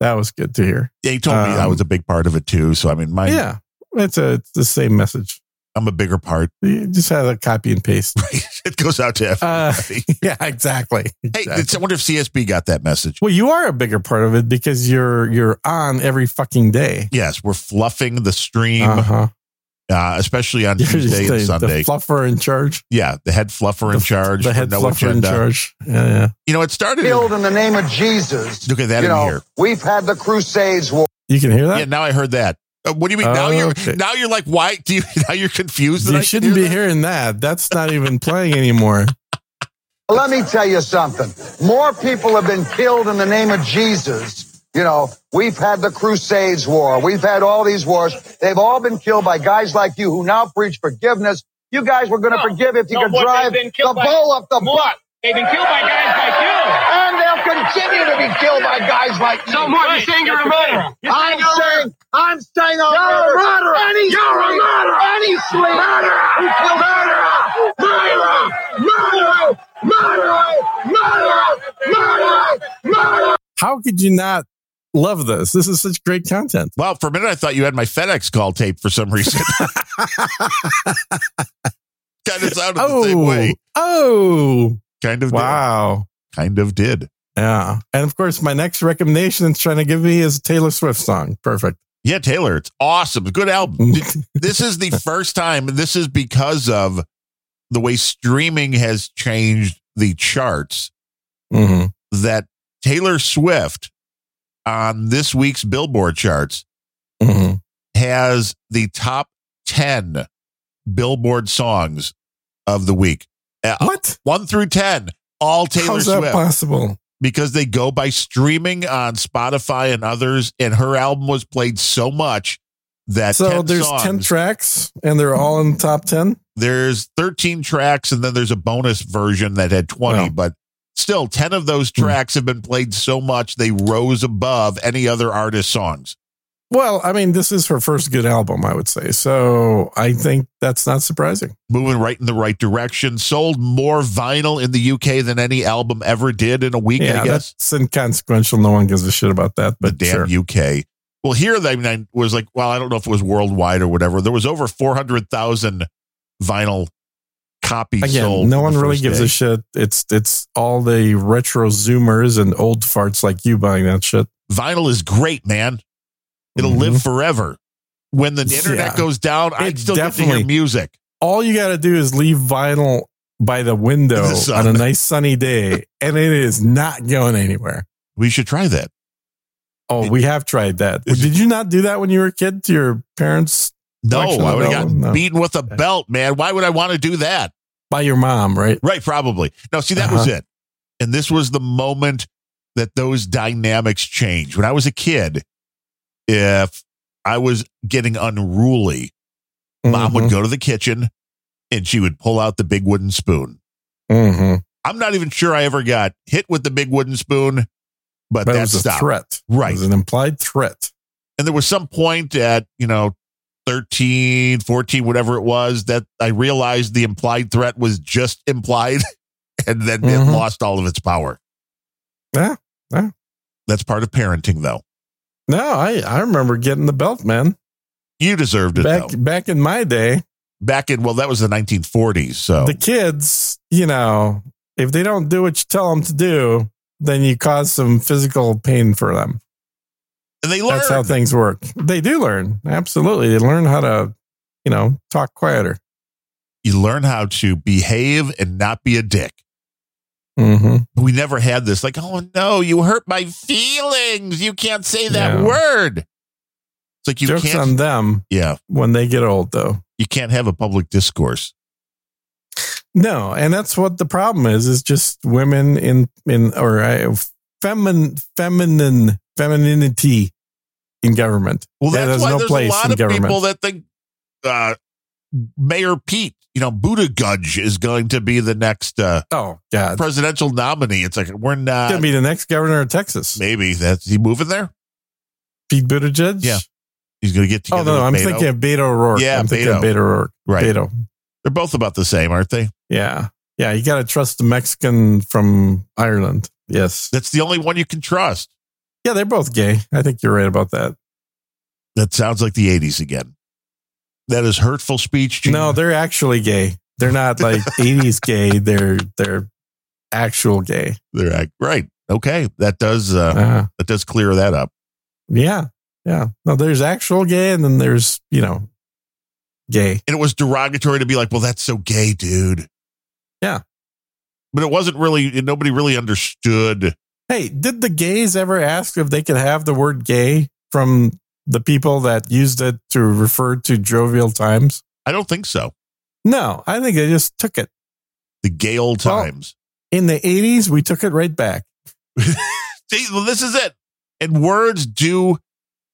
that was good to hear. Yeah, he told me I Um, was a big part of it too. So I mean, my yeah, it's a it's the same message. I'm a bigger part. You just have a copy and paste. it goes out to Uh, everybody. yeah, exactly. hey, exactly. it's- I wonder if CSB got that message. well, you are a bigger part of it because you're you're on every fucking day. Yes, we're fluffing the stream, Uh-huh. uh, especially on You're Tuesday the, and Sunday. the fluffer in charge. yeah, the head fluffer in The- charge. The head no fluffer in charge. Yeah, yeah. You know, it started. in- in the name of Jesus. Look at that you in know, here. we've had the Crusades war. You can hear that. Yeah, now I heard that. Uh, what do you mean? now you're Okay. now you're like, why do you? Now you're confused. that I you can shouldn't hear be that? hearing that. That's not even playing anymore. Let me tell you something. More people have been killed in the name of Jesus. You know, we've had the Crusades war. We've had all these wars. They've all been killed by guys like you who now preach forgiveness. You guys were going to No. forgive if you No, could but they've drive the killed bull up the More. butt. They've been killed by guys like you. And they'll continue to be killed by guys like you. So more, you're saying you're a murderer. You're I'm saying you're saying, I'm saying a You're a murderer. murderer. Any You're a murderer. Any slave. Murderer. who killed Murderer. Murderer. Murderer. Murderer. Murderer. Murderer. Murderer. How could you not love this. This is such great content. Well, for a minute, I thought you had my FedEx call tape for some reason. kind of sounded the same oh, way. oh, Kind of wow. did. Kind of did. Yeah. And of course, my next recommendation it's trying to give me is a Taylor Swift song. Perfect. Yeah, Taylor, it's awesome. Good album. this is the first time, this is because of the way streaming has changed the charts, Mhm. that Taylor Swift on this week's Billboard charts Mhm. has the top 10 Billboard songs of the week. Uh, What? One through 10, all Taylor How's that Swift. possible? Because they go by streaming on Spotify and others, and her album was played so much that So 10 there's songs, 10 tracks and they're all in the top 10? there's 13 tracks, and then there's a bonus version that had 20, Wow. but still 10 of those Hmm. tracks have been played so much they rose above any other artist songs. Well, I mean, this is her first good album, I would say. So I think that's not surprising. Moving right in the right direction. Sold more vinyl in the UK than any album ever did in a week, Yeah, I guess. that's inconsequential. No one gives a shit about that. the But damn sure. UK. Well, here I mean, I was like, well, I don't know if it was worldwide or whatever. There was over four hundred thousand vinyl copies Again, sold. no one really gives day. a shit. It's it's all the retro zoomers and old farts like you buying that shit. Vinyl is great, man. It'll Mhm. live forever. When the internet Yeah. goes down, I It still get to hear music. All you got to do is leave vinyl by the window the on a nice sunny day, and it is not going anywhere. We should try that. Oh, we have tried that. Did you not do that when you were a kid to your parents? No, I would have gotten? No. beaten with a belt, man. Why would I want to do that? By your mom, right? Right, probably. Now, see, that was it. And this was the moment that those dynamics changed. When I was a kid, if I was getting unruly, mom would Mhm. go to the kitchen and she would pull out the big wooden spoon. Mhm. I'm not even sure I ever got hit with the big wooden spoon, but, But it that was a stopped. threat. Right. It was an implied threat. And there was some point at, you know, 13, 14, whatever it was, that I realized the implied threat was just implied and then it Mhm. lost all of its power. Yeah. Yeah. That's part of parenting, though. No, I, I remember getting the belt, man. You deserved it, Back though. back in my day, Back in, well, that was the 1940s. So, the kids, you know, if they don't do what you tell them to do, then you cause some physical pain for them. and they learned. That's how things work. They do learn. Absolutely. They learn how to, you know, talk quieter. you learn how to behave and not be a dick. Hmm We never had this, like, oh no, you hurt my feelings. You can't say that Yeah. word. It's like you Joke's can't, on them yeah, when they get old, though. you can't have a public discourse. No, and that's what the problem is. Is just women in in or uh, feminine feminine femininity in government. Well, that's there's why no there's place a lot of government. people that think uh, Mayor Pete, you know, Buttigieg is going to be the next uh, Oh God, presidential nominee. It's like we're not. gonna be the next governor of Texas. maybe that's he moving there. Pete Buttigieg. Yeah. He's going to get together. Oh together. no, with I'm Beto. thinking of Beto O'Rourke. Yeah, I'm thinking Beto. of Beto O'Rourke. right. Beto. They're both about the same, aren't they? Yeah, yeah. You got to trust the Mexican from Ireland. Yes. That's the only one you can trust. Yeah, they're both gay. I think you're right about that. That sounds like the 80s again. That is hurtful speech. Gene. No, they're actually gay. They're not like 80s gay. They're they're actual gay. they're right. Okay, that does uh, Uh, that does clear that up. yeah, yeah. No, there's actual gay, and then there's you know, gay. And it was derogatory to be like, "Well, that's so gay, dude." Yeah. but it wasn't really. Nobody really understood. Hey, did the gays ever ask if they could have the word gay from the people that used it to refer to jovial times? I don't think so. No, I think they just took it. The gay old Well, times. In the 80s, we took it right back. See, well, this is it. And words do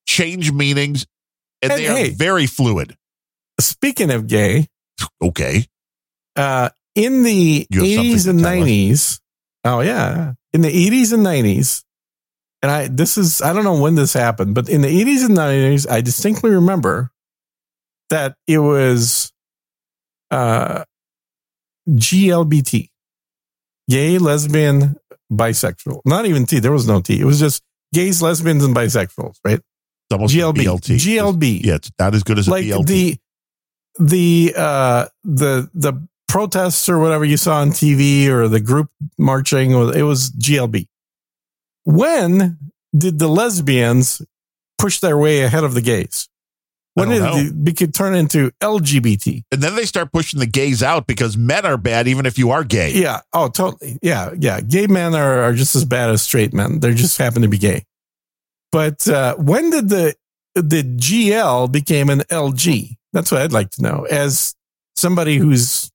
change meanings, and And they are very fluid. Speaking of gay, Okay, uh, in the You have something 80s and tell us. 90s, oh, yeah, in the 80s and 90s, and I, this is, I don't know when this happened, but in the 80s and 90s, I distinctly remember that it was uh, GLBT, gay, lesbian, bisexual. Not even T. There was no T. It was just gays, lesbians, and bisexuals, right? It's almost GLB. BLT. GLB. Yeah, it's not as good as a like BLT. the the uh the the protests or whatever you saw on TV or the group marching it was GLB. When did the lesbians push their way ahead of the gays? When did it become turn into LGBT? and then they start pushing the gays out because men are bad, even if you are gay. Yeah. Oh, totally. Yeah. Yeah. Gay men are, are just as bad as straight men. They just happen to be gay. But uh, when did the the GL became an LG? That's what I'd like to know. As somebody who's,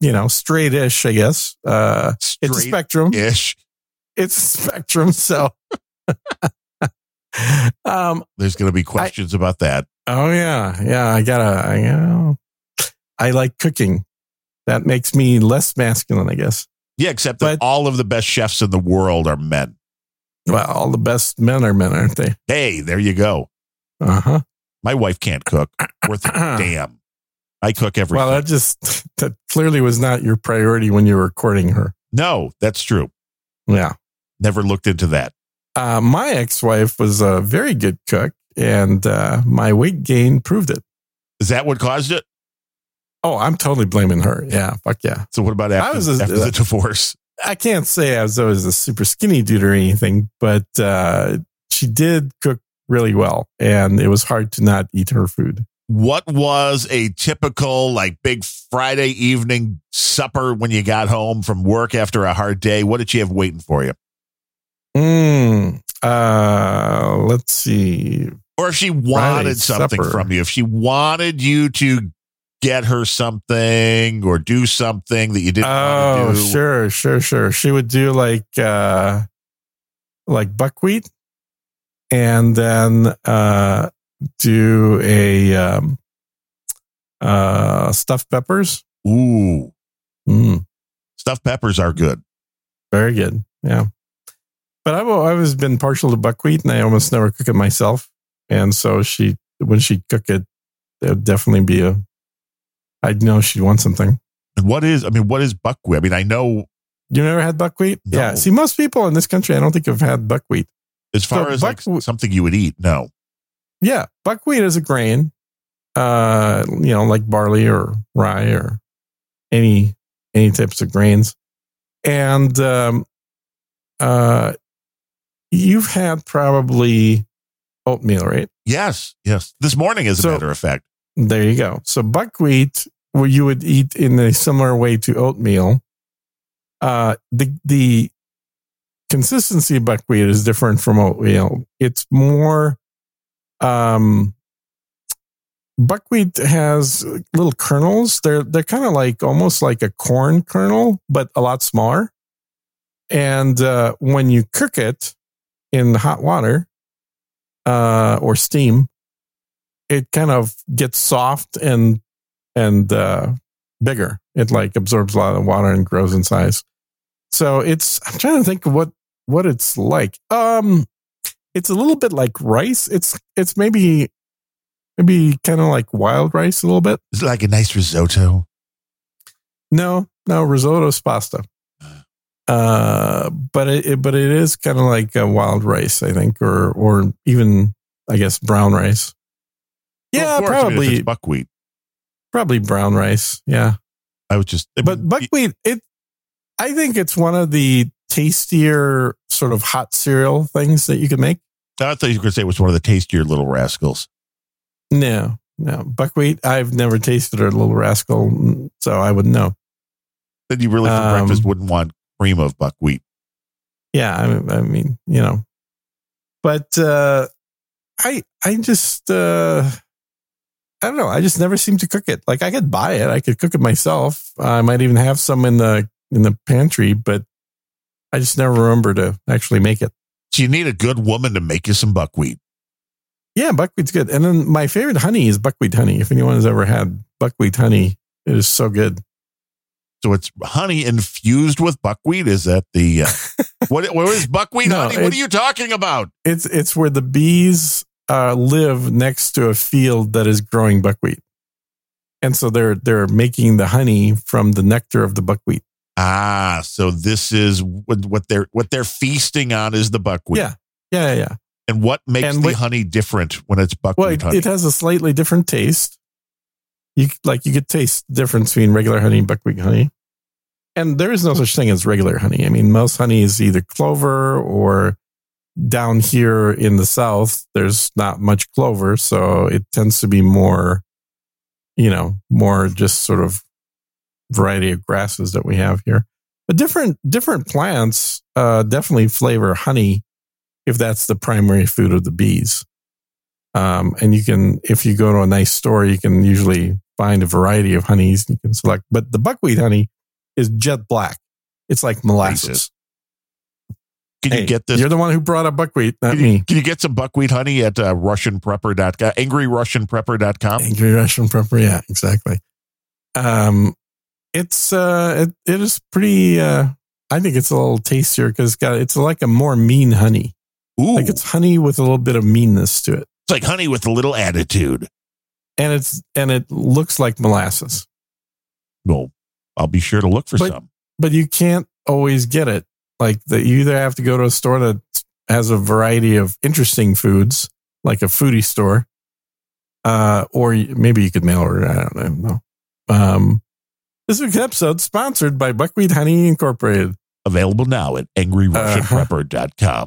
you know, straight-ish, I guess. Uh, it's a spectrum. ish. It's spectrum. So, um, There's going to be questions about that. oh yeah, yeah. I gotta. I, you know, I like cooking. That makes me less masculine, I guess. Yeah, except that But- all of the best chefs in the world are men. Well, all the best men are men, aren't they? Hey, there you go. Uh huh. My wife can't cook. Worth a damn. I cook everything. Well, that just that clearly was not your priority when you were courting her. no, that's true. Yeah. Never looked into that. Uh, my ex-wife was a very good cook, and uh, my weight gain proved it. Is that what caused it? Oh, I'm totally blaming her. Yeah, fuck yeah. So what about after, was a- after the divorce? I can't say I was always a super skinny dude or anything, but uh, she did cook really well, and it was hard to not eat her food. What was a typical like big Friday evening supper when you got home from work after a hard day? What did she have waiting for you? Mm, uh, let's see. Or if she wanted Friday something supper. from you, if she wanted you to get her something or do something that you didn't Oh, want to do. sure, sure, sure. She would do like uh like buckwheat and then uh do a um uh stuffed peppers. Ooh, Mm, stuffed peppers are good. very good. Yeah. But I've always been partial to buckwheat and I almost never cook it myself. And so she when she cook it, there would definitely be a I'd know she'd want something. And what is, I mean, what is buckwheat? I mean, I know You never had buckwheat? No. Yeah. See, most people in this country, I don't think have had buckwheat. as far So as like something you would eat, no. Yeah, buckwheat is a grain, uh, you know, like barley or rye or any any types of grains, and um, uh, you've had probably oatmeal, right? Yes, yes. This morning, as a So- matter of fact. There you go. So buckwheat, where you would eat in a similar way to oatmeal, uh, the the consistency of buckwheat is different from oatmeal. It's more, um, buckwheat has little kernels. They're they're kind of like almost like a corn kernel, but a lot smaller. And uh, when you cook it in hot water uh, or steam, it kind of gets soft and and uh, bigger. It like absorbs a lot of water and grows in size. So it's I'm trying to think what what it's like. Um, it's a little bit like rice. It's it's maybe maybe kind of like wild rice a little bit. Is it like a nice risotto? No, no, risotto's pasta. Uh, but it, it but it is kind of like a wild rice, I think, or or even I guess brown rice. Yeah, of course, I mean, probably buckwheat. probably brown rice. Yeah, I was just, I but buckwheat. It, I think it's one of the tastier sort of hot cereal things that you can make. I thought you were going to say it was one of the tastier little rascals. No, no buckwheat. I've never tasted a little rascal, so I wouldn't know. Then you really, for Um, breakfast, wouldn't want cream of buckwheat. yeah I mean, I mean you know. But uh i i just uh i don't know. I just never seem to cook it. Like i could buy it. I could cook it myself. I might even have some in the in the pantry but i just never remember to actually make it. So you need a good woman to make you some buckwheat. yeah buckwheat's good. And then my favorite honey is buckwheat honey. If anyone has ever had buckwheat honey it is so good So it's honey infused with buckwheat. Is that the uh, what? What is buckwheat No, honey? What it- are you talking about? it's it's where the bees uh, live next to a field that is growing buckwheat, and so they're they're making the honey from the nectar of the buckwheat. Ah, so this is what, what they're what they're feasting on is the buckwheat. Yeah, Yeah, yeah. And what makes And the what- honey different when it's buckwheat Well, it, honey? it has a slightly different taste. You like you could taste the difference between regular honey and buckwheat honey. And there is no such thing as regular honey. I mean, most honey is either clover or down here in the south, there's not much clover, so it tends to be more, you know, more just sort of variety of grasses that we have here. But different different plants uh, definitely flavor honey if that's the primary food of the bees. Um, and you can, if you go to a nice store, you can usually find a variety of honeys you can select. But the buckwheat honey is jet black. It's like molasses. can you get this? You're the one who brought up buckwheat, not Can you, me. can you get some buckwheat honey at uh, RussianPrepper.com, angryrussianprepper.com? Angry Russian prepper. Yeah, exactly. Um, it's uh, it, it is pretty. Uh, I think it's a little tastier because got it's like a more mean honey. Ooh, Like it's honey with a little bit of meanness to it, it's like honey with a little attitude. And it's and it looks like molasses. Well, I'll be sure to look for But- some. but you can't always get it. Like that, you either have to go to a store that has a variety of interesting foods, like a foodie store, uh, or maybe you could mail order. I don't know. Um, this week's episode sponsored by Buckwheat Honey Incorporated. Available now at Uh-huh.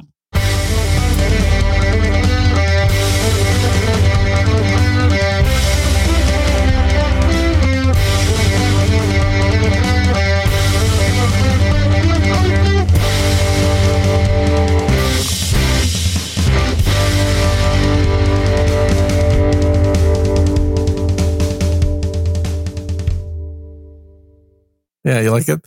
Yeah, you like it?